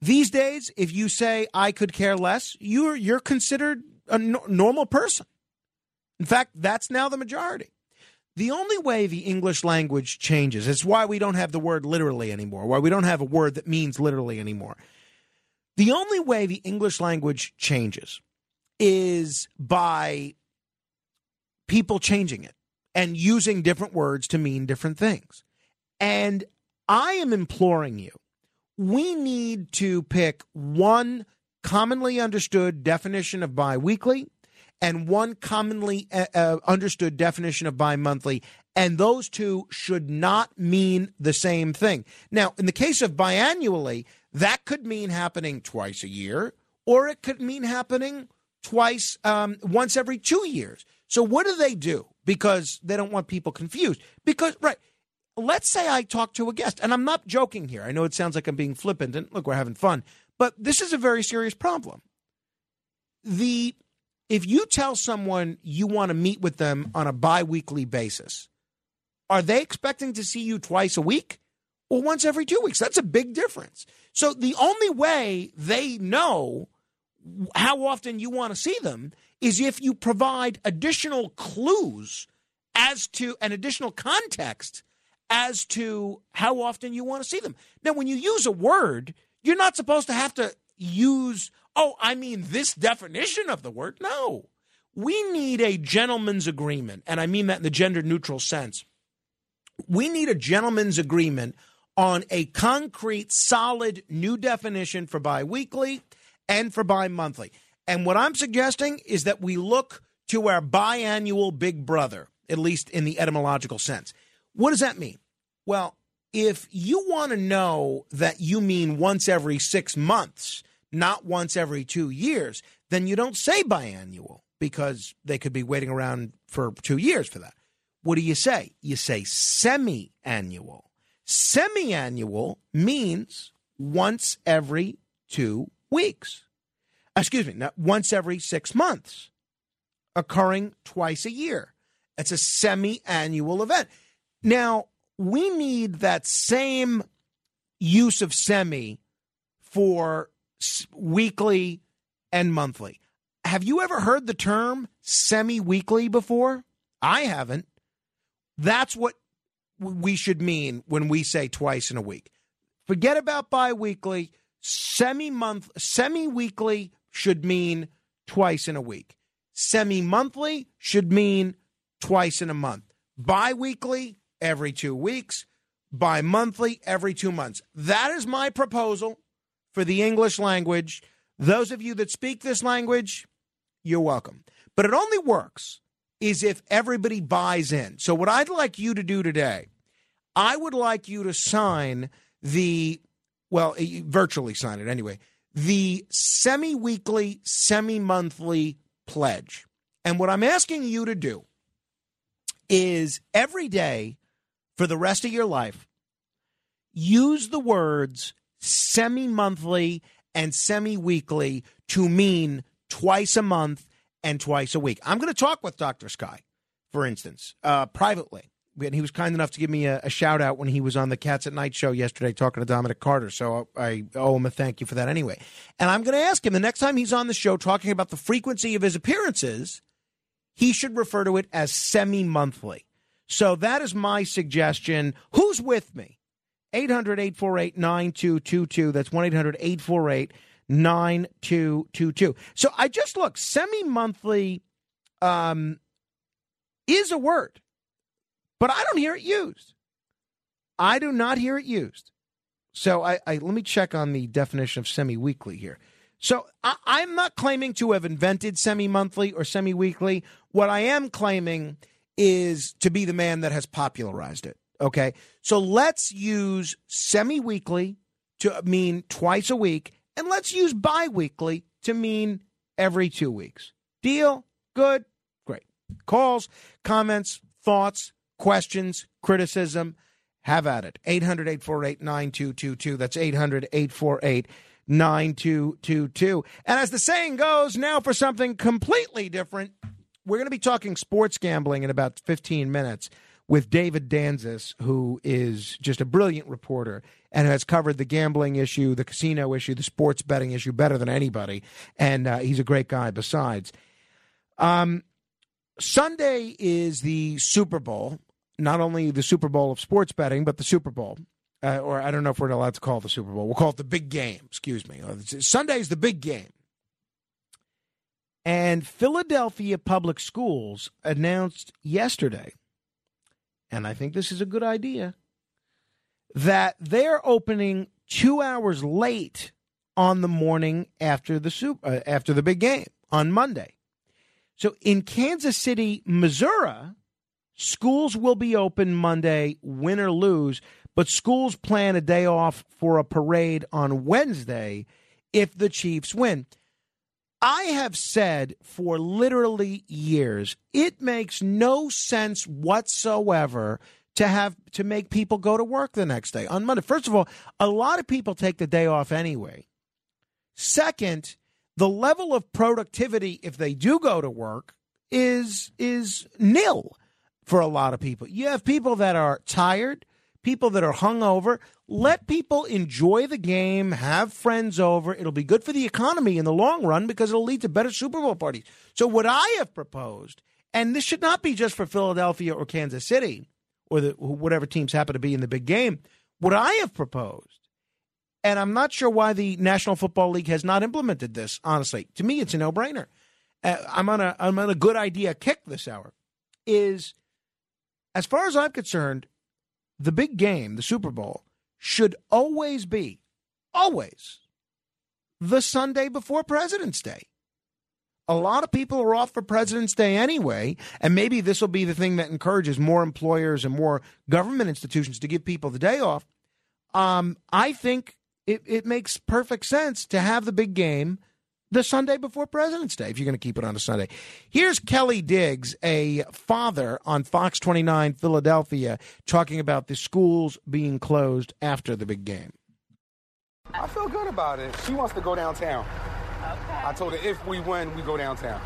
[SPEAKER 1] These days, if you say I could care less, you're you're considered a no- normal person. In fact, that's now the majority. The only way the English language changes, it's why we don't have the word literally anymore, why we don't have a word that means literally anymore. The only way the English language changes is by people changing it and using different words to mean different things. And I am imploring you. We need to pick one commonly understood definition of biweekly and one commonly uh, uh, understood definition of bi-monthly and those two should not mean the same thing. Now in the case of biannually that could mean happening twice a year or it could mean happening twice um, once every two years. So what do they do? Because they don't want people confused. Because right let's say I talk to a guest, and I'm not joking here. I know it sounds like I'm being flippant, and look, we're having fun, but this is a very serious problem. The if you tell someone you want to meet with them on a biweekly basis, are they expecting to see you twice a week or once every two weeks? That's a big difference. So the only way they know how often you want to see them is if you provide additional clues as to an additional context as to how often you want to see them. Now, when you use a word, you're not supposed to have to use, oh, I mean this definition of the word. No. We need a gentleman's agreement, and I mean that in the gender neutral sense. We need a gentleman's agreement on a concrete, solid new definition for biweekly and for bi monthly. And what I'm suggesting is that we look to our biannual big brother, at least in the etymological sense. What does that mean? Well, if you want to know that you mean once every six months, not once every two years, then you don't say biannual because they could be waiting around for two years for that. What do you say? You say semi annual. Semi annual means once every two weeks. Excuse me, not once every six months, occurring twice a year. It's a semi annual event. Now, we need that same use of semi for weekly and monthly. Have you ever heard the term semi weekly before? I haven't. That's what we should mean when we say twice in a week. Forget about bi weekly. Semi month, semi weekly should mean twice in a week. Semi monthly should mean twice in a month. Bi weekly every two weeks, bi monthly every two months. That is my proposal for the English language. Those of you that speak this language, you're welcome. But it only works is if everybody buys in. So what I'd like you to do today, I would like you to sign the well, eh, virtually sign it anyway, the semi weekly, semi monthly pledge. And what I'm asking you to do is every day for the rest of your life, use the words semi monthly and semi weekly to mean twice a month and twice a week. I'm going to talk with Dr. Sky, for instance, uh, privately. And he was kind enough to give me a, a, shout out when he was on the Cats at Night show yesterday talking to Dominic Carter. So I owe him a thank you for that anyway. And I'm going to ask him the next time he's on the show talking about the frequency of his appearances, he should refer to it as semi monthly. So that is my suggestion. Who's with me? 800 848 9222. That's 1 800 848 9222. So I just look, semi monthly um, is a word, but I don't hear it used. I do not hear it used. So I, I let me check on the definition of semi weekly here. So I, I'm not claiming to have invented semi monthly or semi weekly. What I am claiming is to be the man that has popularized it. Okay. So let's use semi weekly to mean twice a week, and let's use bi weekly to mean every two weeks. Deal? Good? Great. Calls, comments, thoughts, questions, criticism, have at it. 800 848 9222. That's 800 848 9222. And as the saying goes, now for something completely different, we're going to be talking sports gambling in about 15 minutes with David Danzis, who is just a brilliant reporter and has covered the gambling issue, the casino issue, the sports betting issue better than anybody. And uh, he's a great guy besides. Um, Sunday is the Super Bowl, not only the Super Bowl of sports betting, but the Super Bowl. Uh, or I don't know if we're allowed to call it the Super Bowl. We'll call it the big game. Excuse me. Sunday is the big game. And Philadelphia Public Schools announced yesterday, and I think this is a good idea, that they're opening two hours late on the morning after the super, uh, after the big game on Monday. So in Kansas City, Missouri, schools will be open Monday, win or lose, but schools plan a day off for a parade on Wednesday if the Chiefs win. I have said for literally years, it makes no sense whatsoever to have to make people go to work the next day on Monday. First of all, a lot of people take the day off anyway. Second, the level of productivity if they do go to work is is nil for a lot of people. You have people that are tired, people that are hungover. Let people enjoy the game, have friends over. It'll be good for the economy in the long run because it'll lead to better Super Bowl parties. So, what I have proposed, and this should not be just for Philadelphia or Kansas City or the, whatever teams happen to be in the big game, what I have proposed, and I'm not sure why the National Football League has not implemented this, honestly. To me, it's a no brainer. Uh, I'm, on a, I'm on a good idea kick this hour, is as far as I'm concerned, the big game, the Super Bowl, should always be, always, the Sunday before President's Day. A lot of people are off for President's Day anyway, and maybe this will be the thing that encourages more employers and more government institutions to give people the day off. Um, I think it, it makes perfect sense to have the big game the Sunday before President's Day, if you're going to keep it on a Sunday. Here's Kelly Diggs, a father on Fox 29 Philadelphia, talking about the schools being closed after the big game.
[SPEAKER 23] I feel good about it. She wants to go downtown.
[SPEAKER 24] Okay.
[SPEAKER 23] I told her if we win, we go downtown.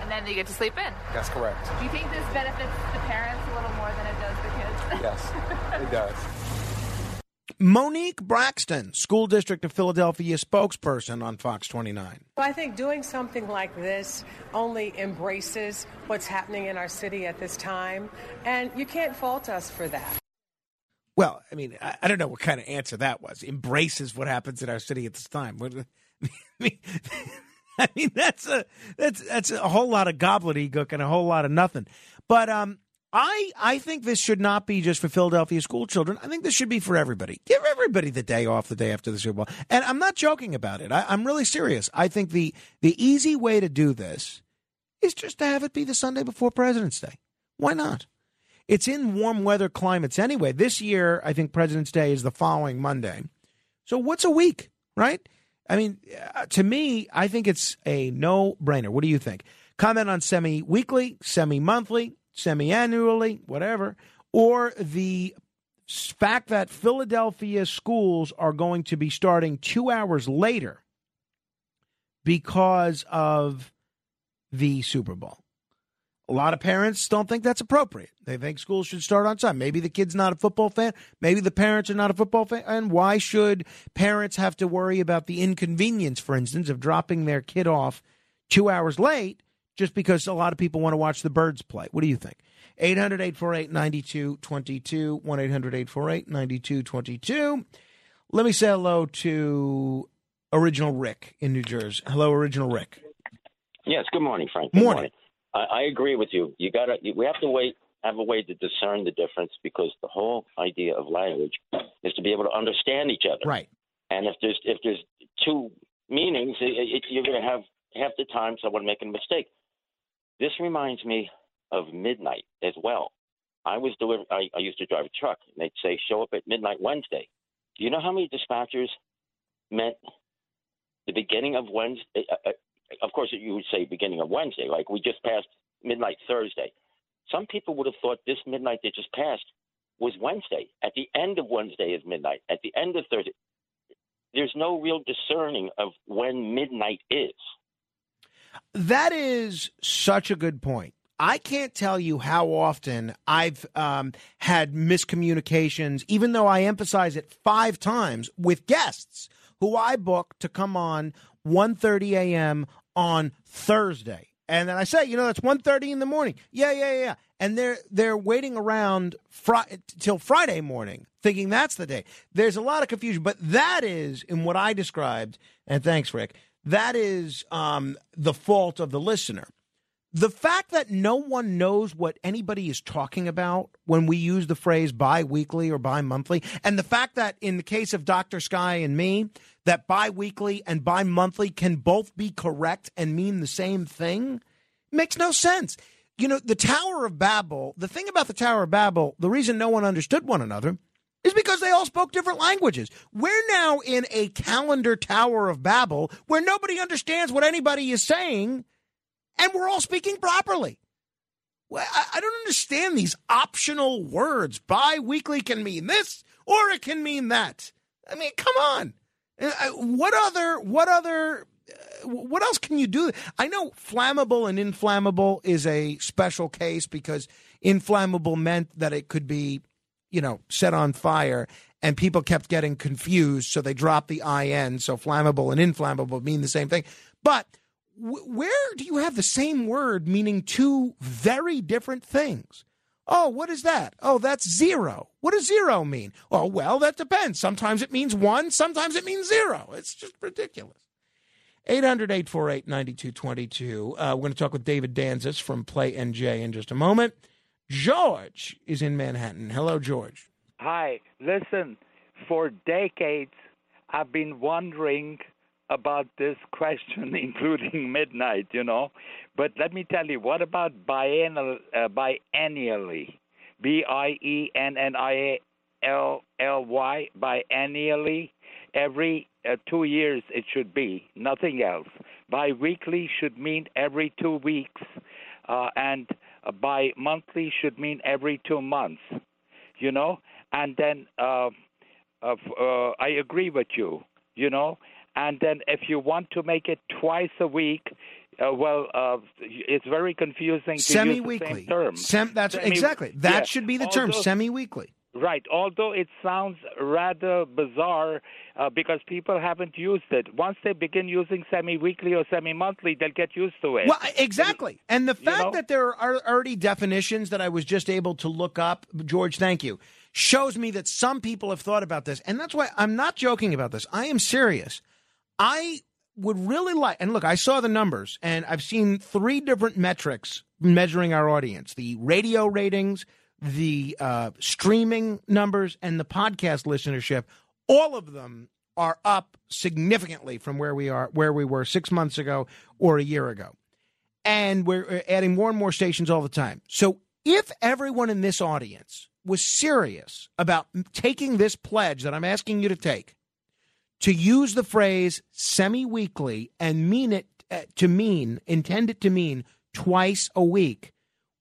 [SPEAKER 24] And then you get to sleep in.
[SPEAKER 23] That's correct.
[SPEAKER 24] Do you think this benefits the parents a little more than it does the kids?
[SPEAKER 23] Yes, it does.
[SPEAKER 1] Monique Braxton, School District of Philadelphia spokesperson on Fox 29.
[SPEAKER 22] I think doing something like this only embraces what's happening in our city at this time, and you can't fault us for that.
[SPEAKER 1] Well, I mean, I, I don't know what kind of answer that was. Embraces what happens in our city at this time. What, I mean, that's a that's that's a whole lot of gobbledygook and a whole lot of nothing. But um, I I think this should not be just for Philadelphia school children. I think this should be for everybody. Give everybody the day off the day after the Super Bowl. And I'm not joking about it. I, I'm really serious. I think the the easy way to do this is just to have it be the Sunday before President's Day. Why not? It's in warm weather climates anyway. This year, I think President's Day is the following Monday. So what's a week, right? I mean, uh, to me, I think it's a no brainer. What do you think? Comment on semi weekly, semi monthly, semi annually, whatever, or the fact that Philadelphia schools are going to be starting two hours later because of the Super Bowl. A lot of parents don't think that's appropriate. They think schools should start on time. Maybe the kid's not a football fan. Maybe the parents are not a football fan. And why should parents have to worry about the inconvenience, for instance, of dropping their kid off two hours late just because a lot of people want to watch the birds play? What do you think? 800 848 9222, 1 800 848 9222. Let me say hello to Original Rick in New Jersey. Hello, Original Rick.
[SPEAKER 25] Yes. Good morning, Frank. Good
[SPEAKER 1] Morning.
[SPEAKER 25] I, I agree with you. You got to. We have to wait. Have a way to discern the difference because the whole idea of language is to be able to understand each other.
[SPEAKER 1] Right.
[SPEAKER 25] And if there's if there's two meanings, it, it, you're going to have half the time someone making a mistake. This reminds me of midnight as well. I was doing. I, I used to drive a truck, and they'd say, "Show up at midnight Wednesday." Do you know how many dispatchers meant the beginning of Wednesday? Uh, uh, of course, you would say beginning of Wednesday, like we just passed midnight Thursday. Some people would have thought this midnight that just passed was Wednesday. At the end of Wednesday is midnight. At the end of Thursday, there's no real discerning of when midnight is.
[SPEAKER 1] That is such a good point. I can't tell you how often I've um, had miscommunications, even though I emphasize it five times with guests who I book to come on 1.30 a.m. on Thursday. And then I say, you know, that's 1.30 in the morning. Yeah, yeah, yeah. And they're they're waiting around fri- till Friday morning, thinking that's the day. There's a lot of confusion, but that is in what I described. And thanks, Rick. That is um, the fault of the listener. The fact that no one knows what anybody is talking about when we use the phrase bi weekly or bi monthly, and the fact that in the case of Dr. Sky and me, that bi weekly and bi monthly can both be correct and mean the same thing makes no sense. You know, the Tower of Babel, the thing about the Tower of Babel, the reason no one understood one another is because they all spoke different languages. We're now in a calendar Tower of Babel where nobody understands what anybody is saying and we're all speaking properly. Well, I, I don't understand these optional words. Bi weekly can mean this or it can mean that. I mean, come on. Uh, uh, What other, what other, uh, what else can you do? I know flammable and inflammable is a special case because inflammable meant that it could be, you know, set on fire and people kept getting confused. So they dropped the IN. So flammable and inflammable mean the same thing. But wh- where do you have the same word meaning two very different things? Oh, what is that? Oh, that's zero. What does zero mean? Oh, well, that depends. Sometimes it means one, sometimes it means zero. It's just ridiculous. 800 848 9222. Uh, We're going to talk with David Danzis from PlayNJ in just a moment. George is in Manhattan. Hello, George.
[SPEAKER 26] Hi, listen, for decades I've been wondering about this question, including midnight, you know. But let me tell you, what about biennial, uh, biennially? B I E N N I L L Y, biennially? Every uh, two years it should be, nothing else. Bi-weekly should mean every two weeks, uh, and uh, bi-monthly should mean every two months, you know. And then uh, uh, uh, I agree with you, you know. And then if you want to make it twice a week, uh, well, uh, it's very confusing to
[SPEAKER 1] Semi
[SPEAKER 26] use the
[SPEAKER 1] weekly.
[SPEAKER 26] same term.
[SPEAKER 1] Sem- that's
[SPEAKER 26] Semi-
[SPEAKER 1] exactly. That
[SPEAKER 26] yeah.
[SPEAKER 1] should be the term,
[SPEAKER 26] Although-
[SPEAKER 1] semi weekly.
[SPEAKER 26] Right. Although it sounds rather bizarre uh, because people haven't used it. Once they begin using semi-weekly or semi-monthly, they'll get used to it.
[SPEAKER 1] Well, exactly. And the fact
[SPEAKER 26] know?
[SPEAKER 1] that there are already definitions that I was just able to look up, George, thank you, shows me that some people have thought about this. And that's why I'm not joking about this. I am serious. I would really like, and look, I saw the numbers and I've seen three different metrics measuring our audience the radio ratings, the uh, streaming numbers, and the podcast listenership. All of them are up significantly from where we are, where we were six months ago or a year ago and we're uh, adding more and more stations all the time. So if everyone in this audience was serious about taking this pledge that I'm asking you to take to use the phrase semi weekly and mean it uh, to mean, intend it to mean twice a week,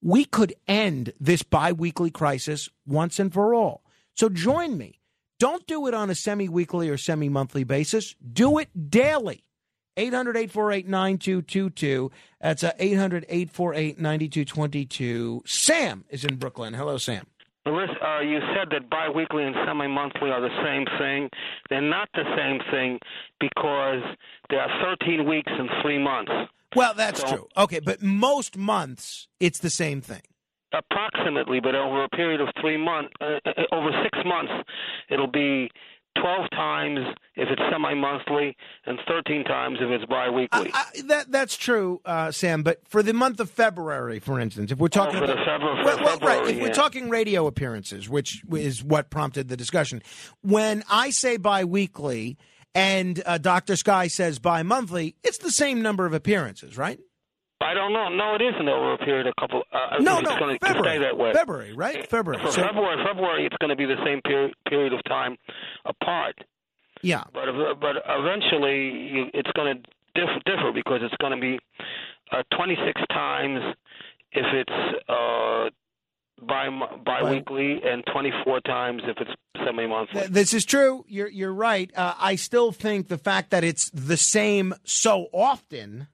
[SPEAKER 1] we could end this bi weekly crisis once and for all. So join me. Don't do it on a semi weekly or semi monthly basis, do it daily. 800 848 9222. That's uh, 800 848 9222. Sam is in Brooklyn. Hello, Sam.
[SPEAKER 27] Uh, you said that biweekly and semi-monthly are the same thing. They're not the same thing because there are 13 weeks and three months.
[SPEAKER 1] Well, that's
[SPEAKER 27] So-
[SPEAKER 1] true. Okay, but most months it's the same thing.
[SPEAKER 27] Approximately, but over a period of three months, uh, uh, over six months, it'll be 12 times if it's semi-monthly and 13 times if it's biweekly.
[SPEAKER 1] I, that that's true, uh, Sam. But for the month of February, for instance, if we're talking
[SPEAKER 27] Oh, for the
[SPEAKER 1] about
[SPEAKER 27] February-
[SPEAKER 1] well, well,
[SPEAKER 27] February,
[SPEAKER 1] right, if we're talking radio appearances, which is what prompted the discussion, when I say biweekly and uh, Doctor Sky says bi-monthly, it's the same number of appearances, right?
[SPEAKER 27] I don't know. No, it isn't over a period of a couple. Uh,
[SPEAKER 1] No,
[SPEAKER 27] it's
[SPEAKER 1] no,
[SPEAKER 27] going to
[SPEAKER 1] February.
[SPEAKER 27] stay that way.
[SPEAKER 1] February, right? February.
[SPEAKER 27] For
[SPEAKER 1] So-
[SPEAKER 27] February, February, it's going to be the same period period of time apart.
[SPEAKER 1] Yeah.
[SPEAKER 27] But but eventually, you, it's going to differ, differ because it's going to be uh, 26 times if it's uh, bi biweekly and 24 times if it's semi-monthly.
[SPEAKER 1] Th- This is true. You're you're right. Uh, I still think the fact that it's the same so often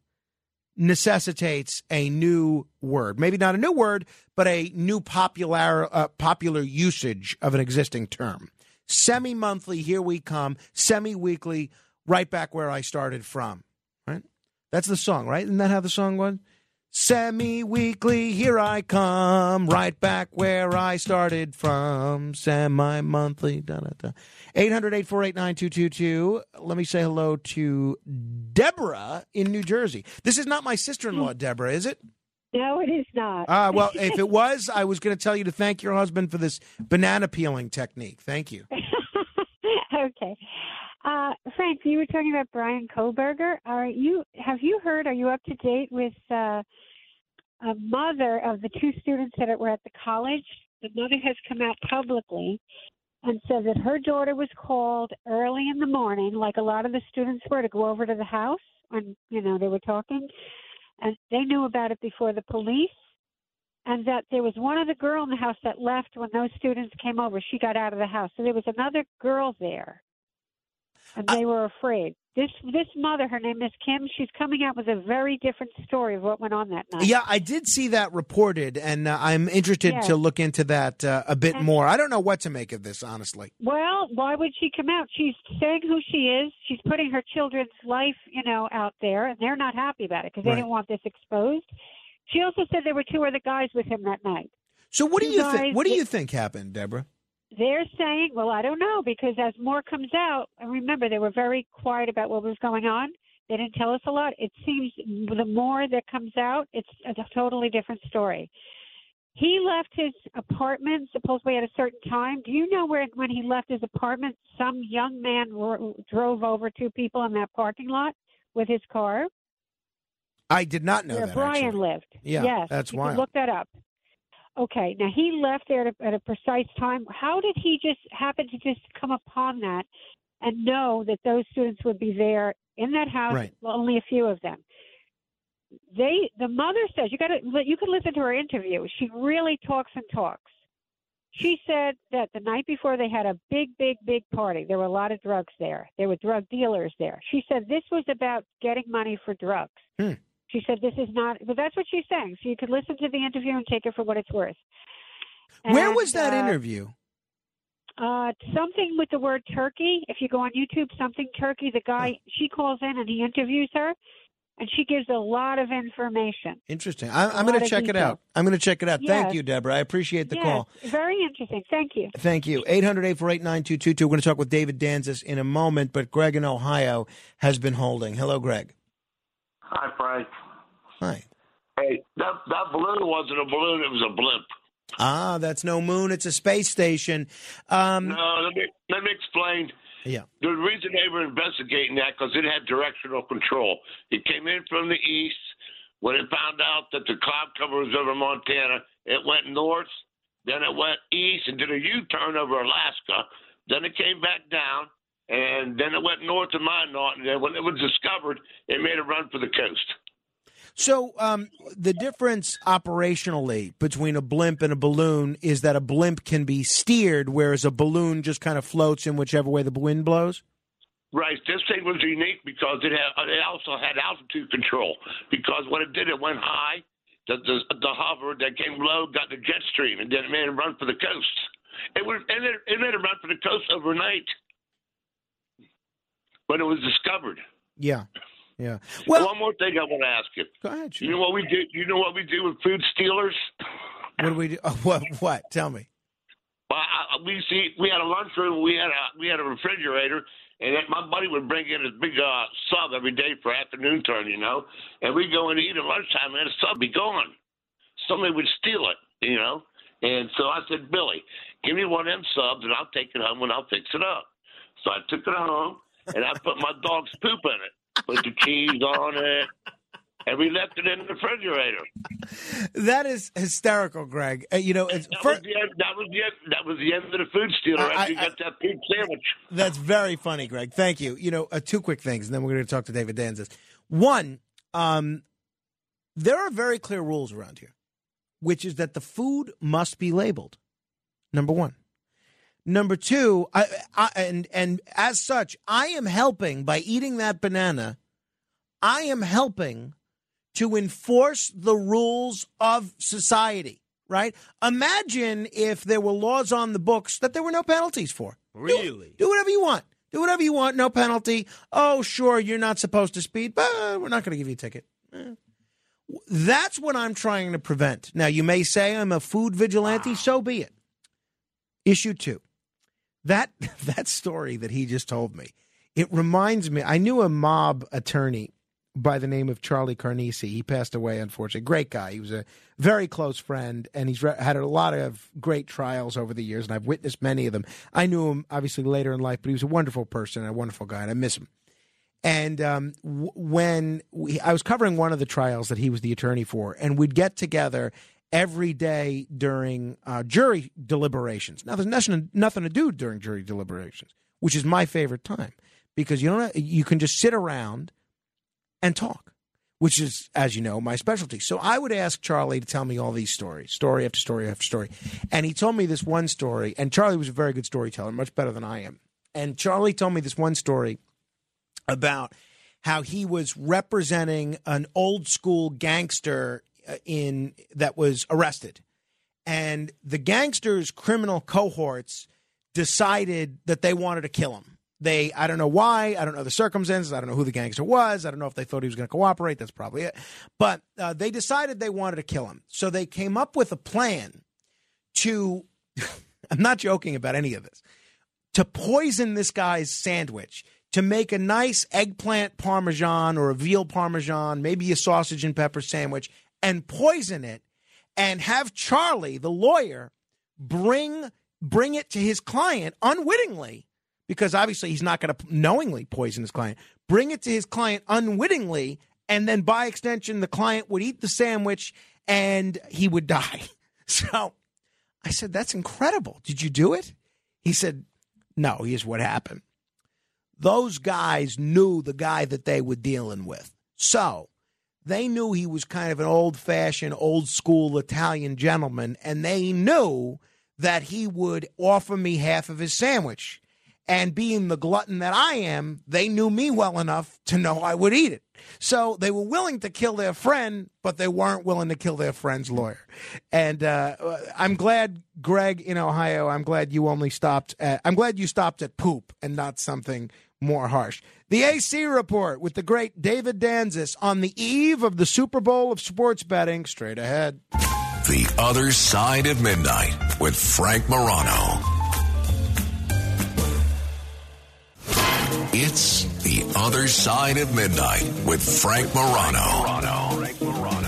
[SPEAKER 1] necessitates a new word. Maybe not a new word, but a new popular uh, popular usage of an existing term. Semi-monthly, here we come. Semi-weekly, right back where I started from. Right? That's the song, right? Isn't that how the song was? Semi weekly, here I come, right back where I started from. Semi monthly, da da da. 800 848 9222. Let me say hello to Deborah in New Jersey. This is not my sister in law, Deborah, is it?
[SPEAKER 28] No, it is not.
[SPEAKER 1] Ah, well, if it was, I was going to tell you to thank your husband for this banana peeling technique. Thank you.
[SPEAKER 28] okay. Uh, Frank, you were talking about Bryan Kohberger. Are you have you heard? Are you up to date with uh, a mother of the two students that were at the college? The mother has come out publicly and said that her daughter was called early in the morning, like a lot of the students were, to go over to the house when you know they were talking, and they knew about it before the police. And that there was one other girl in the house that left when those students came over. She got out of the house, so there was another girl there and they were afraid. This this mother, her name is Kim. She's coming out with a very different story of what went on that night.
[SPEAKER 1] Yeah, I did see that reported, and uh, I'm interested
[SPEAKER 28] Yes.
[SPEAKER 1] to look into that uh, a bit
[SPEAKER 28] And-
[SPEAKER 1] more. I don't know what to make of this, honestly.
[SPEAKER 28] Well, why would she come out? She's saying who she is. She's putting her children's life, you know, out there, and they're not happy about it because they
[SPEAKER 1] Right.
[SPEAKER 28] didn't want this exposed. She also said there were two other guys with him that night.
[SPEAKER 1] So, what do you
[SPEAKER 28] guys?
[SPEAKER 1] What do you think happened, Deborah?
[SPEAKER 28] They're saying, well, I don't know, because as more comes out, and remember, they were very quiet about what was going on. They didn't tell us a lot. It seems the more that comes out, it's a totally different story. He left his apartment supposedly at a certain time. Do you know where when he left his apartment, some young man ro- drove over two people in that parking lot with his car?
[SPEAKER 1] I did not know
[SPEAKER 28] where
[SPEAKER 1] that.
[SPEAKER 28] Brian
[SPEAKER 1] actually.
[SPEAKER 28] lived.
[SPEAKER 1] Yeah,
[SPEAKER 28] yes,
[SPEAKER 1] that's
[SPEAKER 28] you
[SPEAKER 1] wild.
[SPEAKER 28] Look that up. Okay, now he left there at a, at a precise time. How did he just happen to just come upon that and know that those students would be there in that house?
[SPEAKER 1] Right.
[SPEAKER 28] Well, only a few of them. They, the mother says, you got to, you can listen to her interview. She really talks and talks. She said that the night before they had a big, big, big party. There were a lot of drugs there. There were drug dealers there. She said this was about getting money for drugs.
[SPEAKER 1] Hmm.
[SPEAKER 28] She said this is not, but that's what she's saying. So you could listen to the interview and take it for what it's worth.
[SPEAKER 1] Where was that
[SPEAKER 28] uh,
[SPEAKER 1] interview?
[SPEAKER 28] Uh, something with the word turkey. If you go on YouTube, something turkey. The guy she calls in and he interviews her, and she gives a lot of information.
[SPEAKER 1] Interesting. I, I'm going to
[SPEAKER 28] of
[SPEAKER 1] check it out. I'm going to check it out. Thank you, Deborah. I appreciate the
[SPEAKER 28] yes,
[SPEAKER 1] call.
[SPEAKER 28] very interesting. Thank you.
[SPEAKER 1] Thank you. 800 848 9222. We're going to talk with David Danzis in a moment, but Greg in Ohio has been holding. Hello, Greg.
[SPEAKER 29] Hi, Frank.
[SPEAKER 1] Hi.
[SPEAKER 29] Hey, that that balloon wasn't a balloon; it was a blimp.
[SPEAKER 1] Ah, that's no moon. It's a space station. Um,
[SPEAKER 29] no, let me let me explain.
[SPEAKER 1] Yeah.
[SPEAKER 29] The reason they were investigating that because it had directional control. It came in from the east. When it found out that the cloud cover was over Montana, it went north. Then it went east and did a U-turn over Alaska. Then it came back down. and then it went north to Minot, and then when it was discovered, it made a run for the coast.
[SPEAKER 1] So um, the difference operationally between a blimp and a balloon is that a blimp can be steered, whereas a balloon just kind of floats in whichever way the wind blows.
[SPEAKER 29] Right. This thing was unique because it had it also had altitude control. Because what it did, it went high. The the, the hover that came low got the jet stream, and then it made a run for the coast. It was and it, it made a run for the coast overnight when it was discovered.
[SPEAKER 1] Yeah, yeah.
[SPEAKER 29] Well, one more thing I want to ask you.
[SPEAKER 1] Go ahead.
[SPEAKER 29] You know what we do? You know what we do with food stealers?
[SPEAKER 1] What do we do? Oh, what? What? Tell me.
[SPEAKER 29] Well, I, we see we had a lunchroom. We had a we had a refrigerator, and my buddy would bring in his big uh, sub every day for afternoon turn, you know. And we go and eat at lunchtime, and the sub be gone. Somebody would steal it, you know. And so I said, Billy, give me one of them subs, and I'll take it home and I'll fix it up. So I took it home, and I put my dog's poop in it, put the cheese on it, and we left it in the refrigerator.
[SPEAKER 1] That is hysterical, Greg. Uh, you know, it's,
[SPEAKER 29] That,
[SPEAKER 1] fir-
[SPEAKER 29] was the end, that was the end. That was the end of the food stealer.
[SPEAKER 1] I-
[SPEAKER 29] after you got that poop sandwich.
[SPEAKER 1] That's very funny, Greg. Thank you. You know, uh, two quick things, and then we're going to talk to David Danzis. One, um, there are very clear rules around here, which is that the food must be labeled. Number one. Number two, I, I, and and as such, I am helping by eating that banana. I am helping to enforce the rules of society. Right? Imagine if there were laws on the books that there were no penalties for.
[SPEAKER 30] Really?
[SPEAKER 1] Do whatever you want. Do whatever you want, no penalty. Oh, sure, you're not supposed to speed, but we're not going to give you a ticket. Eh. That's what I'm trying to prevent. Now, you may say I'm a food vigilante, so be it. Issue two. That that story that he just told me, it reminds me. I knew a mob attorney by the name of Charlie Carnesi. He passed away, unfortunately. Great guy. He was a very close friend, and he's re- had a lot of great trials over the years, and I've witnessed many of them. I knew him obviously later in life, but he was a wonderful person and a wonderful guy, and I miss him. And um, w- when we, I was covering one of the trials that he was the attorney for, and we'd get together every day during uh, jury deliberations. Now, there's nothing, nothing to do during jury deliberations, which is my favorite time because you don't you can just sit around and talk, which is, as you know, my specialty. So I would ask Charlie to tell me all these stories, story after story after story. And he told me this one story, and Charlie was a very good storyteller, much better than I am. And Charlie told me this one story about how he was representing an old school gangster in that was arrested. And the gangsters criminal cohorts decided that they wanted to kill him. They i don't know why i don't know the circumstances i don't know who the gangster was i don't know if they thought he was going to cooperate that's probably it. But uh, they decided they wanted to kill him. So they came up with a plan to i'm not joking about any of this to poison this guy's sandwich to make a nice eggplant parmesan or a veal parmesan, maybe a sausage and pepper sandwich, and poison it, and have Charlie, the lawyer, bring bring it to his client unwittingly, because obviously he's not going to knowingly poison his client. Bring it to his client unwittingly, and then by extension, the client would eat the sandwich and he would die. So I said, "That's incredible. Did you do it?" He said, "No. Here's what happened." those guys knew the guy that they were dealing with. So they knew he was kind of an old fashioned, old school Italian gentleman, and they knew that he would offer me half of his sandwich. And being the glutton that I am, they knew me well enough to know I would eat it. So they were willing to kill their friend, but they weren't willing to kill their friend's lawyer. And uh, I'm glad, Greg in Ohio, I'm glad you only stopped at, I'm glad you stopped at poop and not something more harsh. The AC report with the great David Danzis on the eve of the Super Bowl of sports betting. Straight ahead.
[SPEAKER 4] The Other Side of Midnight with Frank Morano. It's The Other Side of Midnight with Frank Morano. Frank Morano.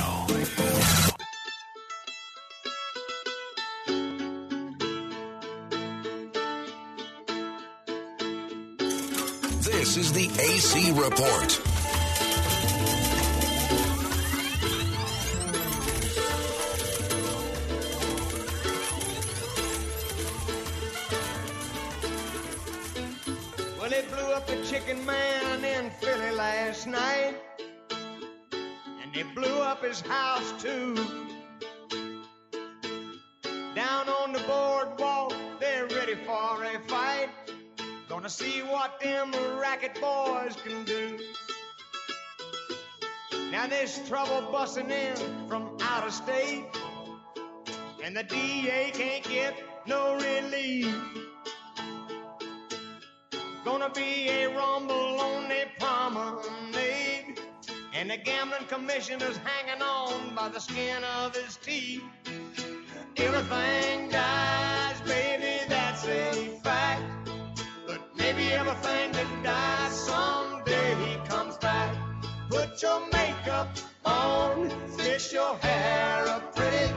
[SPEAKER 4] This is the AC Report.
[SPEAKER 31] Well, it blew
[SPEAKER 30] up the chicken man in Philly last night. And they blew up his house too. Down on the boardwalk, they're ready for a fight. Gonna see what them racket boys can do. Now there's trouble busting in from out of state. And the DA can't get no relief. Gonna be a rumble on the promenade. And the gambling commissioner's hanging on by the skin of his teeth. Everything dies, baby, everything that dies someday comes back. Put your makeup on, fix your hair up pretty,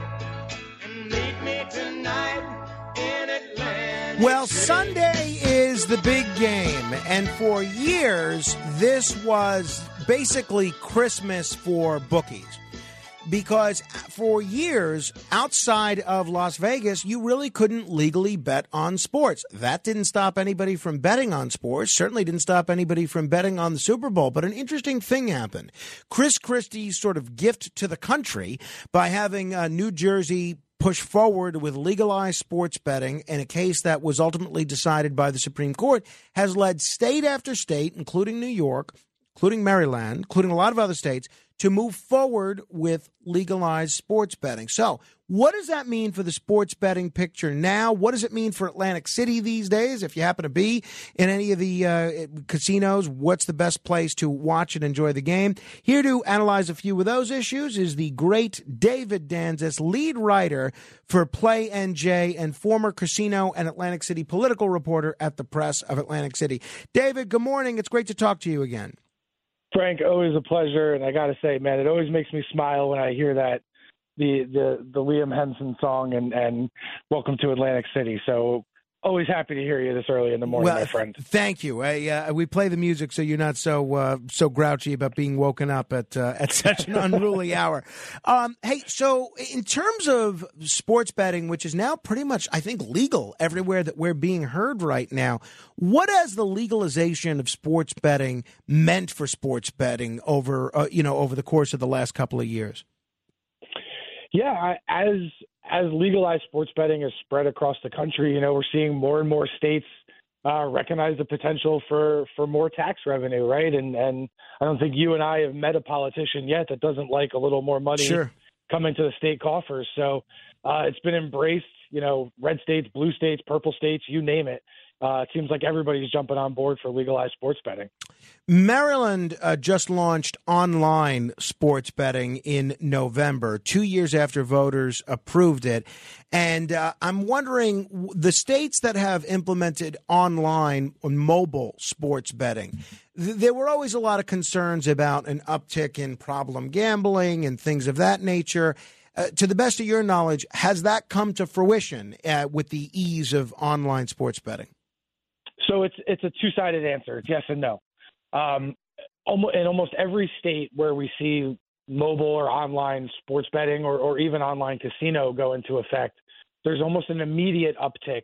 [SPEAKER 30] and meet me tonight in Atlanta.
[SPEAKER 1] Well, Sunday is the big game, and for years, this was basically Christmas for bookies. Because for years, outside of Las Vegas, you really couldn't legally bet on sports. That didn't stop anybody from betting on sports, certainly didn't stop anybody from betting on the Super Bowl. But an interesting thing happened. Chris Christie's sort of gift to the country by having uh, New Jersey push forward with legalized sports betting in a case that was ultimately decided by the Supreme Court has led state after state, including New York, including Maryland, including a lot of other states, to move forward with legalized sports betting. So, what does that mean for the sports betting picture now? What does it mean for Atlantic City these days? If you happen to be in any of the uh, casinos, what's the best place to watch and enjoy the game? Here to analyze a few of those issues is the great David Danzis, lead writer for PlayNJ and former casino and Atlantic City political reporter at the Press of Atlantic City. David, good morning. It's great to talk to you again.
[SPEAKER 31] Frank, always a pleasure, and I got to say, man, it always makes me smile when I hear that the the the Liam Henson song and and Welcome to Atlantic City. So always happy to hear you this early in the morning,
[SPEAKER 1] well,
[SPEAKER 31] my friend.
[SPEAKER 1] Thank you. I, uh, we play the music so you're not so uh, so grouchy about being woken up at uh, at such an unruly hour. Um, hey, so in terms of sports betting, which is now pretty much, I think, legal everywhere that we're being heard right now, what has the legalization of sports betting meant for sports betting over uh, you know over the course of the last couple of years?
[SPEAKER 31] Yeah, I, as as legalized sports betting has spread across the country, you know, we're seeing more and more states uh, recognize the potential for for more tax revenue, right? And and I don't think you and I have met a politician yet that doesn't like a little more money
[SPEAKER 1] Sure.
[SPEAKER 31] coming to the state coffers. So uh, it's been embraced. You know, red states, blue states, purple states, you name it. Uh, it seems like everybody's jumping on board for legalized sports betting.
[SPEAKER 1] Maryland uh, just launched online sports betting in November, two years after voters approved it. And uh, I'm wondering the states that have implemented online or mobile sports betting, th- there were always a lot of concerns about an uptick in problem gambling and things of that nature. Uh, to the best of your knowledge, has that come to fruition uh, with the ease of online sports betting?
[SPEAKER 31] So it's it's a two sided answer. It's yes and no. Um, almost, in almost every state where we see mobile or online sports betting or, or even online casino go into effect, there's almost an immediate uptick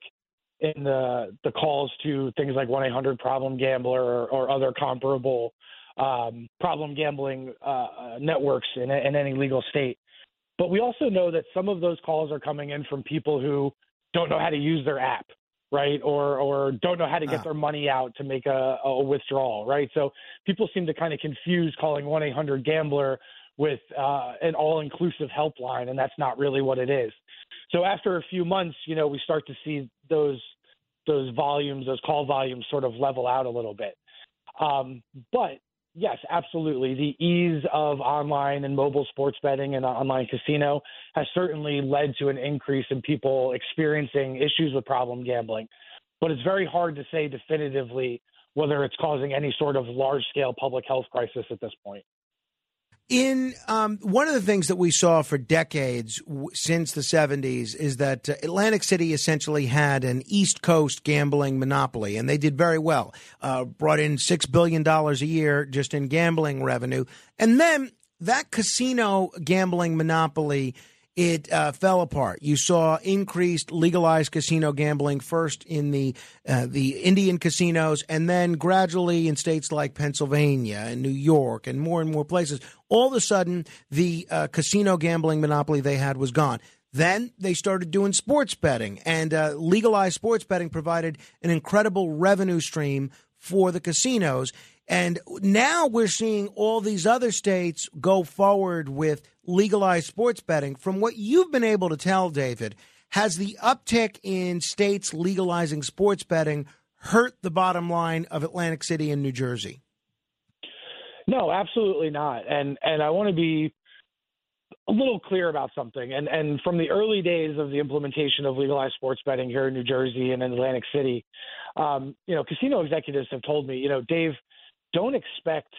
[SPEAKER 31] in the the calls to things like 1-800 problem gambler or, or other comparable um, problem gambling uh, networks in, in any legal state. But we also know that some of those calls are coming in from people who don't know how to use their app, right? Or or don't know how to get
[SPEAKER 1] Ah.
[SPEAKER 31] their money out to make a, a withdrawal, right? So people seem to kind of confuse calling 1-800 gambler with uh, an all-inclusive helpline, and that's not really what it is. So after a few months, you know, we start to see those those volumes, those call volumes, sort of level out a little bit. Um, but yes, absolutely, the ease of online and mobile sports betting and uh, online casino has certainly led to an increase in people experiencing issues with problem gambling. But it's very hard to say definitively whether it's causing any sort of large-scale public health crisis at this point.
[SPEAKER 1] In um, one of the things that we saw for decades w- since the 70s is that uh, Atlantic City essentially had an East Coast gambling monopoly, and they did very well. Uh, brought in $6 billion a year just in gambling revenue. And then that casino gambling monopoly it uh, fell apart. You saw increased legalized casino gambling first in the uh, the Indian casinos, and then gradually in states like Pennsylvania and New York and more and more places. All of a sudden, the uh, casino gambling monopoly they had was gone. Then they started doing sports betting, and uh, legalized sports betting provided an incredible revenue stream for the casinos. And now we're seeing all these other states go forward with legalized sports betting. From what you've been able to tell, David, has the uptick in states legalizing sports betting hurt the bottom line of Atlantic City and New Jersey?
[SPEAKER 31] No, absolutely not. And and I want to be a little clear about something. And and from the early days of the implementation of legalized sports betting here in New Jersey and in Atlantic City, um, you know, casino executives have told me, you know, Dave, don't expect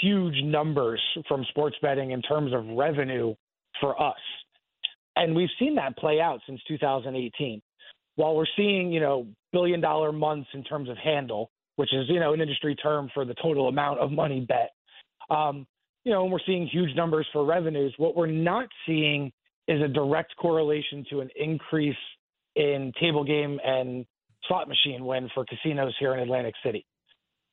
[SPEAKER 31] huge numbers from sports betting in terms of revenue for us. And we've seen that play out since 2018. While we're seeing, you know, billion dollar months in terms of handle, which is, you know, an industry term for the total amount of money bet, um, you know, and we're seeing huge numbers for revenues. What we're not seeing is a direct correlation to an increase in table game and slot machine win for casinos here in Atlantic City.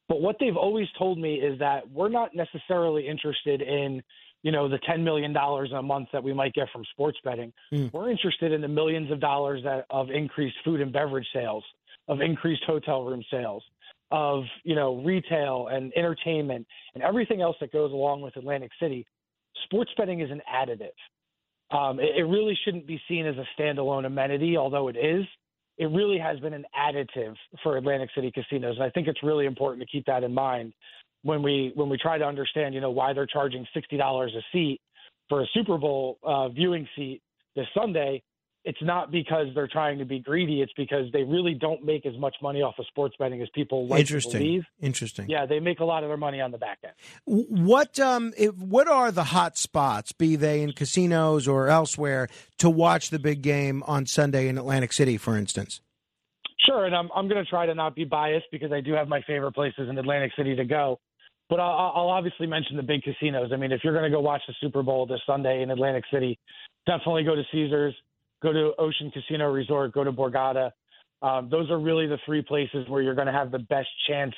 [SPEAKER 31] But what they've always told me is that we're not necessarily interested in, you know, the $10 million a month that we might get from sports betting.
[SPEAKER 1] Mm.
[SPEAKER 31] We're interested in the millions of dollars that, of increased food and beverage sales, of increased hotel room sales, of, you know, retail and entertainment and everything else that goes along with Atlantic City. Sports betting is an additive. Um, it, it really shouldn't be seen as a standalone amenity, although it is it really has been an additive for Atlantic City casinos. And I think it's really important to keep that in mind when we when we try to understand, you know, why they're charging sixty dollars a seat for a Super Bowl uh, viewing seat this Sunday. It's not because they're trying to be greedy. It's because they really don't make as much money off of sports betting as people like to
[SPEAKER 1] Interesting.
[SPEAKER 31] believe.
[SPEAKER 1] Interesting.
[SPEAKER 31] Yeah, they make a lot of their money on the back end.
[SPEAKER 1] What um if, what are the hot spots, be they in casinos or elsewhere, to watch the big game on Sunday in Atlantic City, for instance?
[SPEAKER 31] Sure, and I'm I'm going to try to not be biased because I do have my favorite places in Atlantic City to go. But I'll, I'll obviously mention the big casinos. I mean, if you're going to go watch the Super Bowl this Sunday in Atlantic City, definitely go to Caesars, go to Ocean Casino Resort, go to Borgata. Um, those are really the three places where you're going to have the best chance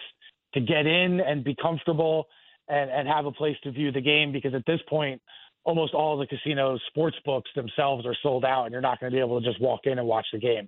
[SPEAKER 31] to get in and be comfortable and, and have a place to view the game because at this point, almost all the casinos, sports books themselves are sold out, and you're not going to be able to just walk in and watch the game.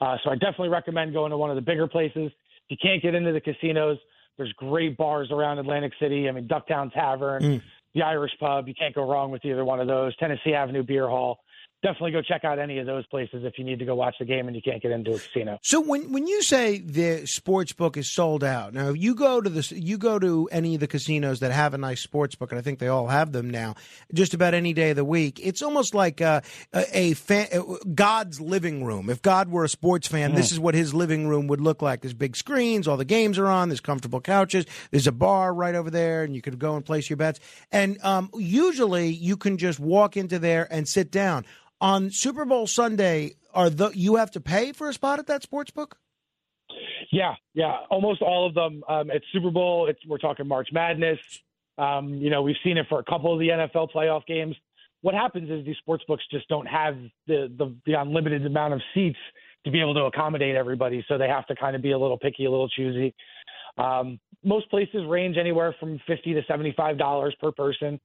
[SPEAKER 31] Uh, so I definitely recommend going to one of the bigger places. If you can't get into the casinos, there's great bars around Atlantic City. I mean, Ducktown Tavern,
[SPEAKER 1] Mm.
[SPEAKER 31] the Irish Pub. You can't go wrong with either one of those. Tennessee Avenue Beer Hall. Definitely go check out any of those places if you need to go watch the game and you can't get into a casino.
[SPEAKER 1] So when when you say the sports book is sold out, now you go to the you go to any of the casinos that have a nice sports book, and I think they all have them now. Just about any day of the week, it's almost like uh, a, a fan, God's living room. If God were a sports fan, this
[SPEAKER 32] Mm.
[SPEAKER 1] is what his living room would look like. There's big screens, all the games are on. There's comfortable couches. There's a bar right over there, and you could go and place your bets. And um, usually, you can just walk into there and sit down. On Super Bowl Sunday, are the you have to pay for a spot at that sports book?
[SPEAKER 31] Yeah, yeah, almost all of them. Um, it's Super Bowl. It's we're talking March Madness. Um, you know, we've seen it for a couple of the NFL playoff games. What happens is these sports books just don't have the, the the unlimited amount of seats to be able to accommodate everybody, so they have to kind of be a little picky, a little choosy. Um, most places range anywhere from fifty to seventy-five dollars per person,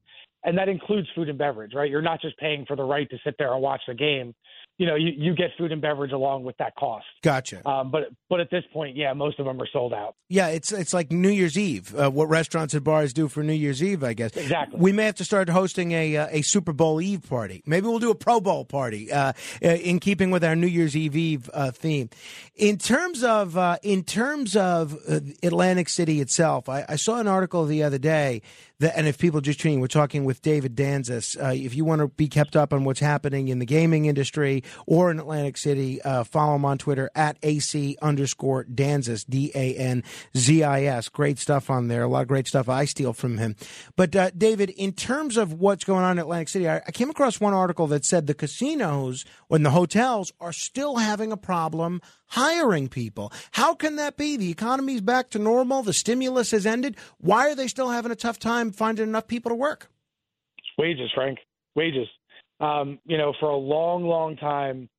[SPEAKER 31] and that includes food and beverage. Right? You're not just paying for the right to sit there and watch the game. You know, you, you get food and beverage along with that cost.
[SPEAKER 1] Gotcha.
[SPEAKER 31] Um, but but at this point, yeah, most of them are sold out.
[SPEAKER 1] Yeah, it's it's like New Year's Eve. Uh, what restaurants and bars do for New Year's Eve, I guess.
[SPEAKER 31] Exactly.
[SPEAKER 1] We may have to start hosting a uh, a Super Bowl Eve party. Maybe we'll do a Pro Bowl party uh, uh, in keeping with our New Year's Eve Eve uh, theme. In terms of uh, in terms of Atlantic City itself, I, I saw an article the other day that, and if people just tuning, we're talking with David Danzis. Uh, if you want to be kept up on what's happening in the gaming industry or in Atlantic City, uh, follow him on Twitter at AC underscore Danzis, D A N Z I S. Great stuff on there. A lot of great stuff I steal from him. But, uh, David, in terms of what's going on in Atlantic City, I, I came across one article that said the casinos and the hotels are still having a problem hiring people. How can that be? The economy's back to normal. The stimulus has ended. Why are they still having a tough time finding enough people to work?
[SPEAKER 31] Wages, Frank. Wages. Um, you know, for a long, long time,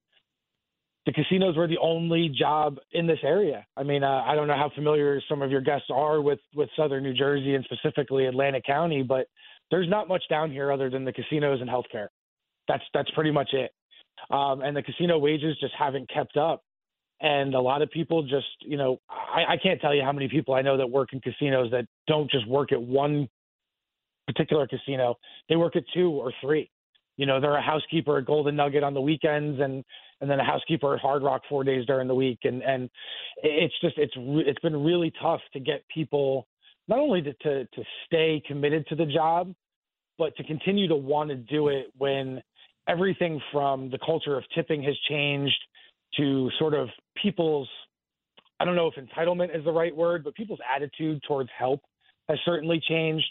[SPEAKER 31] the casinos were the only job in this area. I mean, uh, I don't know how familiar some of your guests are with with Southern New Jersey and specifically Atlantic County, but there's not much down here other than the casinos and healthcare. That's that's pretty much it. Um, and the casino wages just haven't kept up. And a lot of people just, you know, I, I can't tell you how many people I know that work in casinos that don't just work at one particular casino. They work at two or three. You know, they're a housekeeper at Golden Nugget on the weekends, and and then a housekeeper at Hard Rock four days during the week. And and it's just it's it's been really tough to get people not only to, to to stay committed to the job, but to continue to want to do it when everything from the culture of tipping has changed to sort of people's I don't know if entitlement is the right word, but people's attitude towards help has certainly changed.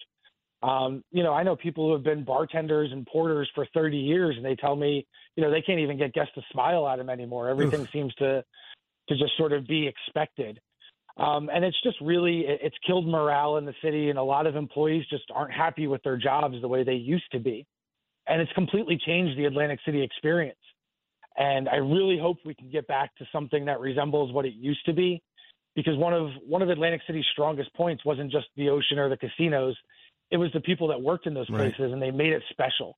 [SPEAKER 31] Um, you know, I know people who have been bartenders and porters for 30 years, and they tell me, you know, they can't even get guests to smile at them anymore. Everything
[SPEAKER 1] Oof.
[SPEAKER 31] seems to to just sort of be expected. Um, and it's just really it- it's killed morale in the city, and a lot of employees just aren't happy with their jobs the way they used to be, and it's completely changed the Atlantic City experience. And I really hope we can get back to something that resembles what it used to be, because one of one of Atlantic City's strongest points wasn't just the ocean or the casinos, it was the people that worked in those
[SPEAKER 1] Right.
[SPEAKER 31] places, and they made it special.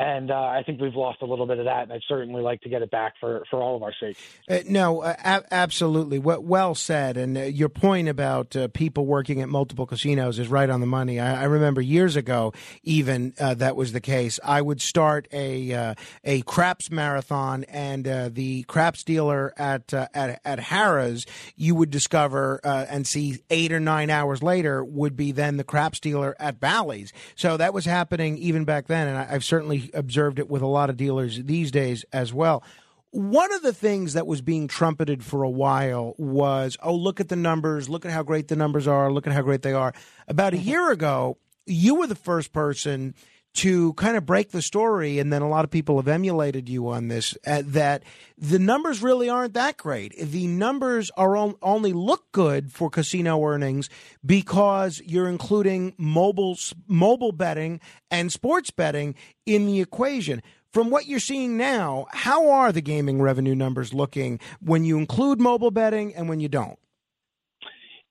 [SPEAKER 31] And uh, I think we've lost a little bit of that, and I'd certainly like to get it back for, for all of our sake.
[SPEAKER 1] Uh, no, uh, a- absolutely. Well, well said. And uh, your point about uh, people working at multiple casinos is right on the money. I, I remember years ago, even uh, that was the case. I would start a a craps marathon, and the craps dealer at at at Harrah's, you would discover and see eight or nine hours later would be then the craps dealer at Bally's. So that was happening even back then, and I, I've certainly observed it with a lot of dealers these days as well. One of the things that was being trumpeted for a while was, oh, look at the numbers, look at how great the numbers are, look at how great they are. About a mm-hmm. year ago, you were the first person to kind of break the story, and then a lot of people have emulated you on this, uh, that the numbers really aren't that great. The numbers are on, only look good for casino earnings because you're including mobile mobile betting and sports betting in the equation. From what you're seeing now, how are the gaming revenue numbers looking when you include mobile betting and when you don't?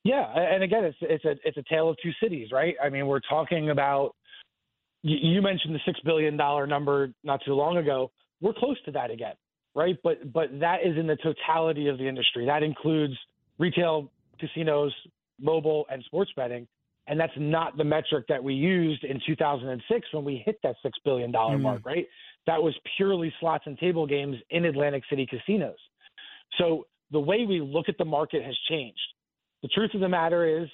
[SPEAKER 31] Yeah, and again, it's it's a it's a tale of two cities, right? I mean, we're talking about. You mentioned the six billion dollar number not too long ago. We're close to that again, right? But but that is in the totality of the industry. That includes retail, casinos, mobile, and sports betting. And that's not the metric that we used in 2006 when we hit that six billion dollar
[SPEAKER 32] Mhm.
[SPEAKER 31] mark, right? That was purely slots and table games in Atlantic City casinos. So the way we look at the market has changed. The truth of the matter is,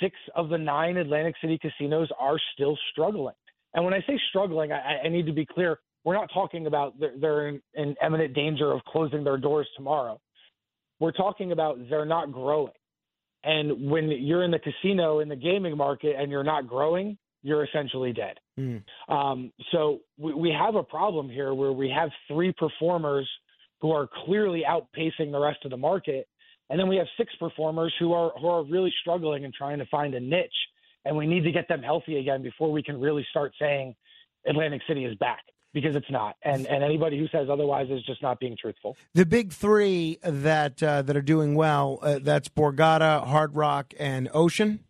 [SPEAKER 31] six of the nine Atlantic City casinos are still struggling. And when I say struggling, I, I need to be clear. We're not talking about they're, they're in, in imminent danger of closing their doors tomorrow. We're talking about they're not growing. And when you're in the casino in the gaming market and you're not growing, you're essentially dead. Um, so we, we have a problem here where we have three performers who are clearly outpacing the rest of the market, and then we have six performers who are who are really struggling and trying to find a niche. And we need to get them healthy again before we can really start saying Atlantic City is back because it's not. And and anybody who says otherwise is just not being truthful.
[SPEAKER 1] The big three that uh, that are doing well uh, that's Borgata, Hard Rock, and Ocean.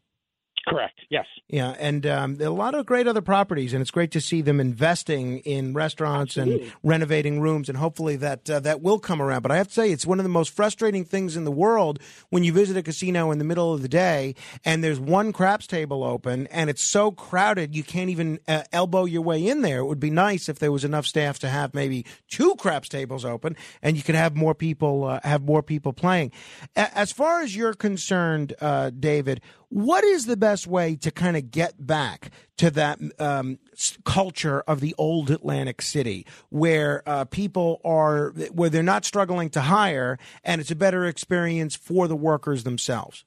[SPEAKER 31] Correct. Yes.
[SPEAKER 1] Yeah, and um, a lot of great other properties, and it's great to see them investing in restaurants and renovating rooms, and hopefully that uh, that will come around. But I have to say, it's one of the most frustrating things in the world when you visit a casino in the middle of the day and there's one craps table open, and it's so crowded you can't even uh, elbow your way in there. It would be nice if there was enough staff to have maybe two craps tables open, and you could have more people uh, have more people playing. A- As far as you're concerned, uh, David, what is the best way to kind of get back to that um, culture of the old Atlantic City, where uh, people are, where they're not struggling to hire, and it's a better experience for the workers themselves?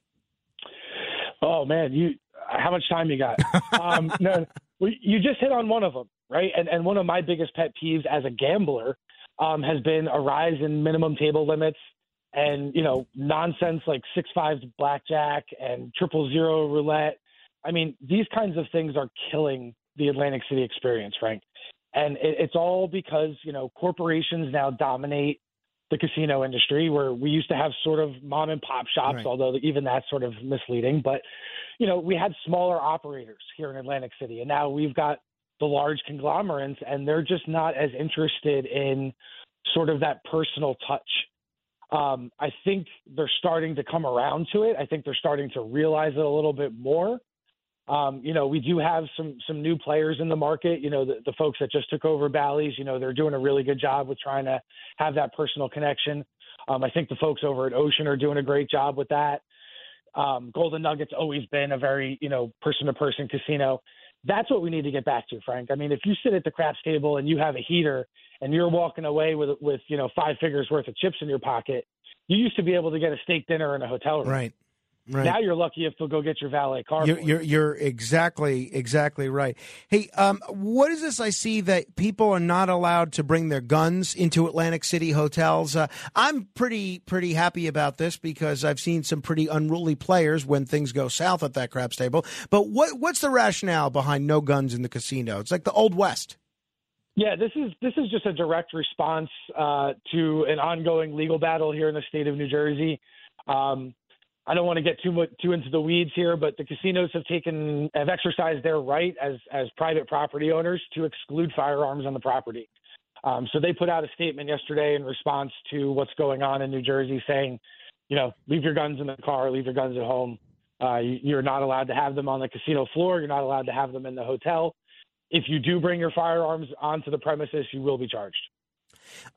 [SPEAKER 31] Oh man, you how much time you got? um, no, you just hit on one of them, right? And and one of my biggest pet peeves as a gambler um, has been a rise in minimum table limits and you know nonsense like six five blackjack and triple zero roulette. I mean, these kinds of things are killing the Atlantic City experience, Frank. and it, it's all because you know corporations now dominate the casino industry, where we used to have sort of mom and pop shops,
[SPEAKER 1] Right.
[SPEAKER 31] although even that's sort of misleading. But you know, we had smaller operators here in Atlantic City, and now we've got the large conglomerates, and they're just not as interested in sort of that personal touch. Um, I think they're starting to come around to it. I think they're starting to realize it a little bit more. Um, you know, we do have some some new players in the market. You know, the, the folks that just took over Bally's. You know, they're doing a really good job with trying to have that personal connection. Um, I think the folks over at Ocean are doing a great job with that. Um, Golden Nugget's always been a very you know person to person casino. That's what we need to get back to, Frank. I mean, if you sit at the craps table and you have a heater and you're walking away with with you know five figures worth of chips in your pocket, you used to be able to get a steak dinner in a hotel room.
[SPEAKER 1] Right. Right.
[SPEAKER 31] Now you're lucky if they'll go get your valet car.
[SPEAKER 1] You're, you're you're exactly exactly right. Hey, um, what is this? I see that people are not allowed to bring their guns into Atlantic City hotels. Uh, I'm pretty pretty happy about this because I've seen some pretty unruly players when things go south at that craps table. But what what's the rationale behind no guns in the casino? It's like the old west.
[SPEAKER 31] Yeah, this is this is just a direct response uh, to an ongoing legal battle here in the state of New Jersey. Um, I don't want to get too much too into the weeds here, but the casinos have taken have exercised their right as as private property owners to exclude firearms on the property. Um, so they put out a statement yesterday in response to what's going on in New Jersey, saying, you know, leave your guns in the car, leave your guns at home. Uh, you- you're not allowed to have them on the casino floor. You're not allowed to have them in the hotel. If you do bring your firearms onto the premises, you will be charged.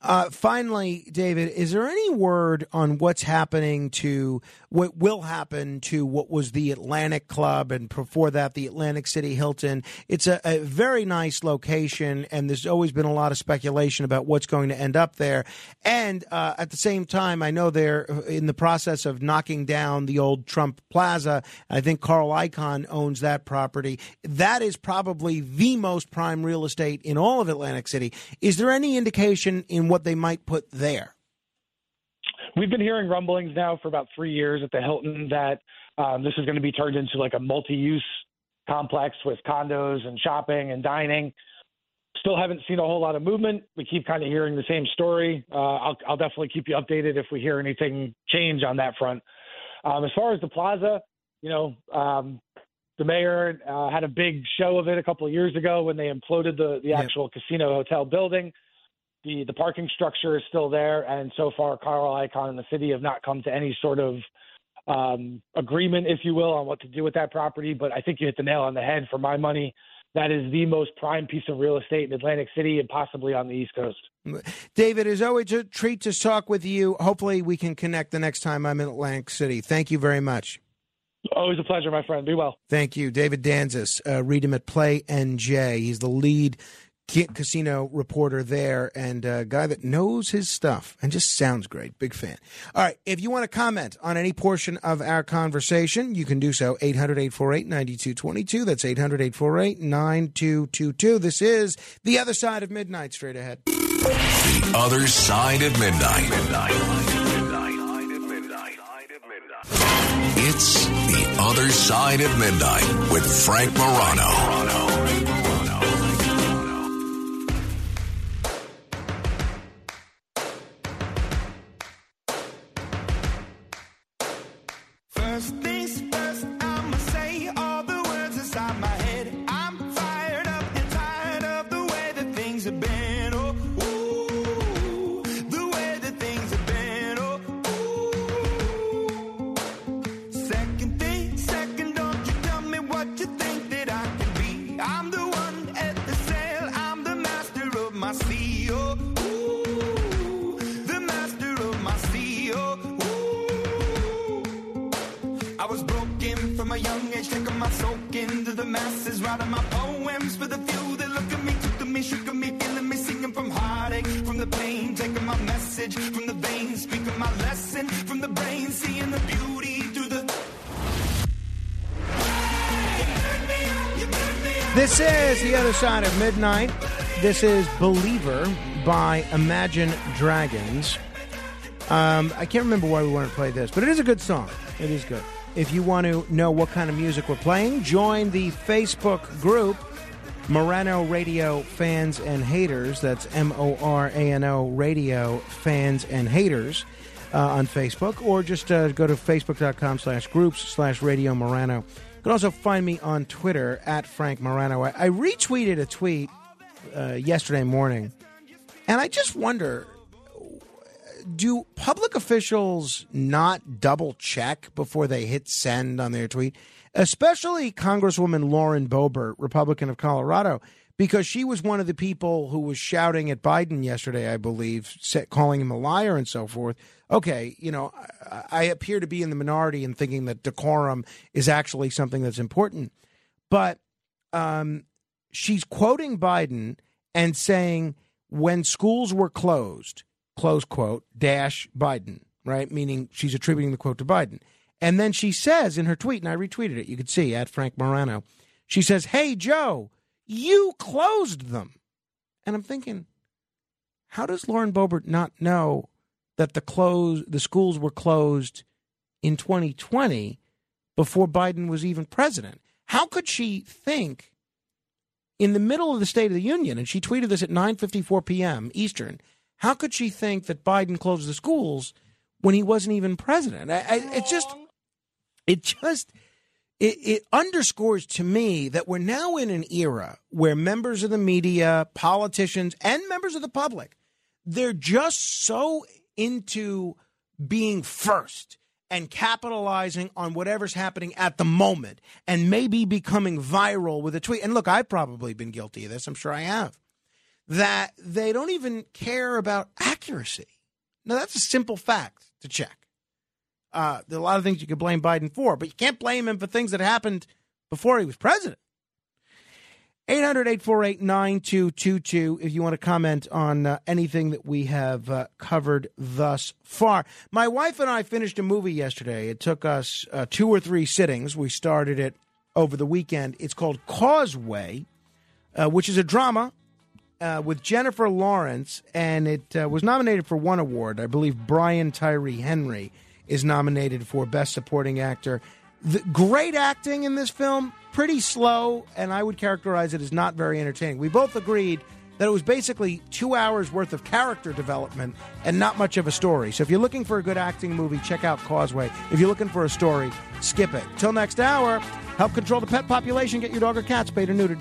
[SPEAKER 1] Uh, finally, David, is there any word on what's happening to what will happen to what was the Atlantic Club and before that the Atlantic City Hilton? It's a, a very nice location, and there's always been a lot of speculation about what's going to end up there. And uh, at the same time, I know they're in the process of knocking down the old Trump Plaza. I think Carl Icahn owns that property. That is probably the most prime real estate in all of Atlantic City. Is there any indication in what they might put there?
[SPEAKER 31] We've been hearing rumblings now for about three years at the Hilton that um, this is going to be turned into like a multi-use complex with condos and shopping and dining. Still haven't seen a whole lot of movement. We keep kind of hearing the same story. Uh, I'll, I'll definitely keep you updated if we hear anything change on that front. Um, as far as the plaza, you know, um, the mayor uh, had a big show of it a couple of years ago when they imploded the, the actual casino hotel building. The the parking structure is still there, and so far, Carl Icahn and the city have not come to any sort of um, agreement, if you will, on what to do with that property. But I think you hit the nail on the head. For my money, that is the most prime piece of real estate in Atlantic City and possibly on the East Coast.
[SPEAKER 1] David, it's always a treat to talk with you. Hopefully, we can connect the next time I'm in Atlantic City. Thank you very much.
[SPEAKER 31] Always a pleasure, my friend. Be well.
[SPEAKER 1] Thank you, David Danzis. Uh, read him at PlayNJ. He's the lead casino reporter there and a guy that knows his stuff and just sounds great. Big fan. All right. If you want to comment on any portion of our conversation, you can do so 800 848 9222. That's 800 848 9222. This is The Other Side of Midnight. Straight ahead.
[SPEAKER 4] The other side of midnight. Midnight. It's the other side of midnight with Frank Morano.
[SPEAKER 30] Writing my poems for the few that look at me, took to me, shook at me, feeling me, singing from heartache, from the pain, taking my message from the veins, speaking my lesson from the brain, seeing the beauty through the.
[SPEAKER 1] This is The Other Side of Midnight. This is Believer by Imagine Dragons. Um, I can't remember why we wanted to play this, but it is a good song. It is good. If you want to know what kind of music we're playing, join the Facebook group Morano Radio fans and haters. That's M O R A N O Radio fans and haters uh, on Facebook, or just uh, go to facebook.com slash groups slash Radio Morano. You can also find me on Twitter at Frank Morano. I, I retweeted a tweet uh, yesterday morning, and I just wonder do public officials not double check before they hit send on their tweet? Especially Congresswoman Lauren Boebert, Republican of Colorado, because she was one of the people who was shouting at Biden yesterday, I believe, calling him a liar and so forth. Okay, you know, I, appear to be in the minority in thinking that decorum is actually something that's important. But um, she's quoting Biden and saying, when schools were closed, close quote, dash Biden, right? Meaning she's attributing the quote to Biden. And then she says in her tweet, and I retweeted it, you could see at Frank Morano, she says, Hey, Joe, you closed them. And I'm thinking, how does Lauren Boebert not know that the close the schools were closed in 2020 before Biden was even president? How could she think in the middle of the State of the Union, and she tweeted this at 9:54 p.m. Eastern, how could she think that Biden closed the schools when he wasn't even president? I, I, it just, it just, it, it underscores to me that we're now in an era where members of the media, politicians, and members of the public, they're just so into being first and capitalizing on whatever's happening at the moment and maybe becoming viral with a tweet. And look, I've probably been guilty of this. I'm sure I have. That they don't even care about accuracy. Now, that's a simple fact to check. Uh, there are a lot of things you could blame Biden for, but you can't blame him for things that happened before he was president. 800 848 9222 if you want to comment on uh, anything that we have uh, covered thus far. My wife and I finished a movie yesterday. It took us uh, two or three sittings. We started it over the weekend. It's called Causeway, uh, which is a drama uh, with Jennifer Lawrence, and it uh, was nominated for one award. I believe Brian Tyree Henry is nominated for Best Supporting Actor. The, great acting in this film, pretty slow, and I would characterize it as not very entertaining. We both agreed that it was basically two hours worth of character development and not much of a story. So if you're looking for a good acting movie, check out Causeway. If you're looking for a story, skip it. Till next hour, help control the pet population, get your dog or cat spayed or neutered.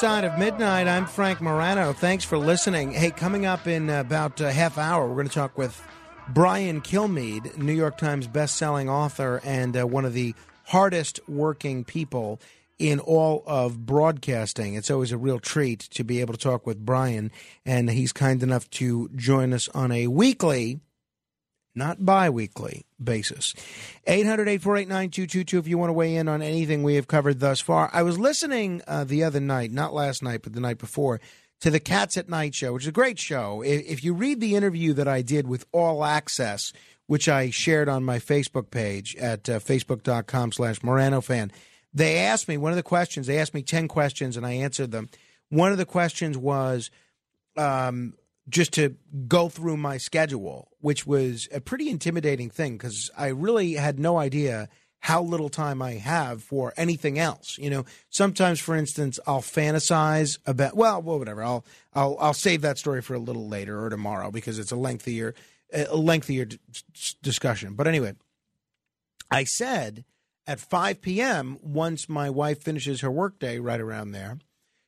[SPEAKER 1] Side of Midnight. I'm Frank Morano. Thanks for listening. Hey, coming up in about a half hour, we're going to talk with Brian Kilmeade, New York Times best-selling author and uh, one of the hardest working people in all of broadcasting. It's always a real treat to be able to talk with Brian, and he's kind enough to join us on a weekly not bi-weekly basis. 800-848-9222 if you want to weigh in on anything we have covered thus far. I was listening uh, the other night not last night but the night before to the cats at night show which is a great show. If, if you read the interview that i did with all access which i shared on my facebook page at uh, facebook.com slash morano fan they asked me one of the questions they asked me 10 questions and i answered them. One of the questions was um, just to go through my schedule, which was a pretty intimidating thing because I really had no idea how little time I have for anything else. You know, sometimes, for instance, I'll fantasize about well, well, whatever. I'll I'll I'll save that story for a little later or tomorrow because it's a lengthier a lengthier d- discussion. But anyway, I said at 5 p.m., once my wife finishes her workday right around there,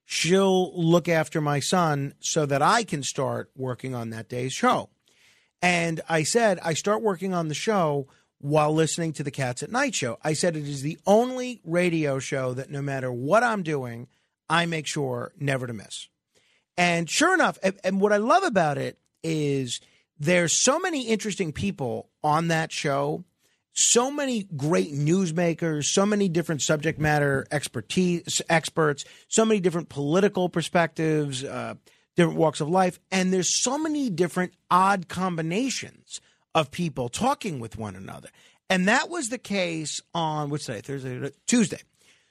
[SPEAKER 1] she'll look after my son so that I can start working on that day's show. And I said, I start working on the show while listening to the Cats at Night show. I said it is the only radio show that no matter what I'm doing, I make sure never to miss. And sure enough, and, what I love about it is there's so many interesting people on that show, so many great newsmakers, so many different subject matter expertise experts, so many different political perspectives, uh, different walks of life, and there's so many different odd combinations of people talking with one another. And that was the case on what's today? Thursday, Tuesday.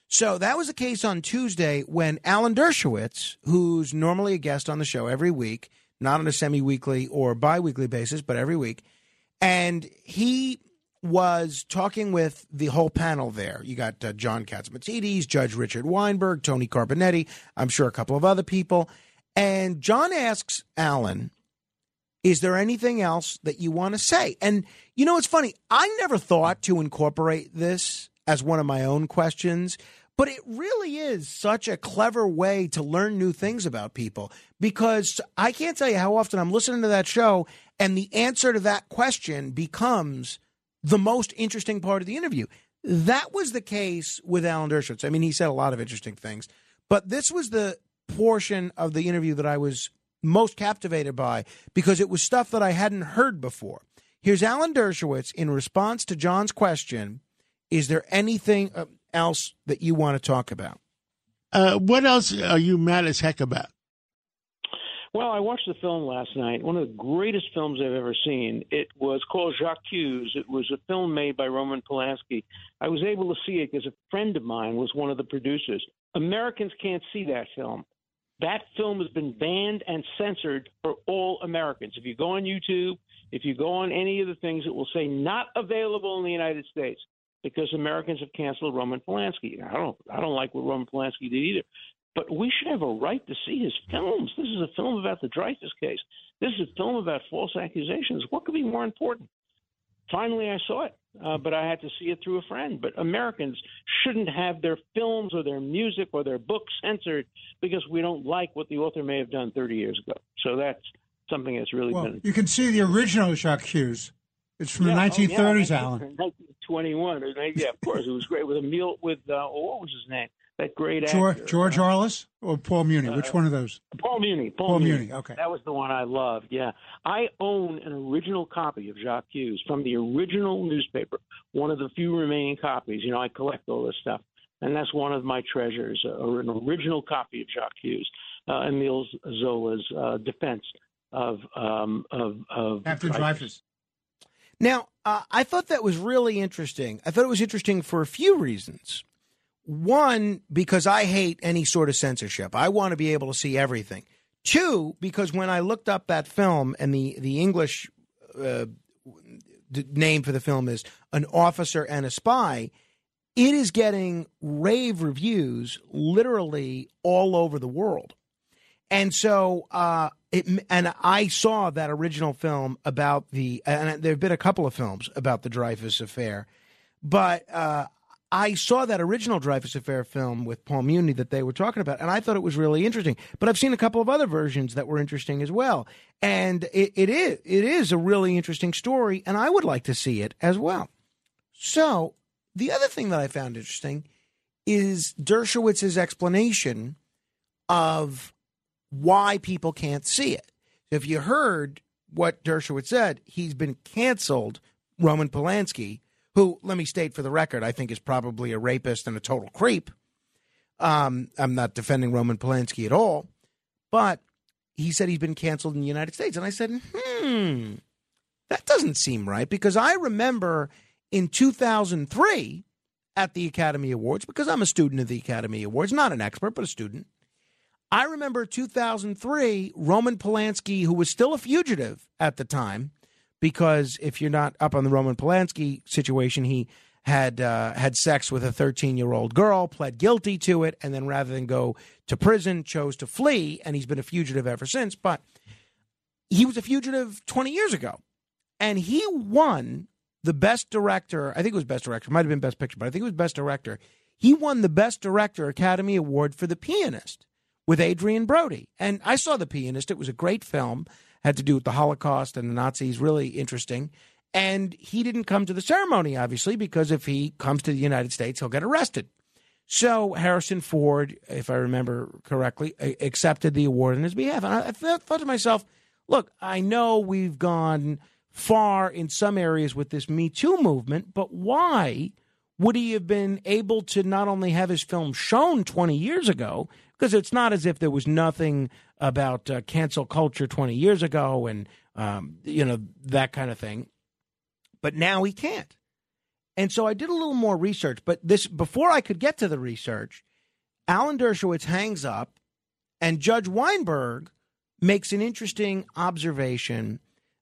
[SPEAKER 1] So that was the case on Tuesday when Alan Dershowitz, who's normally a guest on the show every week, not on a semi-weekly or bi-weekly basis, but every week, and he was talking with the whole panel there. You got uh, John Catsimatidis, Judge Richard Weinberg, Tony Carbonetti, I'm sure a couple of other people. And John asks Alan, is there anything else that you want to say? And you know, it's funny. I never thought to incorporate this as one of my own questions, but it really is such a clever way to learn new things about people because I can't tell you how often I'm listening to that show and the answer to that question becomes the most interesting part of the interview. That was the case with Alan Dershowitz. I mean, he said a lot of interesting things, but this was the portion of the interview that I was most captivated by because it was stuff that I hadn't heard before. Here's Alan Dershowitz in response to John's question Is there anything uh, else that you want to talk about?
[SPEAKER 32] Uh, what else are you mad as heck about?
[SPEAKER 33] Well, I watched the film last night. One of the greatest films I've ever seen. It was called J'accuse. It was a film made by Roman Polanski. I was able to see it because a friend of mine was one of the producers. Americans can't see that film. That film has been banned and censored for all Americans. If you go on YouTube, if you go on any of the things, it will say not available in the United States because Americans have canceled Roman Polanski. I don't, I don't like what Roman Polanski did either. But we should have a right to see his films. This is a film about the Dreyfus case. This is a film about false accusations. What could be more important? Finally, I saw it, uh, but I had to see it through a friend. But Americans shouldn't have their films or their music or their books censored because we don't like what the author may have done 30 years ago. So that's something that's really
[SPEAKER 34] Well,
[SPEAKER 33] been.
[SPEAKER 34] you can see the original J'accuse. It's from
[SPEAKER 33] Yeah,
[SPEAKER 34] the
[SPEAKER 33] oh,
[SPEAKER 34] 1930s,
[SPEAKER 33] yeah,
[SPEAKER 34] Alan.
[SPEAKER 33] 1921. Yeah, of course, it was great with a Emil with uh, what was his name? That great
[SPEAKER 34] George,
[SPEAKER 33] actor.
[SPEAKER 34] George Arliss or Paul Muni? Which
[SPEAKER 33] Uh,
[SPEAKER 34] one of those?
[SPEAKER 33] Paul Muni. Paul,
[SPEAKER 34] Paul
[SPEAKER 33] Muni.
[SPEAKER 34] Muni, okay.
[SPEAKER 33] That was the one I loved. Yeah, I own an original copy of J'accuse from the original newspaper. One of the few remaining copies. You know, I collect all this stuff, and that's one of my treasures. Uh, an original copy of J'accuse, uh, Emile Zola's uh, defense of um, of of
[SPEAKER 34] After Dreyfus.
[SPEAKER 1] Now, uh, I thought that was really interesting. I thought it was interesting for a few reasons. One, because I hate any sort of censorship. I want to be able to see everything. Two, because when I looked up that film and the the English uh, name for the film is An Officer and a Spy, it is getting rave reviews literally all over the world. And so, uh, it, and I saw that original film about the, and there have been a couple of films about the Dreyfus affair, but uh, I saw that original Dreyfus affair film with Paul Muni that they were talking about, and I thought it was really interesting. But I've seen a couple of other versions that were interesting as well, and it, it is it is a really interesting story, and I would like to see it as well. So the other thing that I found interesting is Dershowitz's explanation of why people can't see it. If you heard what Dershowitz said, he's been canceled, Roman Polanski, who, let me state for the record, I think is probably a rapist and a total creep. Um, I'm not defending Roman Polanski at all, but he said he's been canceled in the United States. And I said, hmm, that doesn't seem right because I remember in 2003 at the Academy Awards, because I'm a student of the Academy Awards, not an expert, but a student. I remember 2003, Roman Polanski, who was still a fugitive at the time, because if you're not up on the Roman Polanski situation, he had uh, had sex with a 13 year old girl, pled guilty to it, and then rather than go to prison, chose to flee, and he's been a fugitive ever since. But he was a fugitive 20 years ago, and he won the best director. I think it was best director. Might have been best picture, but I think it was best director. He won the best director Academy Award for The Pianist with Adrien Brody. And I saw The Pianist. It was a great film. Had to do with the Holocaust and the Nazis. Really interesting. And he didn't come to the ceremony, obviously, because if he comes to the United States, he'll get arrested. So Harrison Ford, if I remember correctly, accepted the award on his behalf. And I, thought to myself, look, I know we've gone far in some areas with this Me Too movement, but why would he have been able to not only have his film shown 20 years ago, because it's not as if there was nothing about uh, cancel culture 20 years ago and, um, you know, that kind of thing, but now he can't. And so I did a little more research, but this before I could get to the research, Alan Dershowitz hangs up, and Judge Weinberg makes an interesting observation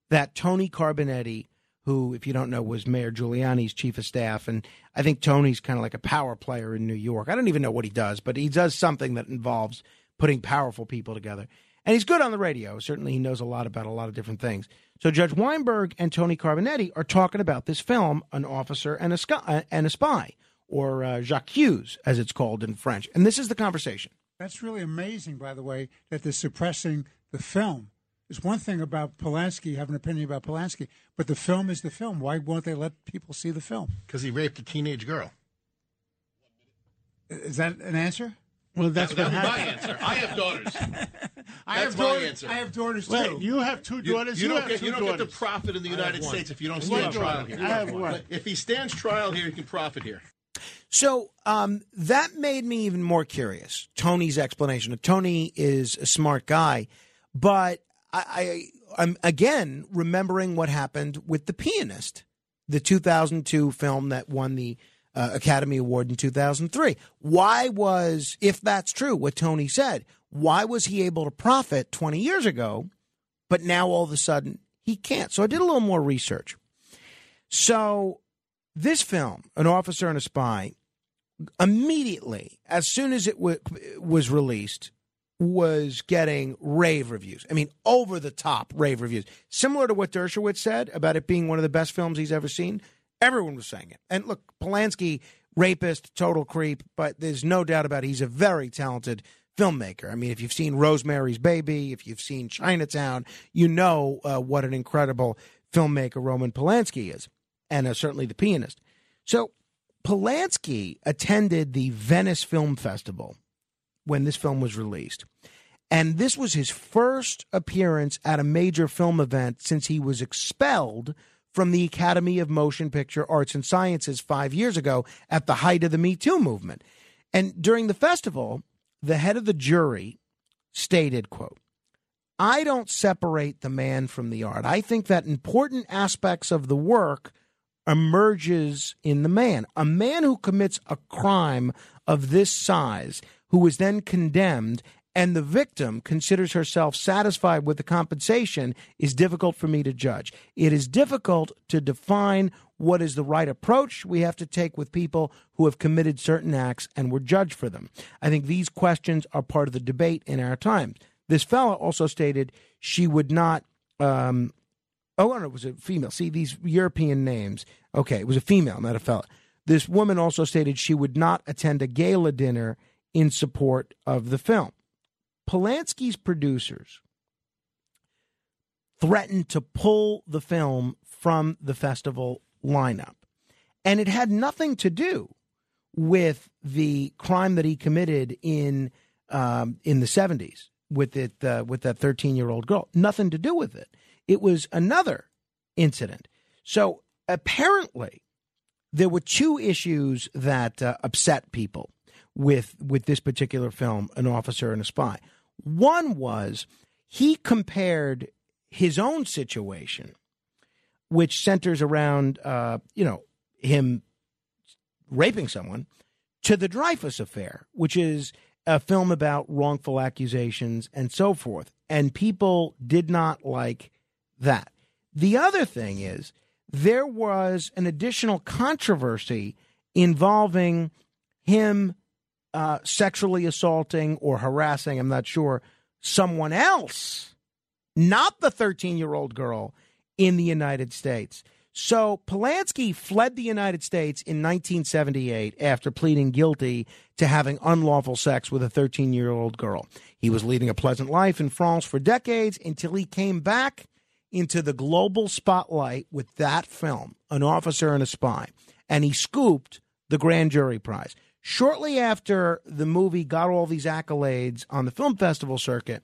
[SPEAKER 1] that Tony Carbonetti, who, if you don't know, was Mayor Giuliani's chief of staff, and I think Tony's kind of like a power player in New York. I don't even know what he does, but he does something that involves putting powerful people together. And he's good on the radio. Certainly, he knows a lot about a lot of different things. So Judge Weinberg and Tony Carbonetti are talking about this film, An Officer and a, Sky, and a Spy, or uh, J'accuse, as it's called in French. And this is the conversation.
[SPEAKER 34] That's really amazing, by the way, that they're suppressing the film. It's one thing about Polanski, have an opinion about Polanski, but the film is the film. Why won't they let people see the film?
[SPEAKER 35] Because he raped a teenage girl.
[SPEAKER 34] Is that an answer?
[SPEAKER 32] Well, that's
[SPEAKER 35] that,
[SPEAKER 32] what
[SPEAKER 35] that my answer. I have daughters.
[SPEAKER 34] I
[SPEAKER 35] That's
[SPEAKER 34] have
[SPEAKER 35] my
[SPEAKER 34] daughters.
[SPEAKER 35] answer.
[SPEAKER 34] I have daughters too.
[SPEAKER 32] Wait, you have two
[SPEAKER 35] You-
[SPEAKER 32] daughters.
[SPEAKER 35] You, don't
[SPEAKER 32] have
[SPEAKER 35] get
[SPEAKER 32] two
[SPEAKER 35] you don't get
[SPEAKER 32] daughters.
[SPEAKER 35] the profit in the United. States if you don't stand trial here.
[SPEAKER 32] I have one.
[SPEAKER 35] But If he stands trial here, he can profit here.
[SPEAKER 1] So um, that made me even more curious. Tony's explanation. Tony is a smart guy, but I, I, I'm again remembering what happened with The Pianist, the 2002 film that won the uh, Academy Award in 2003. Why was, if that's true, what Tony said, why was he able to profit 20 years ago, but now all of a sudden he can't? So I did a little more research. So this film, An Officer and a Spy, immediately, as soon as it w- was released, was getting rave reviews. I mean, over the top rave reviews. Similar to what Dershowitz said about it being one of the best films he's ever seen. Everyone was saying it. And look, Polanski, rapist, total creep, but there's no doubt about it. He's a very talented filmmaker. I mean, if you've seen Rosemary's Baby, if you've seen Chinatown, you know uh, what an incredible filmmaker Roman Polanski is, and uh, certainly the pianist. So Polanski attended the Venice Film Festival when this film was released. And this was his first appearance at a major film event since he was expelled from the Academy of Motion Picture Arts and Sciences five years ago at the height of the Me Too movement. And during the festival, the head of the jury stated, quote, I don't separate the man from the art. I think that important aspects of the work emerges in the man. A man who commits a crime of this size, who is then condemned, and the victim considers herself satisfied with the compensation, is difficult for me to judge. It is difficult to define what is the right approach we have to take with people who have committed certain acts and were judged for them. I think these questions are part of the debate in our times. This fella also stated she would not. Um, oh, no, it was a female. See these European names. Okay, it was a female, not a fella. This woman also stated she would not attend a gala dinner in support of the film. Polanski's producers threatened to pull the film from the festival lineup. And it had nothing to do with the crime that he committed in um, in the 70s with it uh, with that 13 year old girl. Nothing to do with it. It was another incident. So apparently, there were two issues that uh, upset people with with this particular film, An Officer and a Spy. One was he compared his own situation, which centers around uh, you know him raping someone, to the Dreyfus affair, which is a film about wrongful accusations and so forth. And people did not like that. The other thing is there was an additional controversy involving him uh, sexually assaulting or harassing, I'm not sure, someone else, not the 13 year old girl in the United States. So Polanski fled the United States in 1978 after pleading guilty to having unlawful sex with a 13 year old girl. He was leading a pleasant life in France for decades until he came back into the global spotlight with that film, An Officer and a Spy, and he scooped the grand jury prize. Shortly after the movie got all these accolades on the film festival circuit,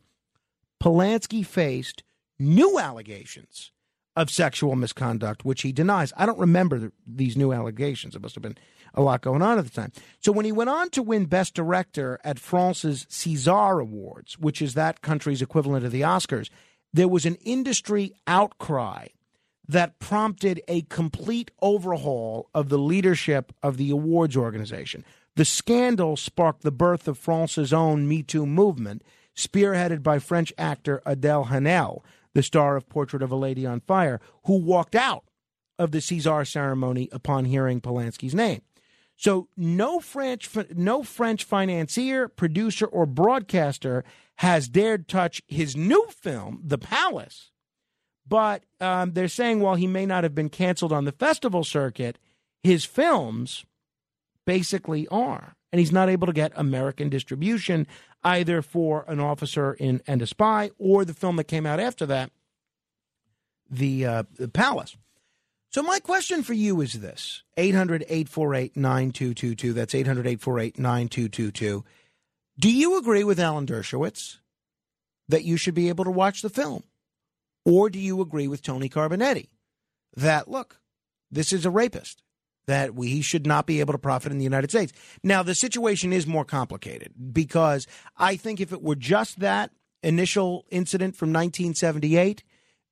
[SPEAKER 1] Polanski faced new allegations of sexual misconduct, which he denies. I don't remember th- these new allegations. It must have been a lot going on at the time. So when he went on to win Best Director at France's César Awards, which is that country's equivalent of the Oscars, there was an industry outcry that prompted a complete overhaul of the leadership of the awards organization. The scandal sparked the birth of France's own Me Too movement, spearheaded by French actor Adèle Haenel, the star of Portrait of a Lady on Fire, who walked out of the César ceremony upon hearing Polanski's name. So no French no French financier, producer, or broadcaster has dared touch his new film, The Palace. But um, they're saying while he may not have been canceled on the festival circuit, his films basically are, and he's not able to get American distribution either for an officer in and a spy or the film that came out after that, the, uh, the Palace. So my question for you is this 800 848 9222. That's 800 848 9222. Do you agree with Alan Dershowitz that you should be able to watch the film? Or do you agree with Tony Carbonetti that, look, this is a rapist, that we, he should not be able to profit in the United States? Now, the situation is more complicated because I think if it were just that initial incident from 1978,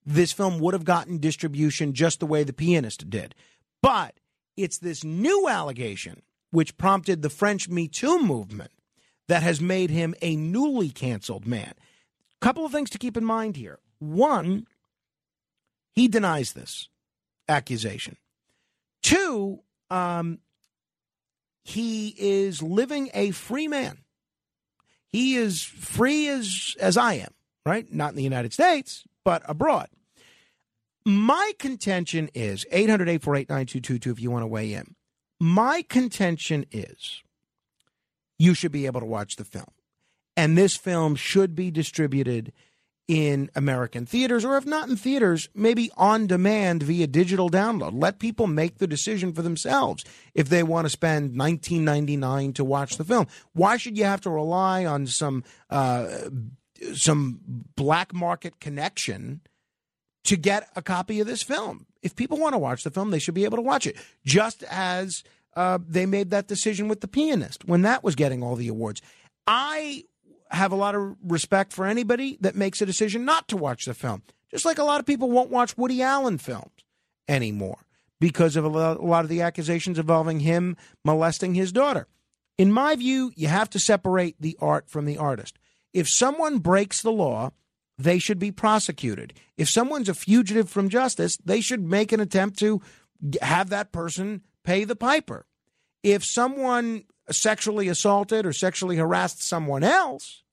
[SPEAKER 1] this film would have gotten distribution just the way The Pianist did. But it's this new allegation which prompted the French Me Too movement that has made him a newly canceled man. Couple of things to keep in mind here. One, he denies this accusation. Two, um, he is living a free man. He is free as as I am, right? Not in the United States, but abroad. My contention is 800 848 9222 if you want to weigh in. My contention is you should be able to watch the film. And this film should be distributed in American theaters, or if not in theaters, maybe on demand via digital download. Let people make the decision for themselves if they want to spend nineteen ninety nine to watch the film. Why should you have to rely on some uh, some black market connection to get a copy of this film? If people want to watch the film, they should be able to watch it. Just as uh, they made that decision with the pianist when that was getting all the awards. I have a lot of respect for anybody that makes a decision not to watch the film. Just like a lot of people won't watch Woody Allen films anymore because of a lot of the accusations involving him molesting his daughter. In my view, you have to separate the art from the artist. If someone breaks the law, they should be prosecuted. If someone's a fugitive from justice, they should make an attempt to have that person pay the piper. If someone sexually assaulted or sexually harassed someone else,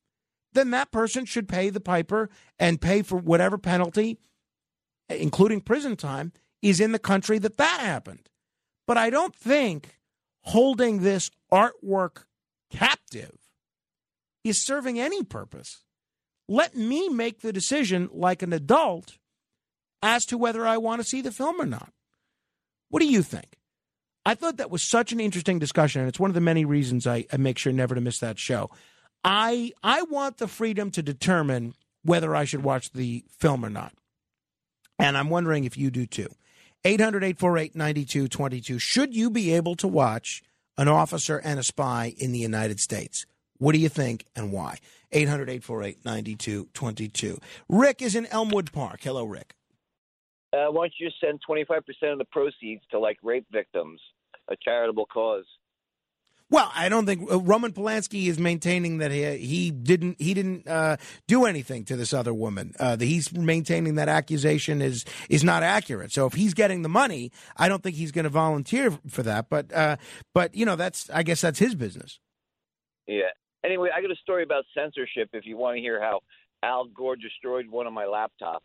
[SPEAKER 1] then that person should pay the piper and pay for whatever penalty, including prison time, is in the country that that happened. But I don't think holding this artwork captive is serving any purpose. Let me make the decision like an adult as to whether I want to see the film or not. What do you think? I thought that was such an interesting discussion, and it's one of the many reasons I, I make sure never to miss that show. I I want the freedom to determine whether I should watch the film or not. And I'm wondering if you do too. 800 848 9222. Should you be able to watch an officer and a spy in the United States? What do you think and why? 800 848 9222. Rick is in Elmwood Park. Hello, Rick.
[SPEAKER 36] Uh, why don't you send 25% of the proceeds to like rape victims, a charitable cause?
[SPEAKER 1] Well, I don't think uh, Roman Polanski is maintaining that he, he didn't he didn't uh, do anything to this other woman. Uh, the, he's maintaining that accusation is is not accurate. So if he's getting the money, I don't think he's going to volunteer for that. But uh, but you know that's I guess that's his business.
[SPEAKER 36] Yeah. Anyway, I got a story about censorship. If you want to hear how Al Gore destroyed one of my laptops.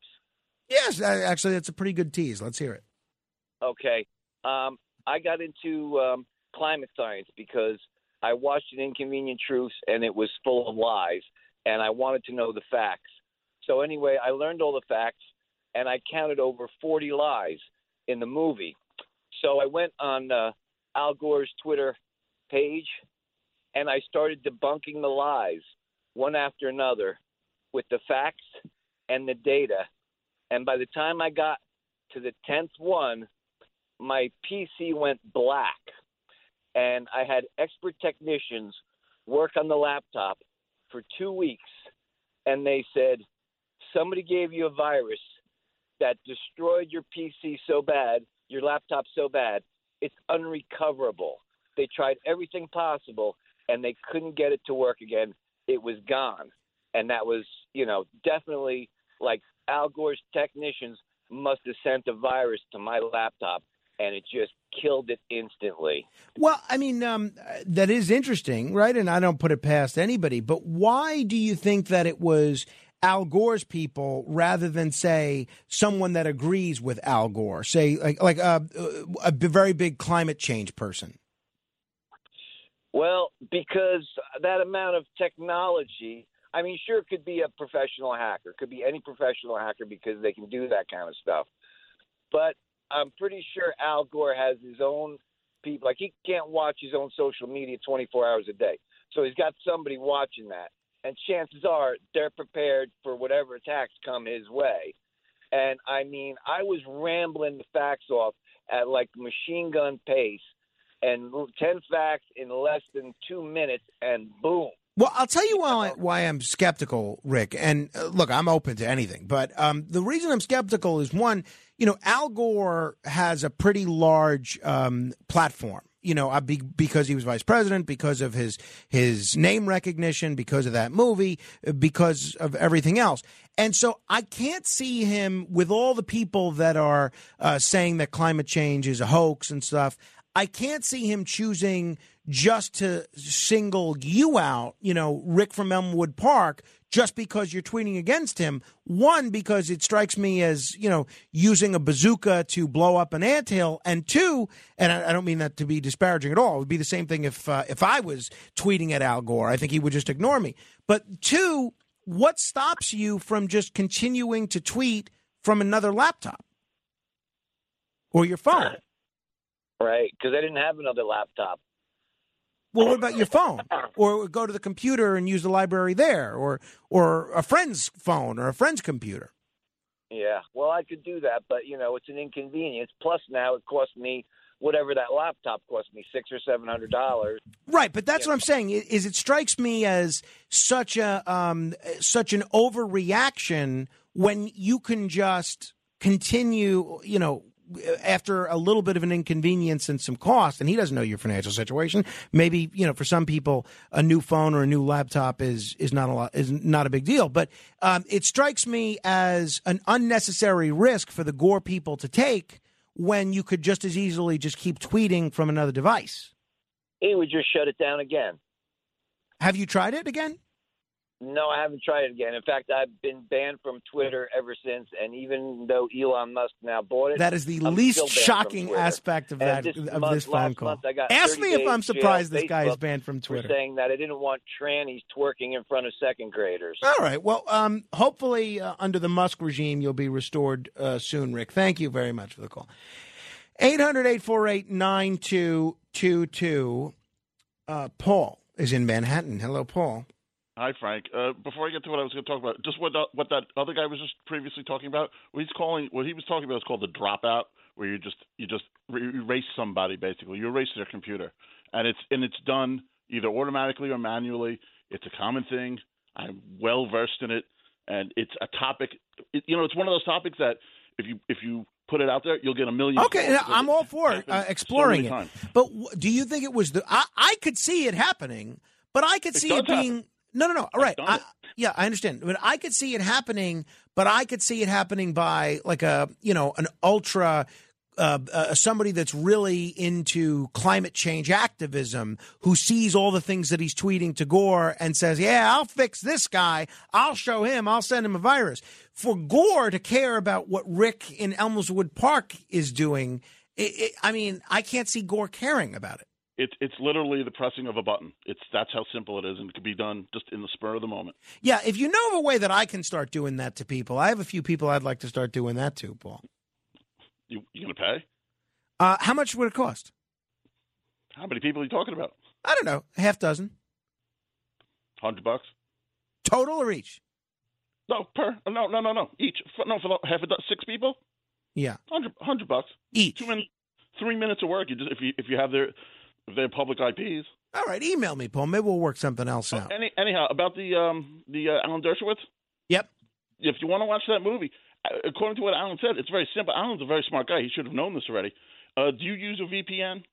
[SPEAKER 1] Yes, actually, that's a pretty good tease. Let's hear it.
[SPEAKER 36] Okay. Um, I got into um, climate science because I watched an Inconvenient Truth and it was full of lies, and I wanted to know the facts. So anyway, I learned all the facts, and I counted over 40 lies in the movie. So I went on uh, Al Gore's Twitter page, and I started debunking the lies one after another with the facts and the data. And by the time I got to the 10th one, my PC went black. And I had expert technicians work on the laptop for two weeks. And they said, somebody gave you a virus that destroyed your PC so bad, your laptop so bad, it's unrecoverable. They tried everything possible and they couldn't get it to work again. It was gone. And that was, you know, definitely like Al Gore's technicians must have sent a virus to my laptop and it just killed it instantly.
[SPEAKER 1] Well, I mean, um, that is interesting, right? And I don't put it past anybody. But why do you think that it was Al Gore's people rather than say someone that agrees with Al Gore, say like like a, a b- very big climate change person?
[SPEAKER 36] Well, because that amount of technology, I mean, sure, it could be a professional hacker, could be any professional hacker because they can do that kind of stuff. But I'm pretty sure Al Gore has his own people. Like he can't watch his own social media 24 hours a day, so he's got somebody watching that. And chances are they're prepared for whatever attacks come his way. And I mean, I was rambling the facts off at like machine gun pace, and 10 facts in less than two minutes, and boom.
[SPEAKER 1] Well, I'll tell you why why I'm skeptical, Rick. And uh, look, I'm open to anything, but um, the reason I'm skeptical is one, you know, Al Gore has a pretty large um, platform. You know, uh, because he was vice president, because of his his name recognition, because of that movie, uh, because of everything else. And so I can't see him with all the people that are uh, saying that climate change is a hoax and stuff. I can't see him choosing just to single you out, you know, Rick from Elmwood Park, just because you're tweeting against him. One, because it strikes me as, you know, using a bazooka to blow up an anthill. And two, and I, I don't mean that to be disparaging at all. It would be the same thing if, uh, if I was tweeting at Al Gore. I think he would just ignore me. But two, what stops you from just continuing to tweet from another laptop or your phone?
[SPEAKER 36] Right, because I didn't have another laptop.
[SPEAKER 1] Well, what about your phone? Or go to the computer and use the library there, or or a friend's phone or a friend's computer.
[SPEAKER 36] Yeah, well, I could do that, but you know, it's an inconvenience. Plus, now it costs me whatever that laptop cost me six or seven hundred dollars.
[SPEAKER 1] Right, but that's what I'm saying. Is it strikes me as such a um, such an overreaction when you can just continue, you know, after a little bit of an inconvenience and some cost, and he doesn't know your financial situation. Maybe you know, for some people, a new phone or a new laptop is is not a lot is not a big deal. But um, it strikes me as an unnecessary risk for the Gore people to take when you could just as easily just keep tweeting from another device.
[SPEAKER 36] He would just shut it down again.
[SPEAKER 1] Have you tried it again?
[SPEAKER 36] No, I haven't tried it again. In fact, I've been banned from Twitter ever since. And even though Elon Musk now bought it,
[SPEAKER 1] That is the
[SPEAKER 36] I'm
[SPEAKER 1] least
[SPEAKER 36] still banned from
[SPEAKER 1] shocking aspect of
[SPEAKER 36] And
[SPEAKER 1] that
[SPEAKER 36] this
[SPEAKER 1] of
[SPEAKER 36] month-
[SPEAKER 1] this phone call.
[SPEAKER 36] month I got
[SPEAKER 1] Ask me if I'm surprised this guy is banned from Twitter.
[SPEAKER 36] saying that I didn't want trannies twerking in front of second graders.
[SPEAKER 1] All right. Well, um, hopefully uh, under the Musk regime, you'll be restored uh, soon, Rick. Thank you very much for the call. 800 848 9222. Uh, Paul is in Manhattan. Hello, Paul.
[SPEAKER 37] Hi, Frank. Uh, before I get to what I was going to talk about, just what the, what that other guy was just previously talking about. What he's calling, what he was talking about is called the dropout, where you just you just erase somebody basically. You erase their computer, and it's and it's done either automatically or manually. It's a common thing. I'm well versed in it, and it's a topic. It, you know, it's one of those topics that if you if you put it out there, you'll get a million.
[SPEAKER 1] Okay. I'm all for it, uh,
[SPEAKER 37] happened so
[SPEAKER 1] exploring it.
[SPEAKER 37] times.
[SPEAKER 1] But w- do you think it was the? I, I could see it happening, but I could
[SPEAKER 37] It
[SPEAKER 1] see it being. No, no, no. All right. I, yeah, I understand. But I could see it happening, but I could see it happening by like a you know an ultra. Uh, uh, somebody that's really into climate change activism who sees all the things that he's tweeting to Gore and says, Yeah, I'll fix this guy. I'll show him. I'll send him a virus. For Gore to care about what Rick in Elmswood Park is doing It, it, I mean, I can't see Gore caring about it.
[SPEAKER 37] It's it's literally the pressing of a button. It's that's how simple it is, and it can be done just in the spur of the moment.
[SPEAKER 1] Yeah, if you know of a way that I can start doing that to people, I have a few people I'd like to start doing that to, Paul.
[SPEAKER 37] You you gonna pay?
[SPEAKER 1] Uh, how much would it cost?
[SPEAKER 37] How many people are you talking about?
[SPEAKER 1] I don't know, a half dozen
[SPEAKER 37] Hundred bucks?
[SPEAKER 1] total or each?
[SPEAKER 37] No, per no no no no each. For, no, for the, half a dozen, six people.
[SPEAKER 1] Yeah,
[SPEAKER 37] Hundred hundred bucks
[SPEAKER 1] each.
[SPEAKER 37] Two min, three minutes of work. You just if you if you have their they have public IPs.
[SPEAKER 1] All right, email me, Paul. Maybe we'll work something else out.
[SPEAKER 37] Any, anyhow, about the um the uh, Alan Dershowitz.
[SPEAKER 1] Yep.
[SPEAKER 37] If you want to watch that movie, uh, according to what Alan said, it's very simple. Alan's a very smart guy. He should have known this already. Uh, do you use a VPN?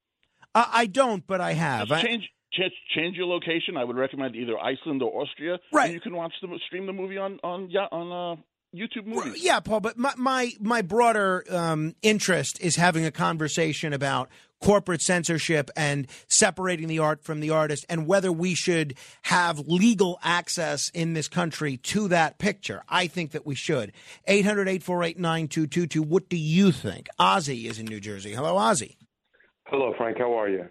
[SPEAKER 1] Uh, I don't, but I have.
[SPEAKER 37] Just change change change your location. I would recommend either Iceland or Austria.
[SPEAKER 1] Right.
[SPEAKER 37] And you can watch the stream the movie on on yeah on uh, YouTube movies.
[SPEAKER 1] Yeah, Paul, but my my, my broader um, interest is having a conversation about corporate censorship and separating the art from the artist and whether we should have legal access in this country to that picture. I think that we should. 800-848-9222. What do you think? Ozzy is in New Jersey. Hello, Ozzy.
[SPEAKER 38] Hello, Frank. How are you?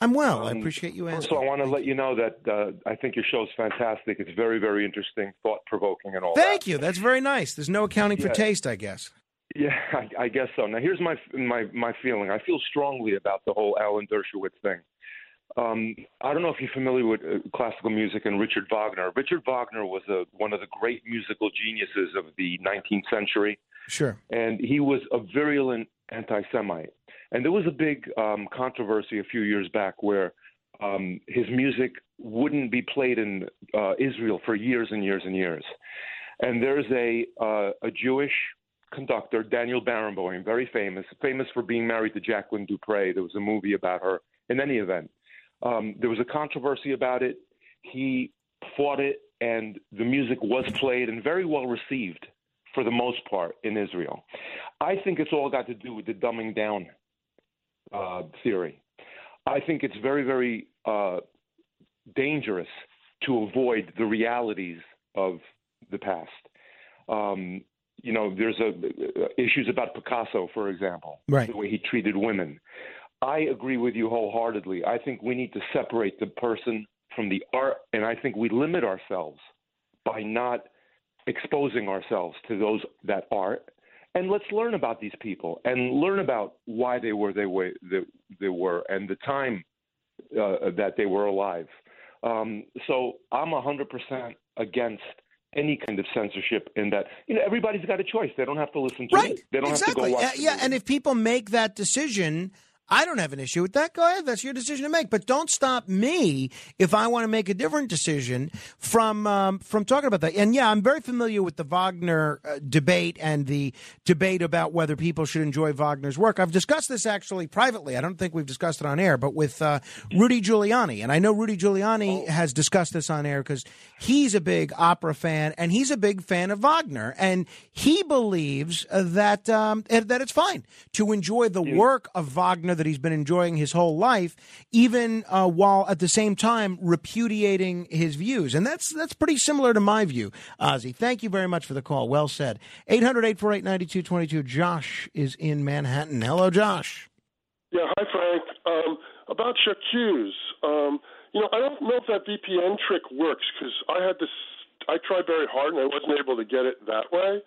[SPEAKER 1] I'm well. I
[SPEAKER 38] Um,
[SPEAKER 1] appreciate you asking.
[SPEAKER 38] of I want to let you know that uh, I think your show's fantastic. It's very, very interesting, thought provoking, and all that.
[SPEAKER 1] Thank you. That's very nice. There's no accounting for taste, I guess.
[SPEAKER 38] Yeah, I, I guess so. Now, here's my my my feeling. I feel strongly about the whole Alan Dershowitz thing. Um, I don't know if you're familiar with uh, classical music and Richard Wagner. Richard Wagner was a, one of the great musical geniuses of the 19th century.
[SPEAKER 1] Sure.
[SPEAKER 38] and he was a virulent anti-Semite. And there was a big um, controversy a few years back where um, his music wouldn't be played in uh, Israel for years and years and years. And there's a uh, a Jewish conductor, Daniel Barenboim, very famous, famous for being married to Jacqueline du Pré. There was a movie about her. In any event, um, there was a controversy about it. He fought it, and the music was played and very well received for the most part in Israel. I think it's all got to do with the dumbing down uh, theory. I think it's very, very uh, dangerous to avoid the realities of the past. Um, you know, there's a, uh, issues about Picasso, for example,
[SPEAKER 1] right.
[SPEAKER 38] the way he treated women. I agree with you wholeheartedly. I think we need to separate the person from the art, and I think we limit ourselves by not exposing ourselves to those that art. And let's learn about these people and learn about why they were they were they, they were and the time uh, that they were alive. Um, so I'm 100% against any kind of censorship in that you know everybody's got a choice. They don't have to listen to
[SPEAKER 1] Right.
[SPEAKER 38] it. They don't
[SPEAKER 1] exactly.
[SPEAKER 38] have to go
[SPEAKER 1] Uh,
[SPEAKER 38] watch. the
[SPEAKER 1] yeah, and if people make that decision, I don't have an issue with that. Go ahead. That's your decision to make. But don't stop me if I want to make a different decision from um, from talking about that. And yeah, I'm very familiar with the Wagner uh, debate and the debate about whether people should enjoy Wagner's work. I've discussed this actually privately. I don't think we've discussed it on air, but with uh, Rudy Giuliani. And I know Rudy Giuliani has discussed this on air because he's a big opera fan and he's a big fan of Wagner. And he believes uh, that um, that it's fine to enjoy the work of Wagner that he's been enjoying his whole life, even uh, while at the same time repudiating his views. And that's that's pretty similar to my view, Ozzy. Thank you very much for the call. Well said. 800-848-9222. Josh is in Manhattan. Hello, Josh.
[SPEAKER 39] Yeah, hi Frank. Um, about J'accuse, um, you know, I don't know if that VPN trick works because I had this. I tried very hard and I wasn't able to get it that way.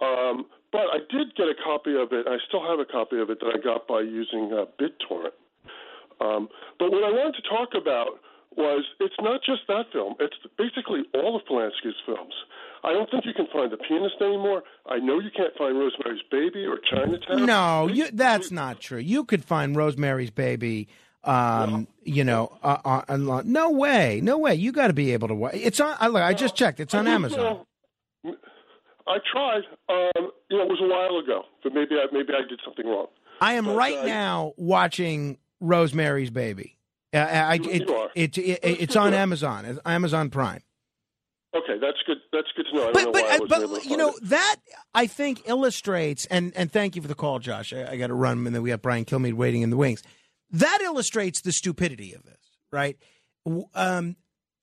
[SPEAKER 39] Um, but I did get a copy of it. I still have a copy of it that I got by using uh, BitTorrent. Um, but what I wanted to talk about was it's not just that film. It's basically all of Polanski's films. I don't think you can find The Pianist anymore. I know you can't find Rosemary's Baby or Chinatown.
[SPEAKER 1] No, you, that's not true. You could find Rosemary's Baby. Um, you know, uh, uh, uh, no way, no way. You got to be able to. It's on. I, look, I just checked. It's on Amazon.
[SPEAKER 39] Uh, I tried. Um, you know, it was a while ago, but maybe I maybe I did something wrong.
[SPEAKER 1] I am
[SPEAKER 39] But,
[SPEAKER 1] right
[SPEAKER 39] uh,
[SPEAKER 1] now watching Rosemary's Baby. Uh, I, it,
[SPEAKER 39] You are.
[SPEAKER 1] it, it, it's on Amazon. Amazon Prime.
[SPEAKER 39] Okay, that's good. That's good to know. I
[SPEAKER 1] But
[SPEAKER 39] know
[SPEAKER 1] but uh, but you know
[SPEAKER 39] it.
[SPEAKER 1] that I think illustrates and and thank you for the call, Josh. I, I got to run, and then we have Brian Kilmeade waiting in the wings. That illustrates the stupidity of this, right? Um,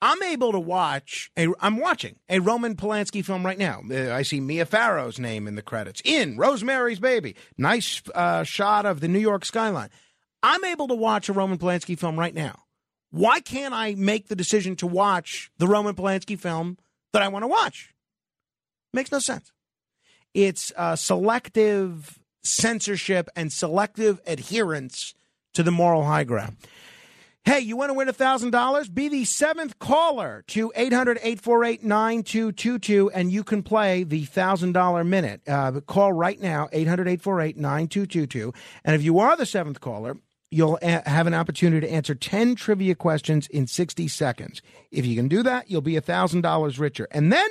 [SPEAKER 1] I'm able to watch. A, I'm watching a Roman Polanski film right now. Uh, I see Mia Farrow's name in the credits. In Rosemary's Baby, nice uh, shot of the New York skyline. I'm able to watch a Roman Polanski film right now. Why can't I make the decision to watch the Roman Polanski film that I want to watch? Makes no sense. It's uh, selective censorship and selective adherence to the moral high ground. Hey, you want to win $1,000? Be the seventh caller to 800 848 9222, and you can play the $1,000 minute. Uh, call right now, 800 848 9222. And if you are the seventh caller, you'll a- have an opportunity to answer 10 trivia questions in 60 seconds. If you can do that, you'll be $1,000 richer. And then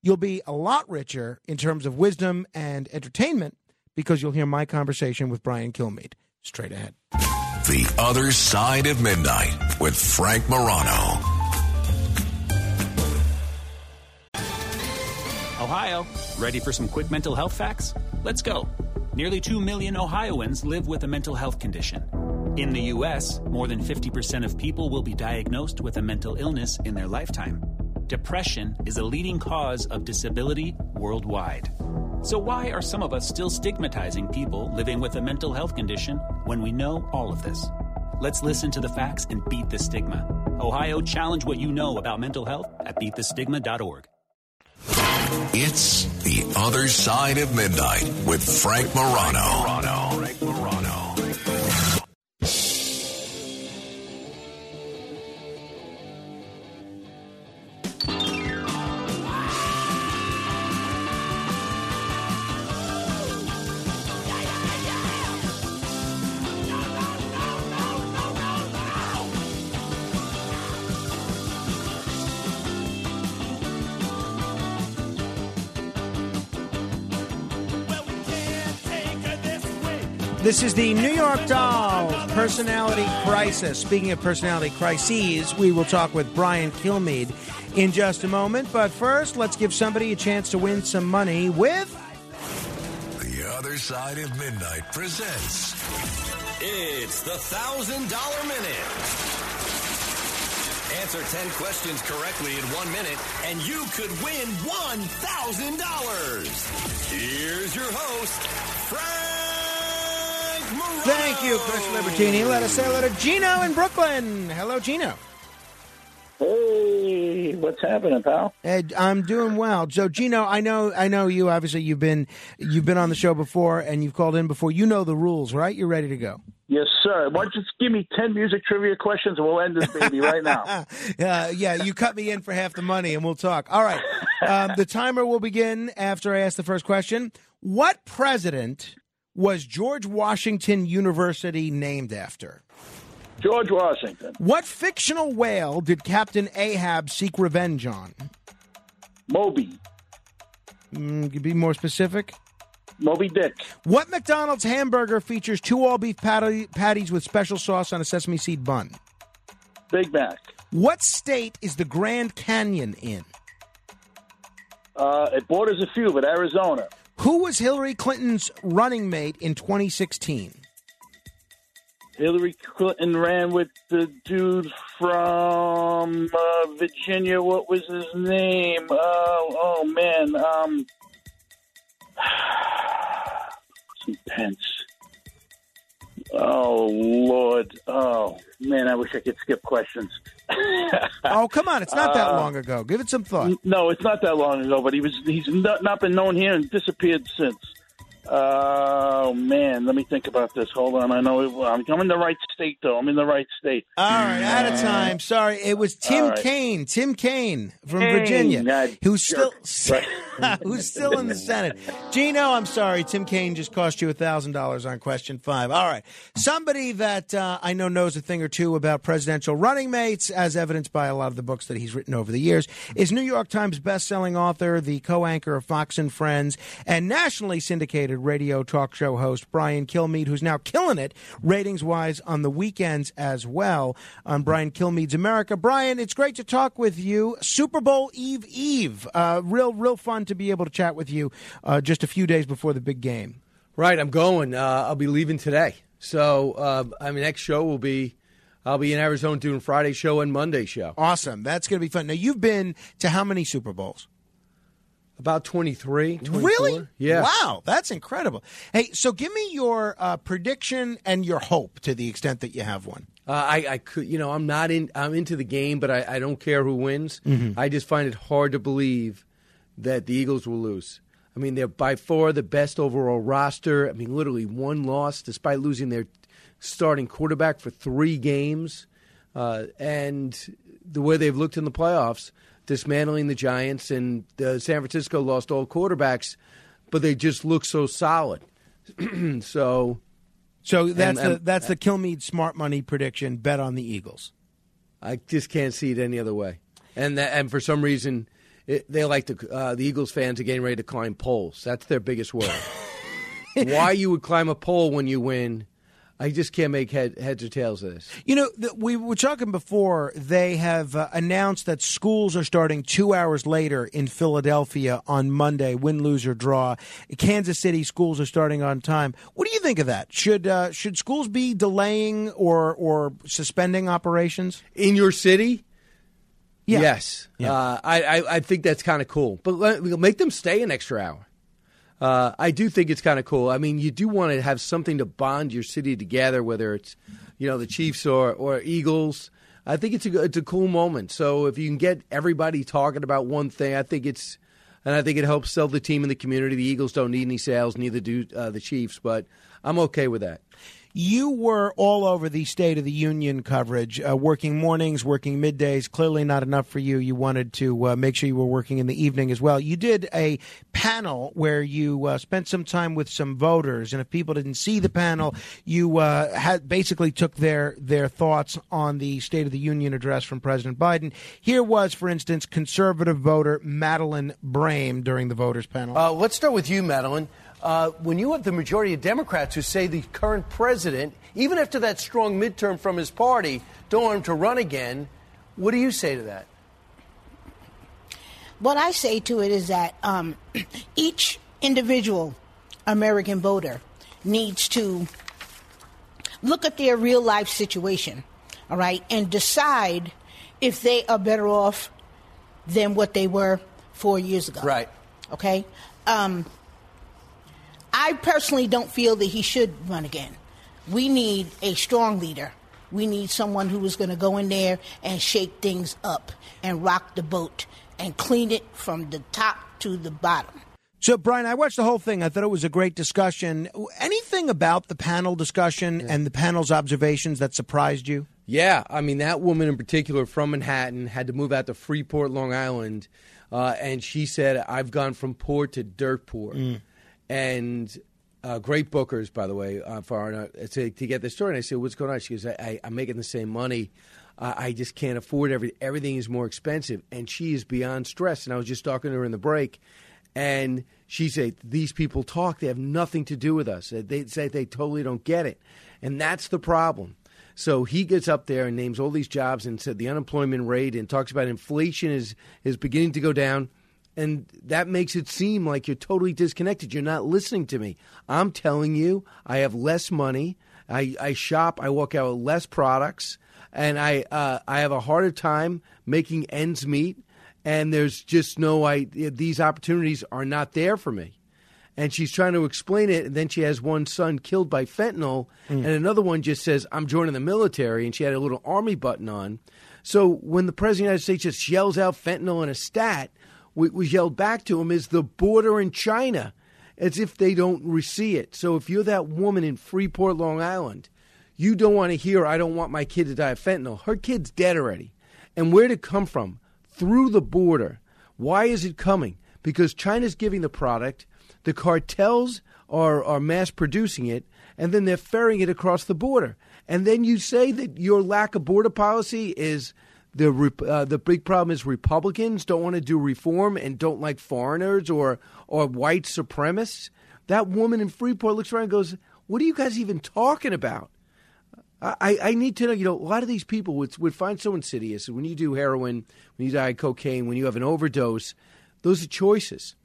[SPEAKER 1] you'll be a lot richer in terms of wisdom and entertainment because you'll hear my conversation with Brian Kilmeade straight ahead.
[SPEAKER 4] The Other Side of Midnight with Frank Morano.
[SPEAKER 40] Ohio, ready for some quick mental health facts? Let's go. Nearly 2 million Ohioans live with a mental health condition. In the U.S., more than 50% of people will be diagnosed with a mental illness in their lifetime. Depression is a leading cause of disability worldwide. So, why are some of us still stigmatizing people living with a mental health condition when we know all of this? Let's listen to the facts and beat the stigma. Ohio, challenge what you know about mental health at beatthestigma.org.
[SPEAKER 4] It's The Other Side of Midnight with Frank Morano. Frank Morano.
[SPEAKER 1] This is the New York Doll Personality Crisis. Speaking of personality crises, we will talk with Brian Kilmeade in just a moment. But first, let's give somebody a chance to win some money with.
[SPEAKER 4] The Other Side of Midnight presents
[SPEAKER 41] It's the thousand dollar minute. Answer 10 questions correctly in one minute, and you could win $1,000. Here's your host, Frank Morano.
[SPEAKER 1] Thank you, Chris Libertini. Let us say hello to Gino in Brooklyn. Hello, Gino.
[SPEAKER 42] Hey, what's happening, pal?
[SPEAKER 1] Ed, I'm doing well. So, Gino, I know, I know you. Obviously, you've been you've been on the show before, and you've called in before. You know the rules, right? You're ready to go.
[SPEAKER 42] Yes, sir. Why don't you just give me 10 music trivia questions and we'll end this baby right now.
[SPEAKER 1] Uh, yeah, you cut me in for half the money, and we'll talk. All right. Um, the timer will begin after I ask the first question. What president was George Washington University named after?
[SPEAKER 42] George Washington.
[SPEAKER 1] What fictional whale did Captain Ahab seek revenge on?
[SPEAKER 42] Moby.
[SPEAKER 1] Mm, could be more specific.
[SPEAKER 42] Moby Dick.
[SPEAKER 1] What McDonald's hamburger features two all beef patty, patties with special sauce on a sesame seed bun?
[SPEAKER 42] Big Mac.
[SPEAKER 1] What state is the Grand Canyon in?
[SPEAKER 42] Uh, it borders a few, but Arizona.
[SPEAKER 1] Who was Hillary Clinton's running mate in 2016?
[SPEAKER 42] Hillary Clinton ran with the dude from uh, Virginia. What was his name? Oh, oh man. Um, Pence. Oh Lord. Oh man, I wish I could skip questions.
[SPEAKER 1] oh, come on. It's not that
[SPEAKER 42] Uh,
[SPEAKER 1] long ago. Give it some thought.
[SPEAKER 42] No, it's not that long ago, but he was he's not, not been known here and disappeared since. Oh man, let me think about this. Hold on, I know it, I'm, I'm in the right state though. I'm in the right state.
[SPEAKER 1] All right, out of time. Sorry, it was Tim
[SPEAKER 42] right.
[SPEAKER 1] Kaine. Tim Kaine from
[SPEAKER 42] Kaine,
[SPEAKER 1] Virginia, who's still
[SPEAKER 42] jerk.
[SPEAKER 1] who's still in the Senate. Gino, I'm sorry, Tim Kaine just cost you a thousand dollars on question five. All right, somebody that uh, I know knows a thing or two about presidential running mates, as evidenced by a lot of the books that he's written over the years, is New York Times best-selling author, the co-anchor of Fox and Friends, and nationally syndicated radio talk show host Brian Kilmeade, who's now killing it ratings-wise on the weekends as well on Brian Kilmeade's America. Brian, it's great to talk with you. Super Bowl Eve Eve, uh, real real fun to be able to chat with you uh, just a few days before the big game.
[SPEAKER 43] Right, I'm going. Uh, I'll be leaving today. So, uh, I mean, next show will be
[SPEAKER 44] I'll be in Arizona doing Friday show and Monday show.
[SPEAKER 1] Awesome. That's going to be fun. Now, you've been to how many Super Bowls?
[SPEAKER 44] About 23. 24.
[SPEAKER 1] Really?
[SPEAKER 44] Yeah.
[SPEAKER 1] Wow, that's incredible. Hey, so give me your uh, prediction and your hope to the extent that you have one.
[SPEAKER 44] Uh, I, I could, you know, I'm not in. I'm into the game, but I, I don't care who wins.
[SPEAKER 1] Mhm.
[SPEAKER 44] I just find it hard to believe that the Eagles will lose. I mean, they're by far the best overall roster. I mean, literally one loss despite losing their starting quarterback for three games, uh, and the way they've looked in the playoffs, dismantling the Giants and uh, San Francisco lost all quarterbacks, but they just look so solid. so,
[SPEAKER 1] So that's
[SPEAKER 44] and-
[SPEAKER 1] the that's the Kilmeade smart money prediction. Bet on the Eagles.
[SPEAKER 44] I just can't see it any other way. And that, and for some reason, it, they like to. Uh, the Eagles fans are getting ready to climb poles. That's their biggest worry. Why you would climb a pole when you win? I just can't make head, heads or tails of this.
[SPEAKER 1] You know, th- we were talking before. They have uh, announced that schools are starting two hours later in Philadelphia on Monday, win, lose, or draw. Kansas City schools are starting on time. What do you think of that? Should uh, should schools be delaying or or suspending operations
[SPEAKER 44] in your city?
[SPEAKER 1] Yeah.
[SPEAKER 44] Yes, uh, I, I I think that's kind of cool. But let, make them stay an extra hour. Uh, I do think it's kind of cool. I mean, you do want to have something to bond your city together, whether it's you know the Chiefs or or Eagles. I think it's a it's a cool moment. So if you can get everybody talking about one thing, I think it's and I think it helps sell the team in the community. The Eagles don't need any sales, neither do uh, the Chiefs. But I'm okay with that.
[SPEAKER 1] You were all over the State of the Union coverage, uh, working mornings, working middays. Clearly, not enough for you. You wanted to uh, make sure you were working in the evening as well. You did a panel where you uh, spent some time with some voters, and if people didn't see the panel, you uh, had basically took their their thoughts on the State of the Union address from President Biden. Here was, for instance, conservative voter Madeline Brame during the voters panel.
[SPEAKER 44] Uh, let's start with you, Madeline. Uh, when you have the majority of Democrats who say the current president, even after that strong midterm from his party, don't want him to run again, what do you say to that?
[SPEAKER 45] What I say to it is that um, each individual American voter needs to look at their real life situation, all right, and decide if they are better off than what they were four years ago.
[SPEAKER 44] Right.
[SPEAKER 45] Okay? Um, I personally don't feel that he should run again. We need a strong leader. We need someone who is going to go in there and shake things up and rock the boat and clean it from the top to the bottom.
[SPEAKER 1] So, Brian, I watched the whole thing. I thought it was a great discussion. Anything about the panel discussion and the panel's observations that surprised you?
[SPEAKER 44] Yeah, I mean that woman in particular from Manhattan had to move out to Freeport, Long Island, uh, and she said, "I've gone from poor to dirt poor."
[SPEAKER 1] Mm.
[SPEAKER 44] And uh, great bookers, by the way, uh, for our, to, to get the story. And I said, "What's going on?" She goes, I, "I'm making the same money. Uh, I just can't afford everything. Everything is more expensive." And she is beyond stressed. And I was just talking to her in the break, and she said, "These people talk. They have nothing to do with us. They say they totally don't get it, and that's the problem." So he gets up there and names all these jobs and said the unemployment rate and talks about inflation is is beginning to go down. And that makes it seem like you're totally disconnected. You're not listening to me. I'm telling you, I have less money. I, I shop. I walk out with less products, and I uh, I have a harder time making ends meet. And there's just no I these opportunities are not there for me and she's trying to explain it. And then she has one son killed by fentanyl, and another one just says, "I'm joining the military," and she had a little army button on. So when the president of the United States just yells out fentanyl and a stat, was yelled back to him is the border in China, as if they don't see it. So if you're that woman in Freeport, Long Island, you don't want to hear, "I don't want my kid to die of fentanyl." Her kid's dead already, and where did it come from? Through the border. Why is it coming? Because China's giving the product the cartels are, are mass producing it, and then they're ferrying it across the border. And then you say that your lack of border policy is the uh, the big problem is Republicans don't want to do reform and don't like foreigners or or white supremacists. That woman in Freeport looks around and goes, "What are you guys even talking about?" I, I need to know. You know, a lot of these people would would find so insidious when you do heroin, when you die of cocaine, when you have an overdose. Those are choices.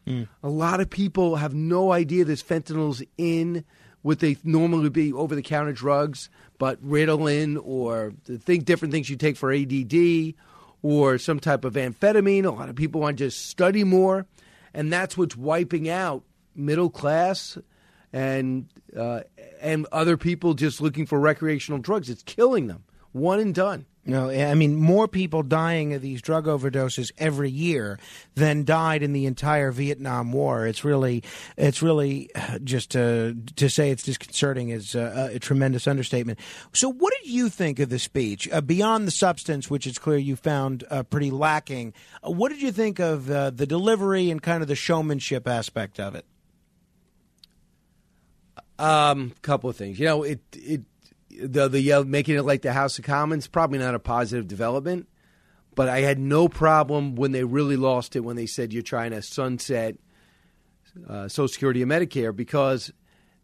[SPEAKER 44] A lot of people have no idea this fentanyl's in what they normally be over the counter drugs, but Ritalin or the think different things you take for ADD or some type of amphetamine. A lot of people want to just study more, and that's what's wiping out middle class and uh, and other people just looking for recreational drugs. It's killing them. One and done.
[SPEAKER 1] No, I mean more people dying of these drug overdoses every year than died in the entire Vietnam War. It's really, it's really uh, just to to say it's disconcerting is a, a tremendous understatement. So, what did you think of the speech uh, beyond the substance, which is clear you found uh, pretty lacking? Uh, what did you think of uh, the delivery and kind of the showmanship aspect of it?
[SPEAKER 44] Um, couple of things. You know, it it the the making it like the House of Commons probably not a positive development, but I had no problem when they really lost it when they said you're trying to sunset uh, Social Security and Medicare because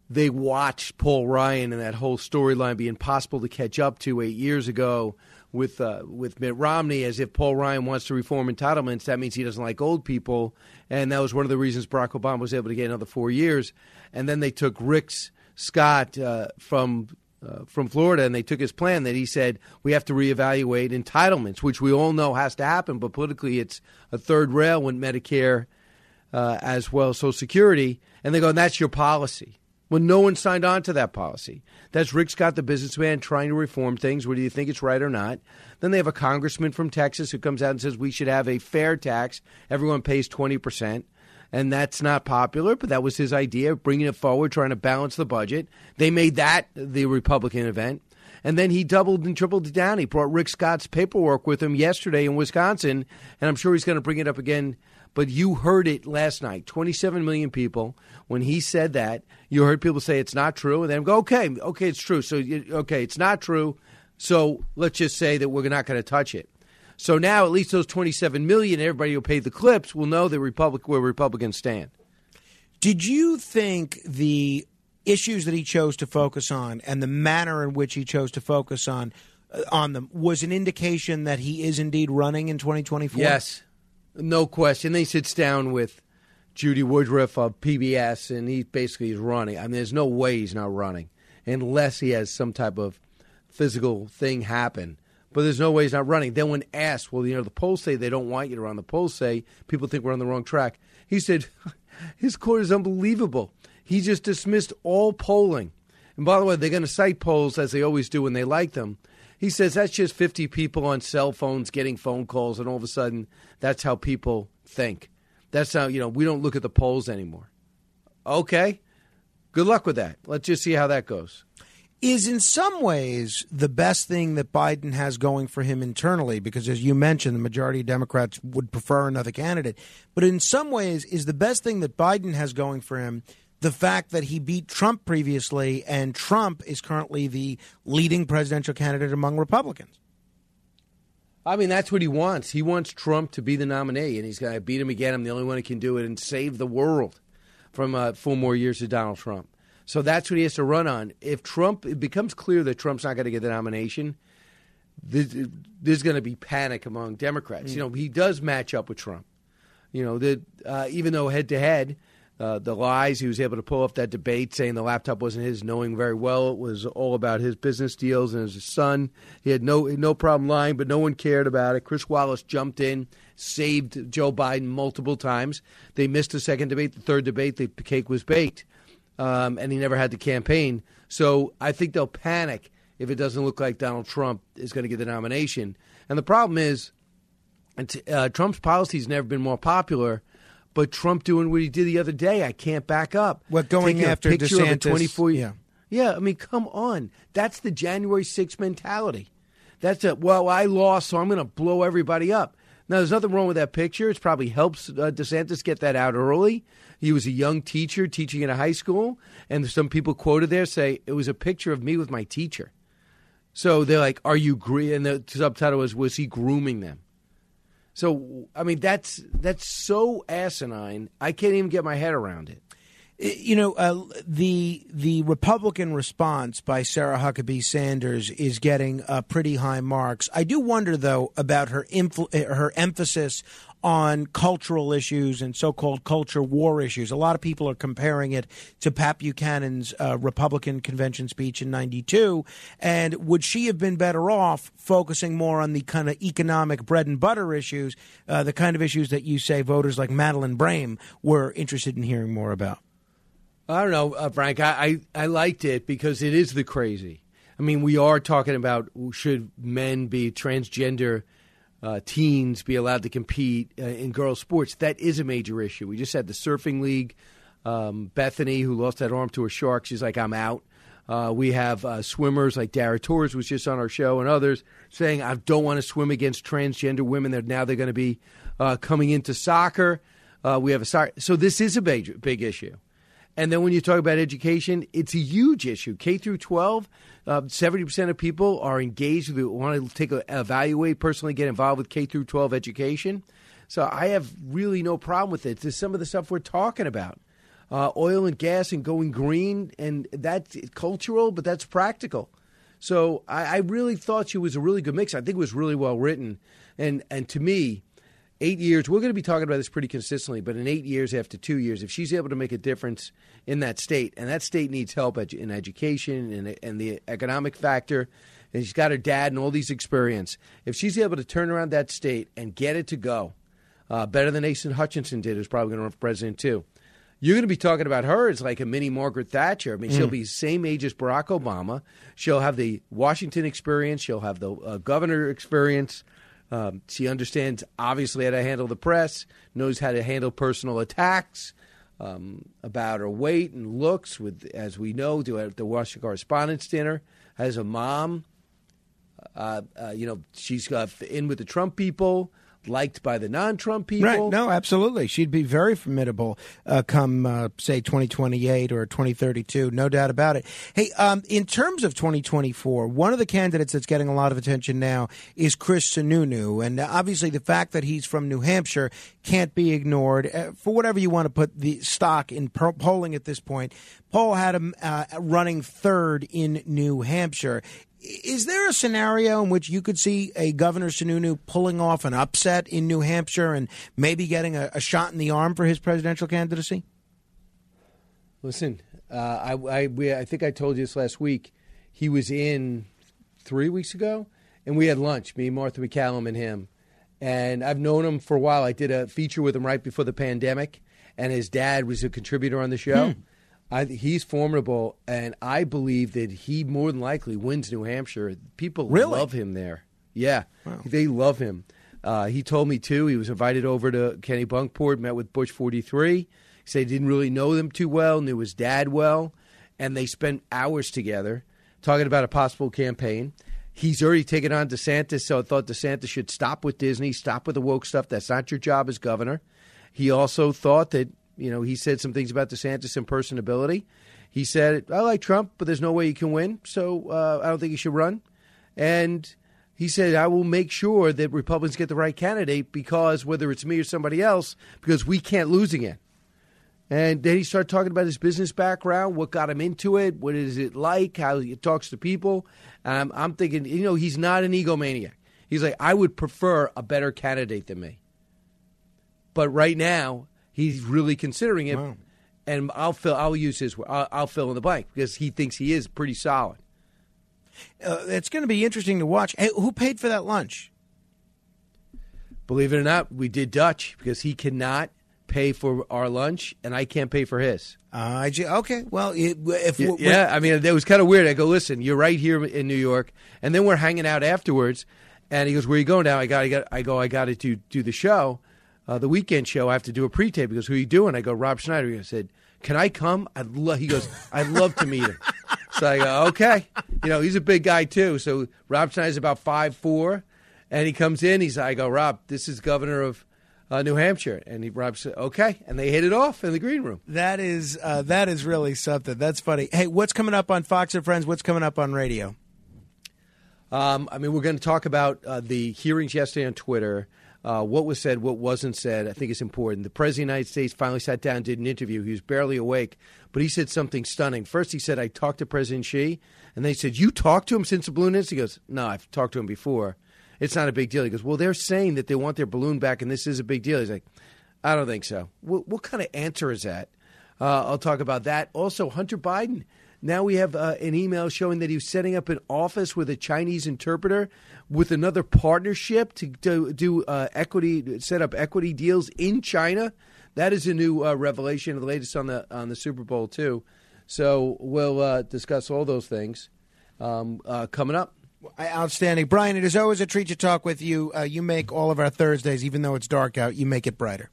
[SPEAKER 44] they watched Paul Ryan and that whole storyline be impossible to catch up to eight years ago with uh, with Mitt Romney as if Paul Ryan wants to reform entitlements. That means he doesn't like old people, and that was one of the reasons Barack Obama was able to get another four years. And then they took Rick Scott uh, from uh, from Florida, and they took his plan that he said we have to reevaluate entitlements, which we all know has to happen, but politically it's a third rail when Medicare uh, as well as Social Security, and they go, and that's your policy. Well, no one signed on to that policy. That's Rick Scott, the businessman, trying to reform things, whether you think it's right or not. Then they have a congressman from Texas who comes out and says we should have a fair tax. Everyone pays 20% and that's not popular, but that was his idea, bringing it forward, trying to balance the budget. They made that the Republican event. And then he doubled and tripled it down. He brought Rick Scott's paperwork with him yesterday in Wisconsin, and I'm sure he's going to bring it up again. But you heard it last night 27 million people. When he said that, you heard people say it's not true, and then go, okay, okay, it's true. So, okay, it's not true. So let's just say that we're not going to touch it. So now at least those 27 million, everybody who paid the clips will know the Republic where Republicans stand.
[SPEAKER 1] Did you think the issues that he chose to focus on and the manner in which he chose to focus on uh, on them was an indication that he is indeed running in 2024?
[SPEAKER 44] Yes, no question. Then he sits down with Judy Woodruff of PBS, and he basically is running. I mean, there's no way he's not running unless he has some type of physical thing happen but there's no way he's not running. Then when asked, well, you know, the polls say they don't want you to run. The polls say people think we're on the wrong track. He said, his court is unbelievable. He just dismissed all polling. And by the way, they're going to cite polls as they always do when they like them. He says that's just 50 people on cell phones getting phone calls, and all of a sudden, that's how people think. That's how, you know, we don't look at the polls anymore. Okay. Good luck with that. Let's just see how that goes
[SPEAKER 1] is in some ways the best thing that Biden has going for him internally, because as you mentioned, the majority of Democrats would prefer another candidate. But in some ways, is the best thing that Biden has going for him the fact that he beat Trump previously, and Trump is currently the leading presidential candidate among Republicans.
[SPEAKER 44] I mean, that's what he wants. He wants Trump to be the nominee, and he's going to beat him again. I'm the only one who can do it and save the world from uh, four more years of Donald Trump. So that's what he has to run on. If Trump, it becomes clear that Trump's not going to get the nomination, there's going to be panic among Democrats. Mm. You know, he does match up with Trump. You know, the, uh, even though head to head, the lies he was able to pull off that debate saying the laptop wasn't his, knowing very well it was all about his business deals and his son. He had no no problem lying, but no one cared about it. Chris Wallace jumped in, saved Joe Biden multiple times. They missed the second debate, the third debate, the cake was baked um, and he never had to campaign. So I think they'll panic if it doesn't look like Donald Trump is going to get the nomination. And the problem is, uh, Trump's policy's never been more popular. But Trump doing what he did the other day, I can't back up.
[SPEAKER 1] What going
[SPEAKER 44] Taking
[SPEAKER 1] after
[SPEAKER 44] a picture
[SPEAKER 1] DeSantis?
[SPEAKER 44] Of a 24
[SPEAKER 1] yeah,
[SPEAKER 44] yeah. I mean, come on. That's the January 6th mentality. That's a well, I lost, so I'm going to blow everybody up. Now, there's nothing wrong with that picture. It probably helps uh, DeSantis get that out early. He was a young teacher teaching in a high school, and some people quoted there say it was a picture of me with my teacher. So they're like, "Are you?" Gre-? And the subtitle was, "Was he grooming them?" So I mean, that's that's so asinine. I can't even get my head around it.
[SPEAKER 1] You know, uh, the the Republican response by Sarah Huckabee Sanders is getting uh, pretty high marks. I do wonder, though, about her uh, her emphasis on cultural issues and so-called culture war issues. A lot of people are comparing it to Pat Buchanan's uh, Republican convention speech in '92. And would she have been better off focusing more on the kind of economic bread and butter issues, uh, the kind of issues that you say voters like Madeline Brame were interested in hearing more about?
[SPEAKER 44] I don't know, uh, Frank. I, I, I liked it because it is the crazy. I mean, we are talking about should men be transgender uh, teens be allowed to compete uh, in girls' sports? That is a major issue. We just had the surfing league. Um, Bethany, who lost that arm to a shark, she's like, I'm out. Uh, we have uh, swimmers like Dara Torres was just on our show, and others saying, I don't want to swim against transgender women. That now they're going to be uh, coming into soccer. Uh, we have a. So this is a big, big issue. And then when you talk about education, it's a huge issue. K through 12, uh, seventy percent of people are engaged. They want to take a, evaluate personally, get involved with K through 12 education. So I have really no problem with it. Is some of the stuff we're talking about. Uh, oil and gas and going green, and that's cultural, but that's practical. So I, I really thought she was a really good mix. I think it was really well written, and and to me, eight years, we're going to be talking about this pretty consistently, but in eight years after two years, if she's able to make a difference in that state, and that state needs help in education and, and the economic factor, and she's got her dad and all these experience, if she's able to turn around that state and get it to go, uh, better than Asa Hutchinson did, who's probably going to run for president too. You're going to be talking about her as like a mini Margaret Thatcher. I mean, she'll
[SPEAKER 1] Mm.
[SPEAKER 44] be same age as Barack Obama. She'll have the Washington experience. She'll have the uh, governor experience. Um, she understands obviously how to handle the press, knows how to handle personal attacks um, about her weight and looks. With as we know, at the Washington Correspondents' Dinner as a mom, uh, uh, you know she's in with the Trump people, liked by the non-Trump people.
[SPEAKER 1] Right. No, absolutely. She'd be very formidable uh, come, uh, say, 2028 or 2032. No doubt about it. Hey, um, in terms of 2024, one of the candidates that's getting a lot of attention now is Chris Sununu. And obviously, the fact that he's from New Hampshire can't be ignored. Uh, for whatever you want to put the stock in po- polling at this point, Paul had him uh, running third in New Hampshire. Is there a scenario in which you could see a Governor Sununu pulling off an upset in New Hampshire and maybe getting a, a shot in the arm for his presidential candidacy?
[SPEAKER 44] Listen, uh, I I, we, I think I told you this last week. He was in three weeks ago, and we had lunch. Me, Martha MacCallum, and him. And I've known him for a while. I did a feature with him right before the pandemic, and his dad was a contributor on the show.
[SPEAKER 1] Hmm.
[SPEAKER 44] I, he's formidable, and I believe that he more than likely wins New Hampshire. People
[SPEAKER 1] Really?
[SPEAKER 44] love him there. Yeah, they love him. Uh, he told me too. He was invited over to Kennebunkport, met with Bush 43. He said he didn't really know them too well, knew his dad well, and they spent hours together talking about a possible campaign. He's already taken on DeSantis, so I thought DeSantis should stop with Disney, stop with the woke stuff. That's not your job as governor. He also thought that, you know, he said some things about DeSantis impersonability. He said, I like Trump, but there's no way he can win, so uh, I don't think he should run. And he said, I will make sure that Republicans get the right candidate because whether it's me or somebody else, because we can't lose again. And then he started talking about his business background, what got him into it, what is it like, how he talks to people. Um, I'm thinking, you know, he's not an egomaniac. He's like, I would prefer a better candidate than me. But right now, he's really considering it. And I'll fill. I'll use his. I'll, I'll fill in the blank because he thinks he is pretty solid.
[SPEAKER 1] Uh, it's going to be interesting to watch. Hey, who paid for that lunch?
[SPEAKER 44] Believe it or not, we did Dutch because he cannot pay for our lunch, and I can't pay for his.
[SPEAKER 1] Uh, okay, well, it, if
[SPEAKER 44] yeah, yeah, I mean, it was kind of weird. I go, listen, you're right here in New York, and then we're hanging out afterwards. And he goes, "Where you going now?" I got, I got, I go, I got to do do the show, uh, the weekend show. I have to do a pre-tape. He goes, "Who are you doing?" I go, "Rob Schneider." He said, "Can I come?" I'd love. He goes, "I'd love to meet him." so I go, "Okay." You know, he's a big guy too. So Rob Schneider's about five four, and he comes in. He's, I go, "Rob, this is governor of." Uh, New Hampshire, and he Rob said, "Okay," and they hit it off in the green room.
[SPEAKER 1] That is uh, that is really something. That's funny. Hey, what's coming up on Fox and Friends? What's coming up on radio?
[SPEAKER 44] Um, I mean, we're going to talk about uh, the hearings yesterday on Twitter. Uh, what was said, what wasn't said. I think it's important. The president of the United States finally sat down, did an interview. He was barely awake, but he said something stunning. First, he said, "I talked to President Xi," and they said, "You talked to him since the balloon incident?" He goes, "No, I've talked to him before. It's not a big deal." He goes, "Well, they're saying that they want their balloon back, and this is a big deal." He's like, "I don't think so." What, what kind of answer is that? Uh, I'll talk about that. Also, Hunter Biden. Now we have uh, an email showing that he was setting up an office with a Chinese interpreter with another partnership to, to do uh, equity, set up equity deals in China. That is a new uh, revelation, the latest on the on the Super Bowl too. So we'll uh, discuss all those things um, uh, coming up.
[SPEAKER 1] Outstanding, Brian. It is always a treat to talk with you. Uh, you make all of our Thursdays, even though it's dark out, you make it brighter.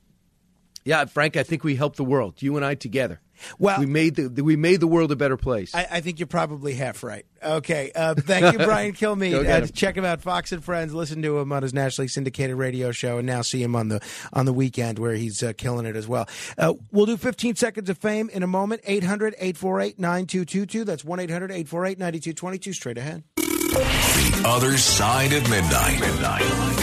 [SPEAKER 44] Yeah, Frank, I think we helped the world. You and I together.
[SPEAKER 1] Well,
[SPEAKER 44] we made the we made the world a better place.
[SPEAKER 1] I, I think you're probably half right. Okay. Uh, thank you, Brian Kilmeade.
[SPEAKER 44] Go get
[SPEAKER 1] Uh, check him out, Fox and Friends. Listen to him on his nationally syndicated radio show, and now see him on the on the weekend where he's uh, killing it as well. Uh, we'll do 15 seconds of fame in a moment. 800 848 9222. That's 1 800 848 9222. Straight ahead.
[SPEAKER 4] The other side of midnight.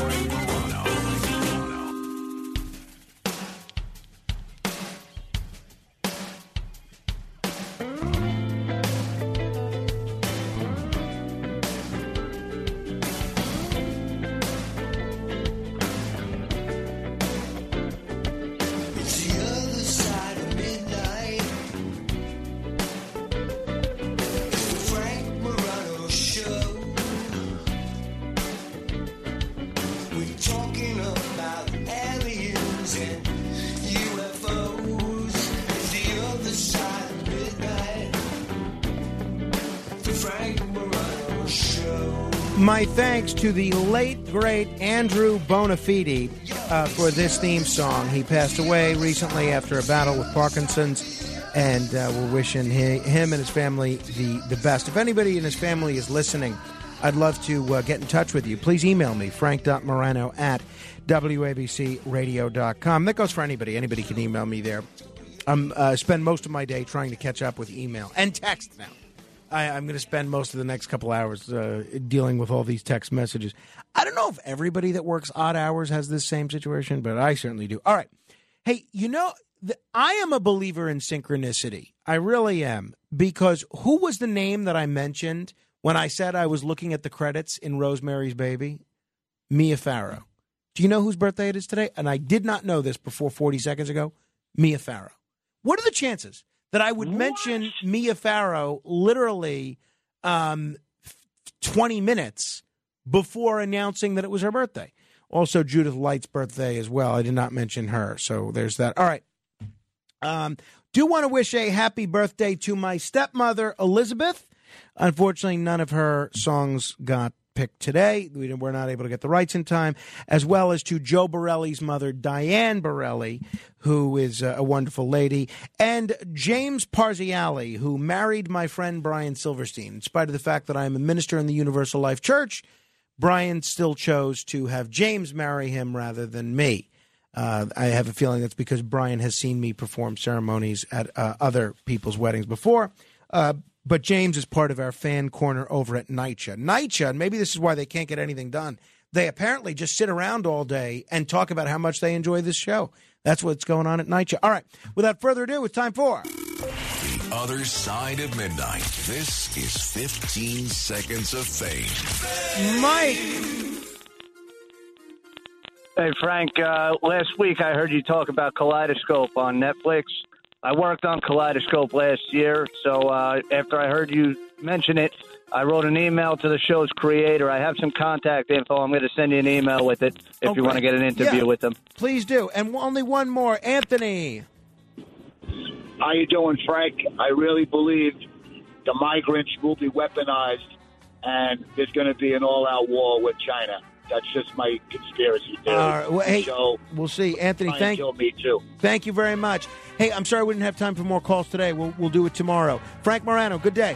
[SPEAKER 1] My thanks to the late, great Andrew Bonafide uh, for this theme song. He passed away recently after a battle with Parkinson's, and uh, we're wishing he, him and his family the, the best. If anybody in his family is listening, I'd love to uh, get in touch with you. Please email me, frank.morano at wabcradio.com. That goes for anybody. Anybody can email me there. I uh, spend most of my day trying to catch up with email and text now. I, I'm going to spend most of the next couple hours uh, dealing with all these text messages. I don't know if everybody that works odd hours has this same situation, but I certainly do. All right. Hey, you know, the, I am a believer in synchronicity. I really am. Because who was the name that I mentioned when I said I was looking at the credits in Rosemary's Baby? Mia Farrow. Do you know whose birthday it is today? And I did not know this before 40 seconds ago. Mia Farrow. What are the chances that I would mention Mia Farrow literally um, 20 minutes before announcing that it was her birthday? Also, Judith Light's birthday as well. I did not mention her. So there's that. All right. Um, do want to wish a happy birthday to my stepmother, Elizabeth. Unfortunately, none of her songs got picked today. We were not able to get the rights in time, as well as to Joe Borelli's mother, Diane Borelli, who is uh, a wonderful lady, and James Parziale, who married my friend Brian Silverstein. In spite of the fact that I am a minister in the Universal Life Church, Brian still chose to have James marry him rather than me. Uh, I have a feeling that's because Brian has seen me perform ceremonies at uh, other people's weddings before. Uh, but James is part of our fan corner over at NYCHA. NYCHA, and maybe this is why they can't get anything done. They apparently just sit around all day and talk about how much they enjoy this show. That's what's going on at NYCHA. All right, without further ado, it's time for
[SPEAKER 4] The other side of midnight. This is 15 seconds of fame.
[SPEAKER 1] Mike.
[SPEAKER 46] Hey, Frank, uh, last week I heard you talk about Kaleidoscope on Netflix. I worked on Kaleidoscope last year, so uh, after I heard you mention it, I wrote an email to the show's creator. I have some contact info. I'm going to send you an email with it if
[SPEAKER 1] Oh,
[SPEAKER 46] you want to get an interview
[SPEAKER 1] Yeah.
[SPEAKER 46] with them.
[SPEAKER 1] Please do. And only one more. Anthony.
[SPEAKER 47] How you doing, Frank? I really believe the migrants will be weaponized, and there's going to be an all-out war with China. That's just my conspiracy theory.
[SPEAKER 1] All right, well, hey,
[SPEAKER 47] so
[SPEAKER 1] we'll see. Anthony, thank
[SPEAKER 47] kill me too.
[SPEAKER 1] Thank you very much. Hey, I'm sorry we didn't have time for more calls today. We'll, we'll do it tomorrow. Frank Morano, good day.